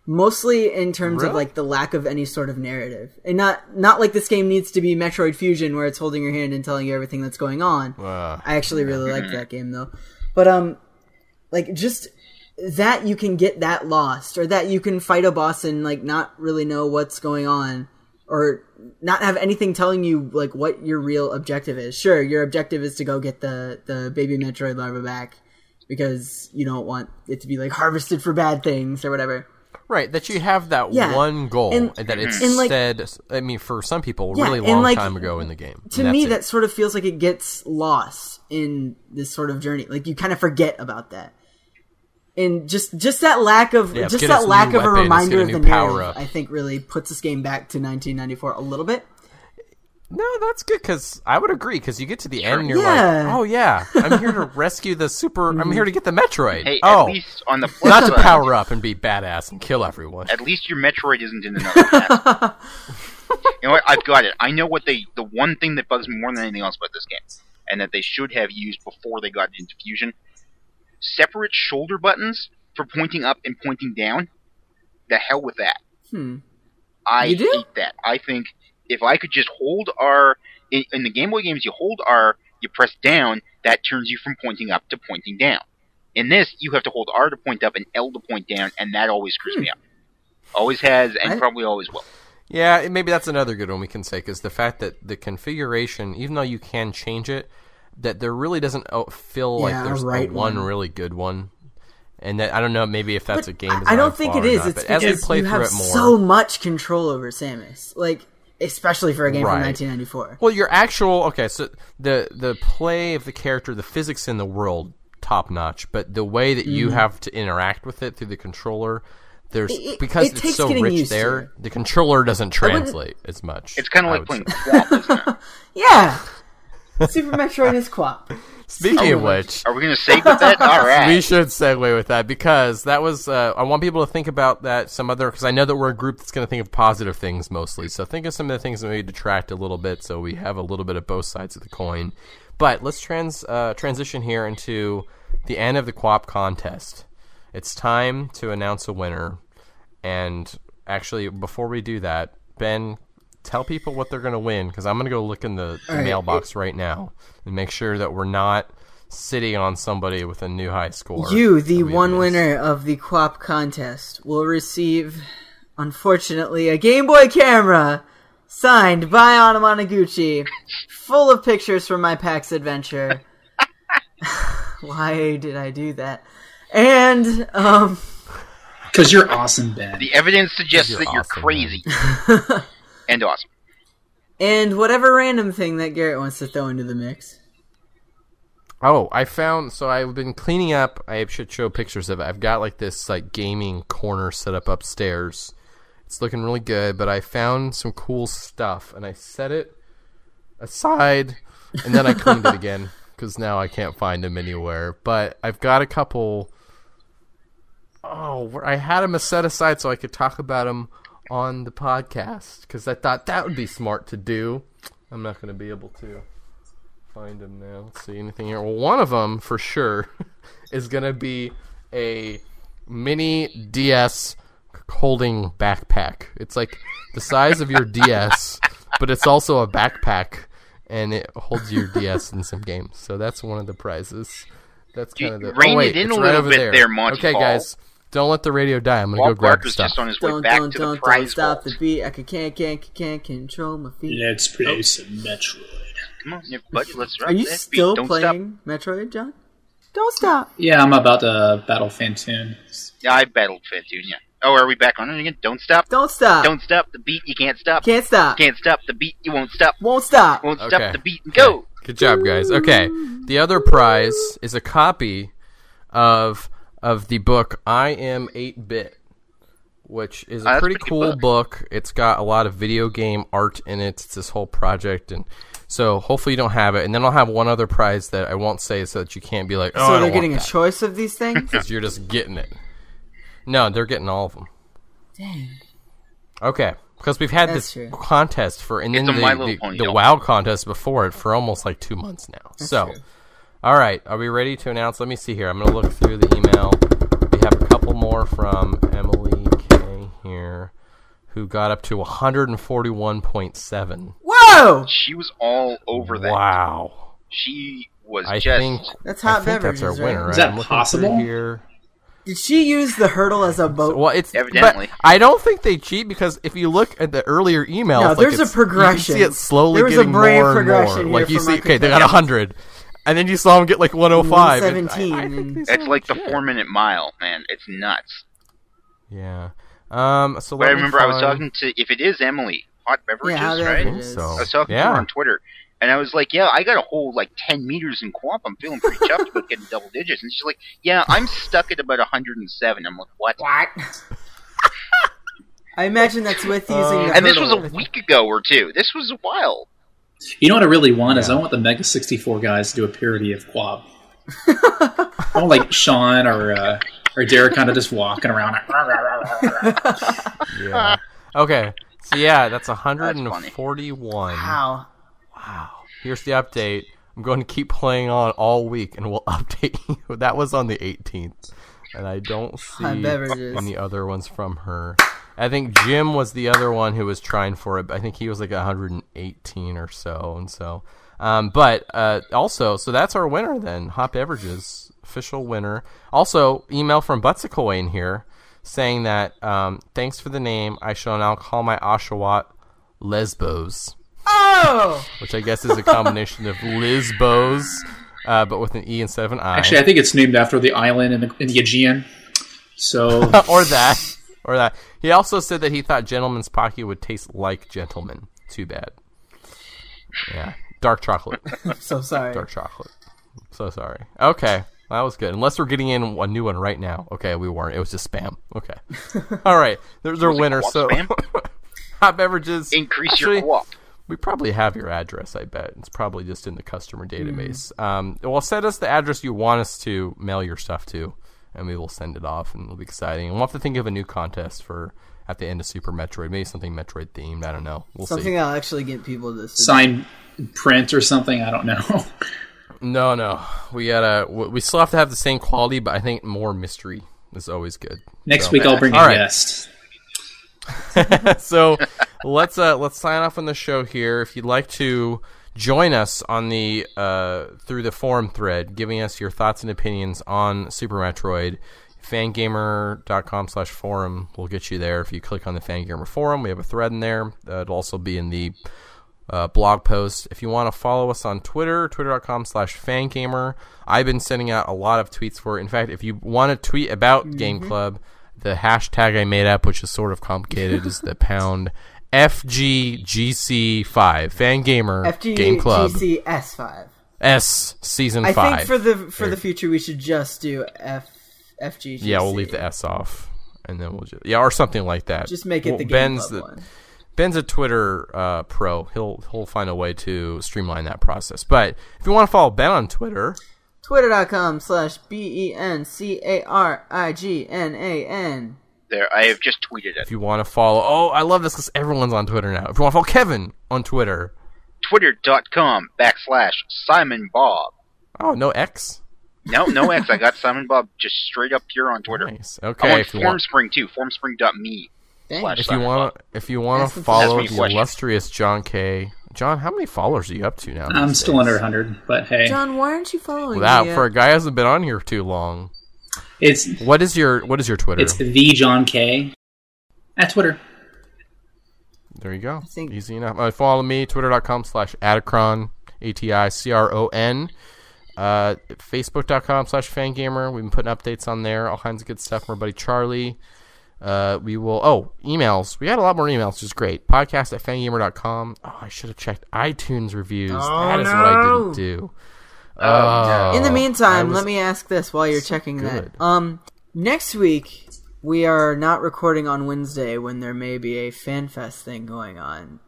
Mostly in terms of like the lack of any sort of narrative, and not not like this game needs to be Metroid Fusion where it's holding your hand and telling you everything that's going on. Uh, I actually really liked that game though. But um like just that you can get that lost or that you can fight a boss and like not really know what's going on or not have anything telling you like what your real objective is. Sure, your objective is to go get the the baby Metroid larva back because you don't want it to be like harvested for bad things or whatever. Right, that you have that Yeah, one goal, and- that it's and, like- said. I mean, for some people, Yeah, really long like, time ago in the game. To me, it. that sort of feels like it gets lost in this sort of journey. Like you kind of forget about that. And just just that lack of Yeah, just that lack new of a reminder a of the new power narrative, up. I think really puts this game back to 1994 a little bit. No, that's good because I would agree because you get to the end and you're Yeah. like, oh yeah, I'm here to rescue the super. I'm mm-hmm. here to get the Metroid. Hey, oh, at least on the plus not to power up and be badass and kill everyone. At least your Metroid isn't in another map. you know what? I've got it. I know what they. The one thing that bugs me more than anything else about this game, and that they should have used before they got into Fusion, separate shoulder buttons for pointing up and pointing down. The hell with that. Hmm. I You do? hate that. I think if I could just hold R in, in the Game Boy games, you hold R, you press down, that turns you from pointing up to pointing down. In this, you have to hold R to point up and L to point down, and that always screws me up. Always has, and I- probably always will. Yeah, maybe that's another good one we can say because the fact that the configuration, even though you can change it, that there really doesn't oh, feel Yeah, like there's right a one, one. really good one. And that I don't know, maybe if that's But a game. I- design I don't think flaw it or is. not, it's but as we play you through have it more, so much control over Samus, like especially for a game Right. from 1994. Well, your actual okay, so the the play of the character, the physics in the world, top notch. But the way that you Mhm. have to interact with it through the controller, there's It- it- because it it's so rich there. The controller doesn't translate as much. It's kind of like playing say. QWOP. Yeah, Super Metroid is QWOP. Speaking of which, Are we going to segue with that? All right. we should segue with that because that was. Uh, I want people to think about that. Some other because I know that we're a group that's going to think of positive things mostly. So think of some of the things that maybe detract a little bit, so we have a little bit of both sides of the coin. But let's trans uh, transition here into the end of the QWOP contest. It's time to announce a winner, and actually, before we do that, Ben, tell people what they're going to win because I'm going to go look in the, the All right, mailbox right now and make sure that we're not sitting on somebody with a new high score. You, the one have winner of the QWOP contest, will receive, unfortunately, a Game Boy camera signed by Anamanaguchi, full of pictures from my PAX adventure. Why did I do that? And, um, Because you're awesome, Ben. The evidence suggests You're that you're awesome, crazy and awesome. and whatever random thing that Gerritt wants to throw into the mix. Oh, I found. So I've been cleaning up. I should show pictures of it. I've got like this like gaming corner set up upstairs. It's looking really good, but I found some cool stuff and I set it aside, and then I cleaned it again because now I can't find them anywhere. But I've got a couple. Oh, I had them set aside so I could talk about them on the podcast because I thought that would be smart to do. I'm not going to be able to find them now. Let's see anything here. Well, one of them for sure is going to be a mini DS holding backpack. It's like the size of your DS, but it's also a backpack and it holds your DS in some games. So that's one of the prizes. That's kind of the rein oh, wait, it in a right little bit there. there, Monty okay, guys, don't let the radio die. I'm gonna Walt go grab Clark the stuff. just on his way Don't, back don't, to the don't, don't prize stop vault. the beat. I can, can't, can't, can't control my feet. Let's play some Metroid. Come on, buddy, let's Are you that beat. still Don't stop. playing Metroid, Jon? Don't stop. Yeah, I'm about to battle Phantoon. Yeah, I battled Phantoon, yeah. Oh, are we back on it again? Don't stop. Don't stop. Don't stop the beat. You can't stop. Can't stop. Can't stop the beat. You won't stop. Won't stop. Won't Okay. stop the beat. And go. Good job, guys. Okay, the other prize is a copy of of the book I Am Eight Bit, which is a that's pretty pretty cool book. book. It's got a lot of video game art in it. It's this whole project, and so hopefully you don't have it. And then I'll have one other prize that I won't say so that you can't be like, oh, I so don't they're want getting a choice of these things? Because you're just getting it. No, they're getting all of them. Dang. Okay, because we've had That's this true. contest for, and then It's a the, the, the. WoW contest before it for almost like two months now. so, true. All right, are we ready to announce? Let me see here. I'm going to look through the email. We have a couple more from Emily K here, who got up to 141.7. Whoa! She was all over that. Wow. She was I just. think That's I hot think that's our winner, right? right? Is that I'm looking through possible? Here. Did she use the hurdle as a boat? Well, it's Evidently. But I don't think they cheat because if you look at the earlier emails, No, like there's a progression. You can see it slowly There was a getting brave more and progression more. here Like you from see, my okay, they got companions. hundred, and then you saw him get like 105. and I- I think It's are like the legit. four minute mile, man. It's nuts. Yeah. Um. So But I let me remember I was talking to if it is Emily Hot Beverages, Yeah, right? I think Beverages. so. I was talking yeah. to her on Twitter, and I was like, "Yeah, I got a whole like ten meters in co-op. I'm feeling pretty chuffed about getting double digits." And she's like, "Yeah, I'm stuck at about 107." I'm like, "What?" What? I imagine that's with using the And this was a week ago or two. This was a while. You know what I really want is I want the Mega64 guys to do a parody of QWOP. I want like Sean or uh, or Derek kind of just walking around. Yeah. okay. So yeah, that's funny. 141. Wow. Wow. Here's the update. I'm going to keep playing on all week, and we'll update you. That was on the 18th, and I don't see any other ones from her. I think Jim was the other one who was trying for it. but I think he was like 118 or so, and so. Um, but uh, also, so that's our winner then. Hot beverages official winner. Also, email from Butsakoy in here saying that um, thanks for the name. I shall now call my Oshawott Lesbos Oh! which I guess is a combination of Lisbos, uh, but with an E instead of an I. Actually, I think it's named after the island in the, in the Aegean. So or that, or that. He also said that he thought Gentleman's Pocky would taste like Gentleman. Too bad. Yeah, dark chocolate, I'm so sorry. dark chocolate. So sorry. Okay, that was good. Unless we're getting in a new one right now. Okay, we weren't. It was just spam. Okay. All right. There's our winner. So hot beverages. Increase Actually, your co-op. We probably have your address, I bet. It's probably just in the customer Hmm. database. Um, well, send us the address you want us to mail your stuff to, and we will send it off, and it'll be exciting. And we'll have to think of a new contest for at the end of Super Metroid. Maybe something Metroid themed. I don't know. We'll Something see. that'll actually get people to sign print or something. I don't know. No, no. We gotta. We still have to have the same quality, but I think more mystery is always good. Next So- week I'll bring a All right. guest. so let's uh, let's sign off on the show here. If you'd like to join us on the uh, through the forum thread, giving us your thoughts and opinions on Super Metroid, fangamer.com slash forum will get you there. If you click on the Fangamer forum, we have a thread in there. Uh, it'll also be in the uh, blog post. If you want to follow us on Twitter, twitter.com slash fangamer. I've been sending out a lot of tweets for it. In fact, if you want to tweet about Game Club, the hashtag I made up, which is sort of complicated, is the pound FGGC5, Fangamer Game Club FGGCS5. S Season I 5. think for the for the future we should just do F FGGC. yeah, we'll leave the S off. And then we'll just, yeah, or something like that. Just make it Well, the Game Ben's Club the, one. Ben's a Twitter uh, pro. He'll he'll find a way to streamline that process. But if you want to follow Ben on Twitter, Twitter.com slash B E N C A R I G N A N. There, I have just tweeted it. if you want to follow, oh, I love this because everyone's on Twitter now. If you want to follow Kevin on Twitter, Twitter.com backslash Simon Bob. oh, no X. No, no X. I got Simon Bob just straight up here on Twitter. Nice. I Okay. want If you want, Formspring too. Formspring.me. Dang. Slash if you Simon want, Bob. if you want to follow Ask me a the question. illustrious Jon Kay. Jon, how many followers are you up to now? I'm still days? under 100, but hey, Jon, why aren't you following Wow, me? yet? for a guy who hasn't been on here too long. It's What is your What is your Twitter? it's the Jon Kay at Twitter. There you go. think- Easy enough. Uh, follow me, twitter.com slash Aticron, A-T-I-C-R-O-N. Uh, Facebook.com slash Fangamer. We've been putting updates on there. All kinds of good stuff from our buddy Charlie. Uh, we will, oh, emails. We got a lot more emails, which is great. Podcast at fangamer.com. Oh, I should have checked iTunes reviews. Oh, that is what I didn't do. Oh, In the meantime, was- let me ask this while you're checking good. that. Um, next week we are not recording on Wednesday when there may be a FanFest thing going on.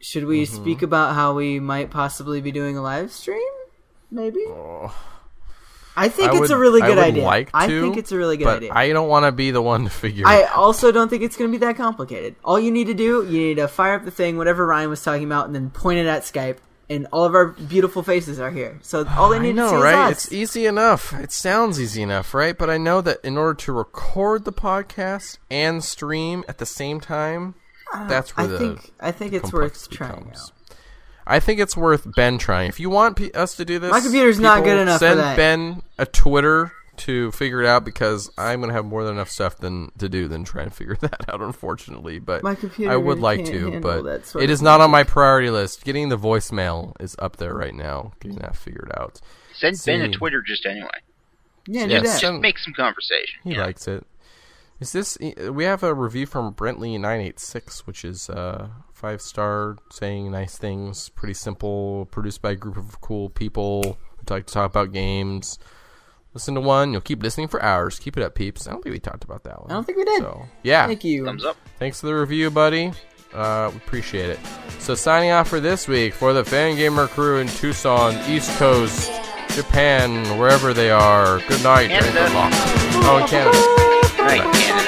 Should we Mm-hmm. speak about how we might possibly be doing a live stream? Maybe. I think I it's would- a really I good would idea. like I think it's a really good but idea. I don't want to be the one to figure out. I also don't think it's going to be that complicated. All you need to do, you need to fire up the thing, whatever Ryan was talking about, and then point it at Skype, and all of our beautiful faces are here. So all they need know, to see right? It's easy enough. It sounds easy enough, right? But I know that in order to record the podcast and stream at the same time, uh, that's where I the think I think it's worth trying comes. out. I think it's worth Ben trying. If you want p- us to do this, My computer's not good enough for Send. Ben a Twitter to figure it out because I'm gonna have more than enough stuff than to do than try and figure that out. Unfortunately, but My computer I would like to, but it is sort it not on my priority list. Getting the voicemail is up there right now. Getting that figured out. Send Ben a Twitter just anyway. Yeah, do Yes. that. Just make some conversation. He yeah. likes it. Is this? We have a review from Brentley nine eight six, which is uh, five star, saying nice things. Pretty simple. Produced by a group of cool people who like to talk about games. Listen to one, you'll keep listening for hours. Keep it up, peeps. I don't think we talked about that one. I don't think we did. So yeah, Thank you. Thumbs up. Thanks for the review, buddy. Uh, we appreciate it. So signing off for this week for the Fangamer crew in Tucson, East Coast, Japan, wherever they are. Good night. and Canada. Oh, in Canada. Right, Canada.